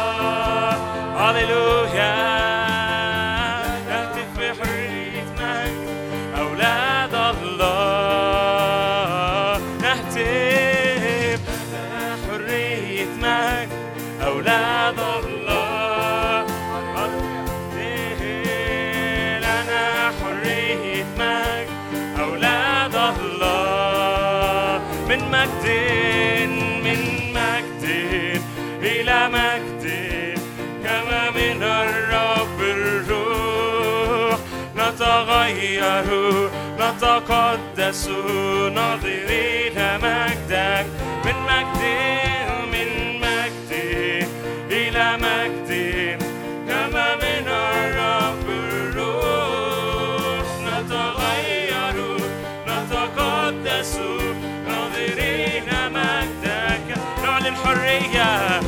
نتغير نتقدس ناظرين مجدك من مجد من مجد إلى مجد كما من الرب الروح نتغير نتقدس ناظرين مجدك نعلن حرية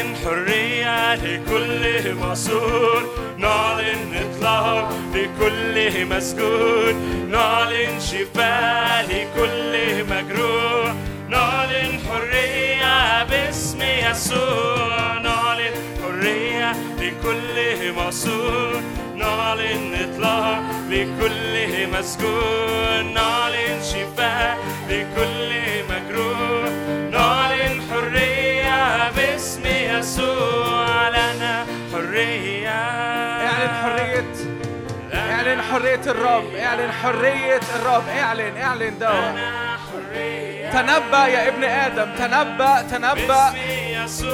نعلن حرية لكل مسؤول. نعلن إطلاق لكل مسجون نعلن شفاء لكل مجروح. نعلن حرية باسم يسوع. نعلن حرية لكل مسؤول. نعلن إطلاق لكل مسجون نعلن شفاء لكل مجروح. يسوع لنا حرية.
اعلن حرية. اعلن حرية الرب. اعلن حرية الرب. اعلن اعلن دوا تنبأ يا ابن آدم. تنبأ تنبأ.
باسم يسوع.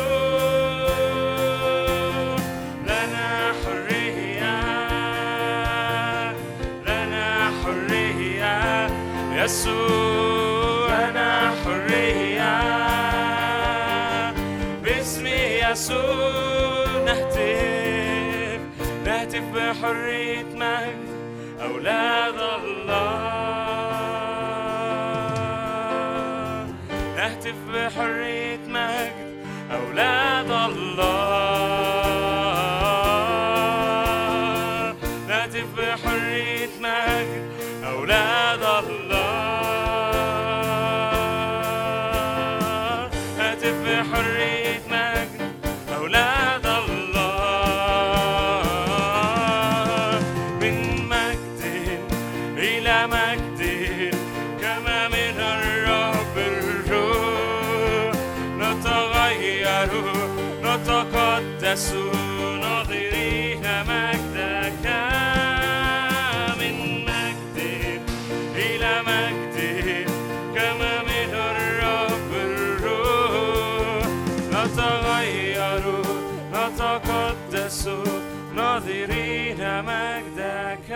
لنا حرية. لنا حرية. يسوع. يسوع نهتف نهتف بحرية مجد أولاد الله. نهتف بحرية مجد أولاد الله. ناظرين مجدك.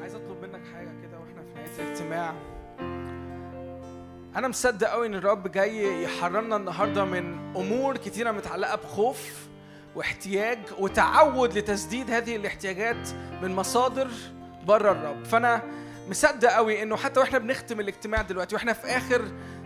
عايز اطلب منك حاجة كده وإحنا في نهاية الاجتماع. أنا مصدق قوي إن الرب جاي يحررنا النهاردة من أمور كتيرة متعلقة بخوف واحتياج وتعود لتسديد هذه الاحتياجات من مصادر بره الرب. فأنا مصدق قوي إنه حتى وإحنا بنختم الاجتماع دلوقتي وإحنا في آخر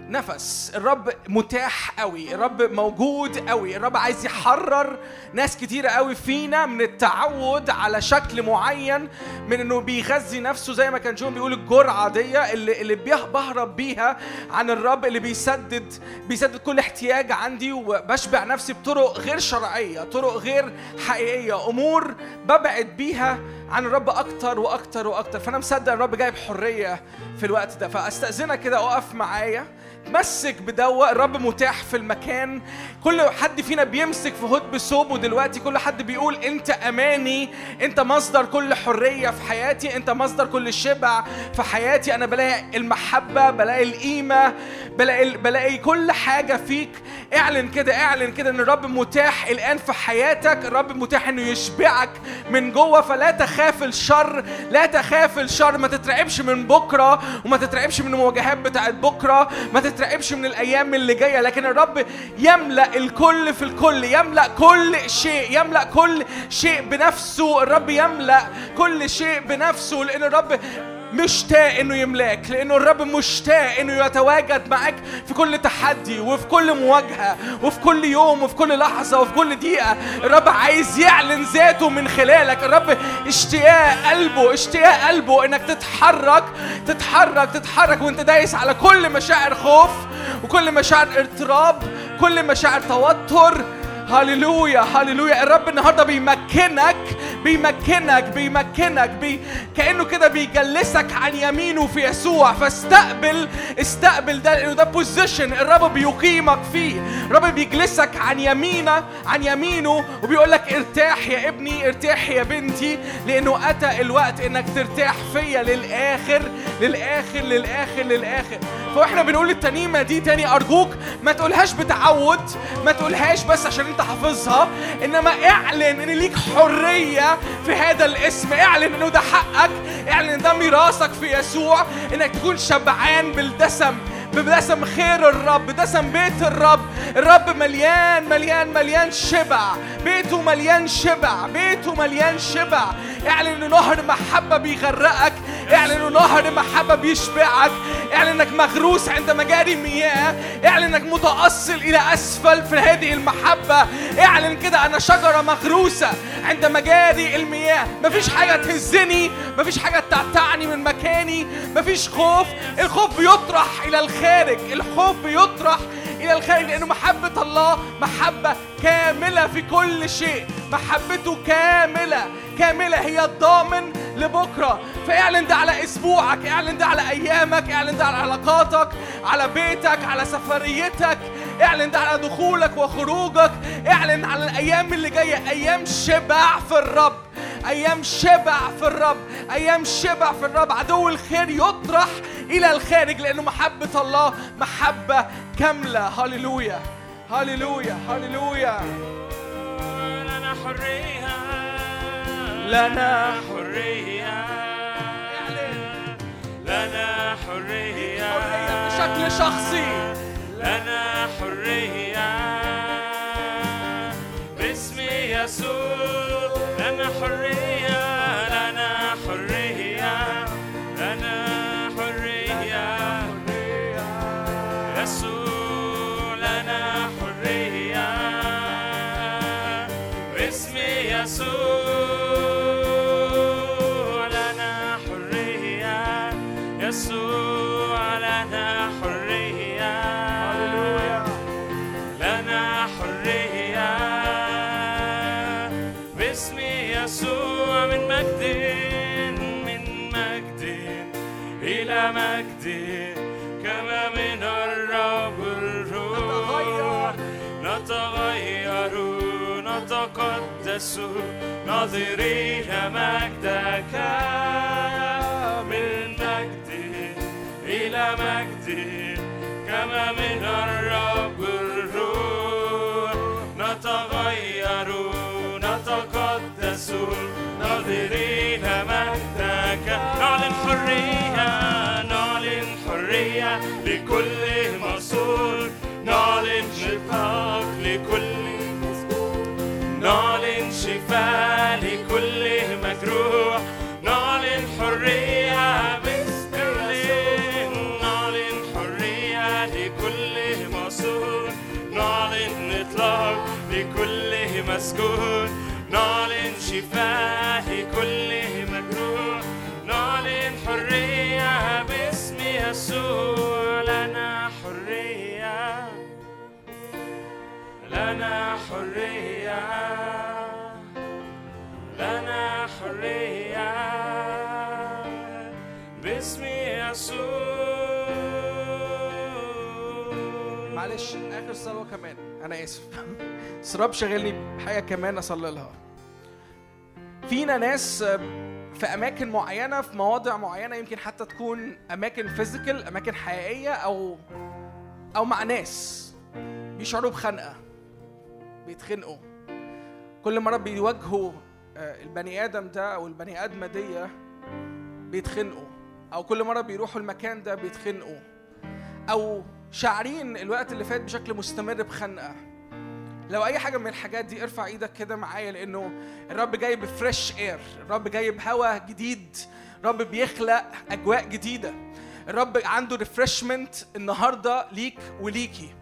نفس. الرب متاح قوي الرب موجود قوي الرب عايز يحرر ناس كتيرة قوي فينا من التعود على شكل معين من إنه بيغذي نفسه زي ما كان جون بيقول الجرعة دي اللي اللي بهرب بيها عن الرب اللي بيسدد بيسدد كل احتياج عندي وبشبع نفسي بطرق غير شرعية طرق غير حقيقية. أمور ببعد بيها عن الرب أكتر وأكتر وأكتر. فأنا مصدق الرب جاي بحرية في الوقت ده. فأستأذنك كده أقف معايا. اتمسك بدوا الرب متاح في المكان. كل حد فينا بيمسك في هدب ثوبه دلوقتي. كل حد بيقول انت اماني انت مصدر كل حرية في حياتي انت مصدر كل شبع في حياتي. أنا بلاقي المحبة بلاقي القيمة بلاقي بلاقي كل حاجة فيك. اعلن كده اعلن كده ان الرب متاح الآن في حياتك. الرب متاح إنه يشبعك من جوه. فلا تخاف الشر لا تخاف الشر. ما تترعبش من بكرة وما تترعبش من المواجهات بتاعت بكرة. ما تترعبش من الأيام اللي جاية لكن الرب يملأ الكل في الكل يملأ كل شيء يملأ كل شيء بنفسه الرب يملأ كل شيء بنفسه لأن الرب مشتاق إنه يملاك لأنه الرب مشتاق إنه يتواجد معاك في كل تحدي وفي كل مواجهة وفي كل يوم وفي كل لحظة وفي كل دقيقة. الرب عايز يعلن ذاته من خلالك. الرب اشتياق قلبه اشتياق قلبه إنك تتحرك تتحرك تتحرك وأنت دايس على كل مشاعر خوف وكل مشاعر اضطراب كل مشاعر توتر. هللويا هللويا الرب النهارده بيمكنك بيمكنك بيمكنك بي كأنه كده بيجلسك عن يمينه في يسوع. فاستقبل استقبل ده لأنه ده بوزيشن الرب بيقيمك فيه. الرب بيجلسك عن يمينة عن يمينه وبيقول لك ارتاح يا ابني ارتاح يا بنتي لأنه أتى الوقت إنك ترتاح فيا للآخر للآخر للآخر للآخر. فإحنا بنقول الترنيمه دي تاني أرجوك ما تقولهاش بتعود ما تقولهاش بس عشان انت حافظها انما اعلن ان ليك حرية في هذا الاسم. اعلن انه ده حقك. اعلن ده ميراثك في يسوع انك تكون شبعان بالدسم. بدسم خير الرب دسم بيت الرب. الرب مليان مليان مليان شبع. بيته مليان شبع بيته مليان شبع. اعلن نهر محبة بيغرقك اعلن نهر محبة بيشبعك. اعلن إنك مغروس عند مجاري مياه. اعلن إنك متأصل إلى أسفل في هذه المحبة. اعلن كده أنا شجرة مغروسة عند مجاري المياه. مفيش حاجة تهزني مفيش حاجة تعتعني من مكاني مفيش خوف. الخوف بيطرح إلى الخارج الخوف بيطرح إلى الخارج لأنه محبة الله محبة كاملة في كل شيء. محبته كاملة كاملة. هي الضامن لبكرة. فاعلن ده على أسبوعك اعلن ده على أيامك اعلن ده على علاقاتك على بيتك على سفريتك. اعلن ده على دخولك وخروجك. اعلن على الأيام اللي جاية. أيام شبع في الرب. أيام شبع في الرب. أيام شبع في الرب. عدو الخير يطرح إلى الخارج لأنه محبة الله محبة كاملة. هللويا. هللويا. هللويا.
لنا حرية.
لنا
حرية. لنا حرية.
حرية بشكل شخصي.
لنا حرية. باسم يسوع. لنا حرية. لنا حرية. لنا حرية. يسوع لنا حرية. باسم يسوع. إلى مجد كما من الرب الروح نتغير نتقدس ناظرين مجدك من مجد إلى مجد كما من الرب الروح نتغير نتقدس ناظرين مجدك نعلن حرية نعلن حرية لكل مصور نعلن شفاء لكل نعلن شفاء لكل مجروح نعلن حرية باستمرار نعلن حرية لكل مصون نعلن إطلاق لكل مسجون نعلن شفاء لكل مجروح نعلن حرية باسم يسوع. لنا حرية لنا حرية لنا حرية باسم يسوع.
معلش آخر صلوه كمان. أنا آسف. بس الرب شغلني بحاجة كمان أصلي لها. فينا ناس في أماكن معينة في مواضع معينة يمكن حتى تكون أماكن فيزيكال أماكن حقيقية أو أو مع ناس بيشعروا بخنقة بيتخنقوا. كل مرة بيواجهوا آه، البني آدم ده أو البني آدمة دي بيتخنقوا. أو كل مرة بيروحوا المكان ده بيتخنقوا. أو شاعرين الوقت اللي فات بشكل مستمر بخنقة. لو أي حاجة من الحاجات دي ارفع إيدك كده معايا لأنه الرب جاي ب fresh air الرب جاي بهوا جديد. الرب بيخلق أجواء جديدة. الرب عنده refreshment النهارده ليك وليكي.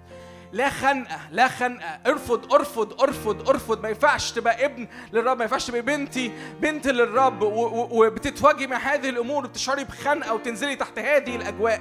لا خنقه لا خنقه ارفض ارفض ارفض ارفض. ما ينفعش تبقى ابن للرب ما ينفعش تبقى بنتي بنت للرب. وبتتواجهي مع هذه الأمور وبتشعري بخنقة وتنزلي تحت هذه الأجواء.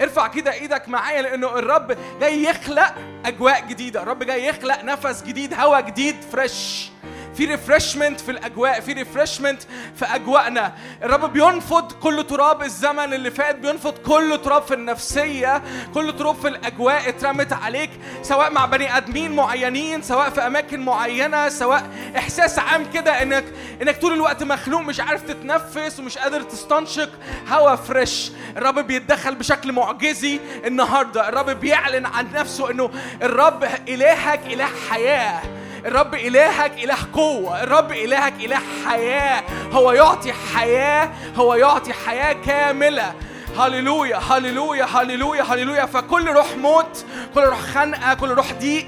ارفع كده إيدك معايا لأنه الرب جاي يخلق أجواء جديدة. الرب جاي يخلق نفس جديد هوا جديد fresh في refreshment في الأجواء في refreshment في أجواءنا. الرب بينفض كل تراب الزمن اللي فات بينفض كل تراب في النفسية كل تراب في الأجواء اترمت عليك سواء مع بني آدمين معينين سواء في أماكن معينة سواء إحساس عام كده إنك إنك طول الوقت مخنوق مش عارف تتنفس ومش قادر تستنشق. هوا فريش الرب بيتدخل بشكل معجزي النهارده. الرب بيعلن عن نفسه إنه الرب إلهك إله حياة. الرب إلهك إله قوة الرب إلهك إله حياة. هو يعطي حياة هو يعطي حياة كاملة. هللويا هللويا هللويا هللويا. فكل روح موت كل روح خنقة كل روح ضيق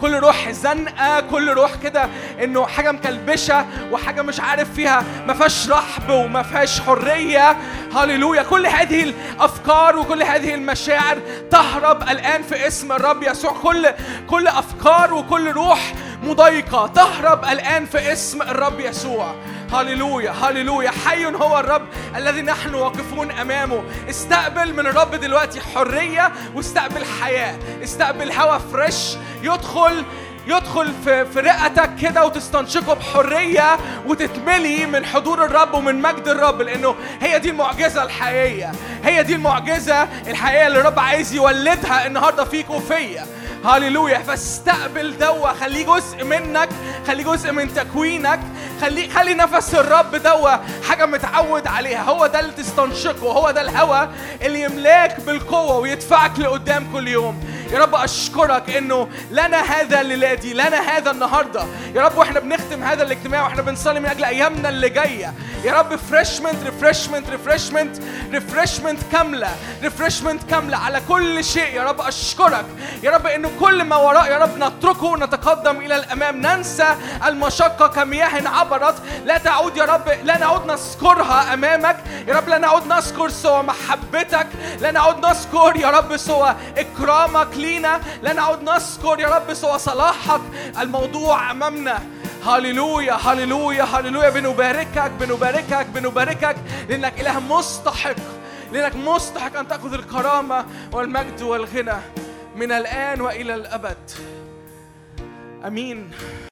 كل روح زنقة كل روح كده إنه حاجة مكلبشة وحاجة مش عارف فيها. ما فيهاش رحب وما فيهاش حرية. هللويا. كل هذه الأفكار وكل هذه المشاعر تهرب الآن في اسم الرب يسوع. كل كل أفكار وكل روح مضايقة. تهرب الآن في اسم الرب يسوع. هللويا هللويا. حي هو الرب الذي نحن واقفون أمامه. استقبل من الرب دلوقتي حرية واستقبل حياة. استقبل هوا فريش يدخل يدخل في في رئتك كده وتستنشقه بحرية وتتملي من حضور الرب ومن مجد الرب لأنه هي دي المعجزة الحقيقية. هي دي المعجزة الحقيقيه اللي الرب عايز يولدها النهارده فيك وفيا. هللويا فاستقبل دوا خليه جزء منك خليه جزء من تكوينك خلي خلي نفس الرب دوا. حاجة متعود عليها. هو ده اللي تستنشقه. هو ده الهوى اللي يملاك بالقوة ويدفعك لقدام كل يوم. يا رب أشكرك إنه لنا هذا الليلة دي لنا هذا النهارده. يا رب وإحنا بنختم هذا الاجتماع وإحنا بنصلي من أجل أيامنا اللي جاية. يا رب refreshment refreshment refreshment refreshment كاملة refreshment كاملة على كل شيء. يا رب أشكرك. يا رب إنه كل ما وراء يا رب نتركه ونتقدم إلى الأمام. ننسى المشقة كمياه عبرت. لا تعود يا رب لا نعود نذكرها أمامك. يا رب لا نعود نذكر سوى محبتك لا نعود نذكر يا رب سوى إكرامك لينا. لا نعود نذكر يا رب سوى صلاحك. الموضوع أمامنا. هللويا هللويا هللويا. بنباركك بنباركك بنباركك. لأنك إله مستحق لأنك مستحق أن تأخذ الكرامة والمجد والغنى. من الآن وإلى الأبد. أمين.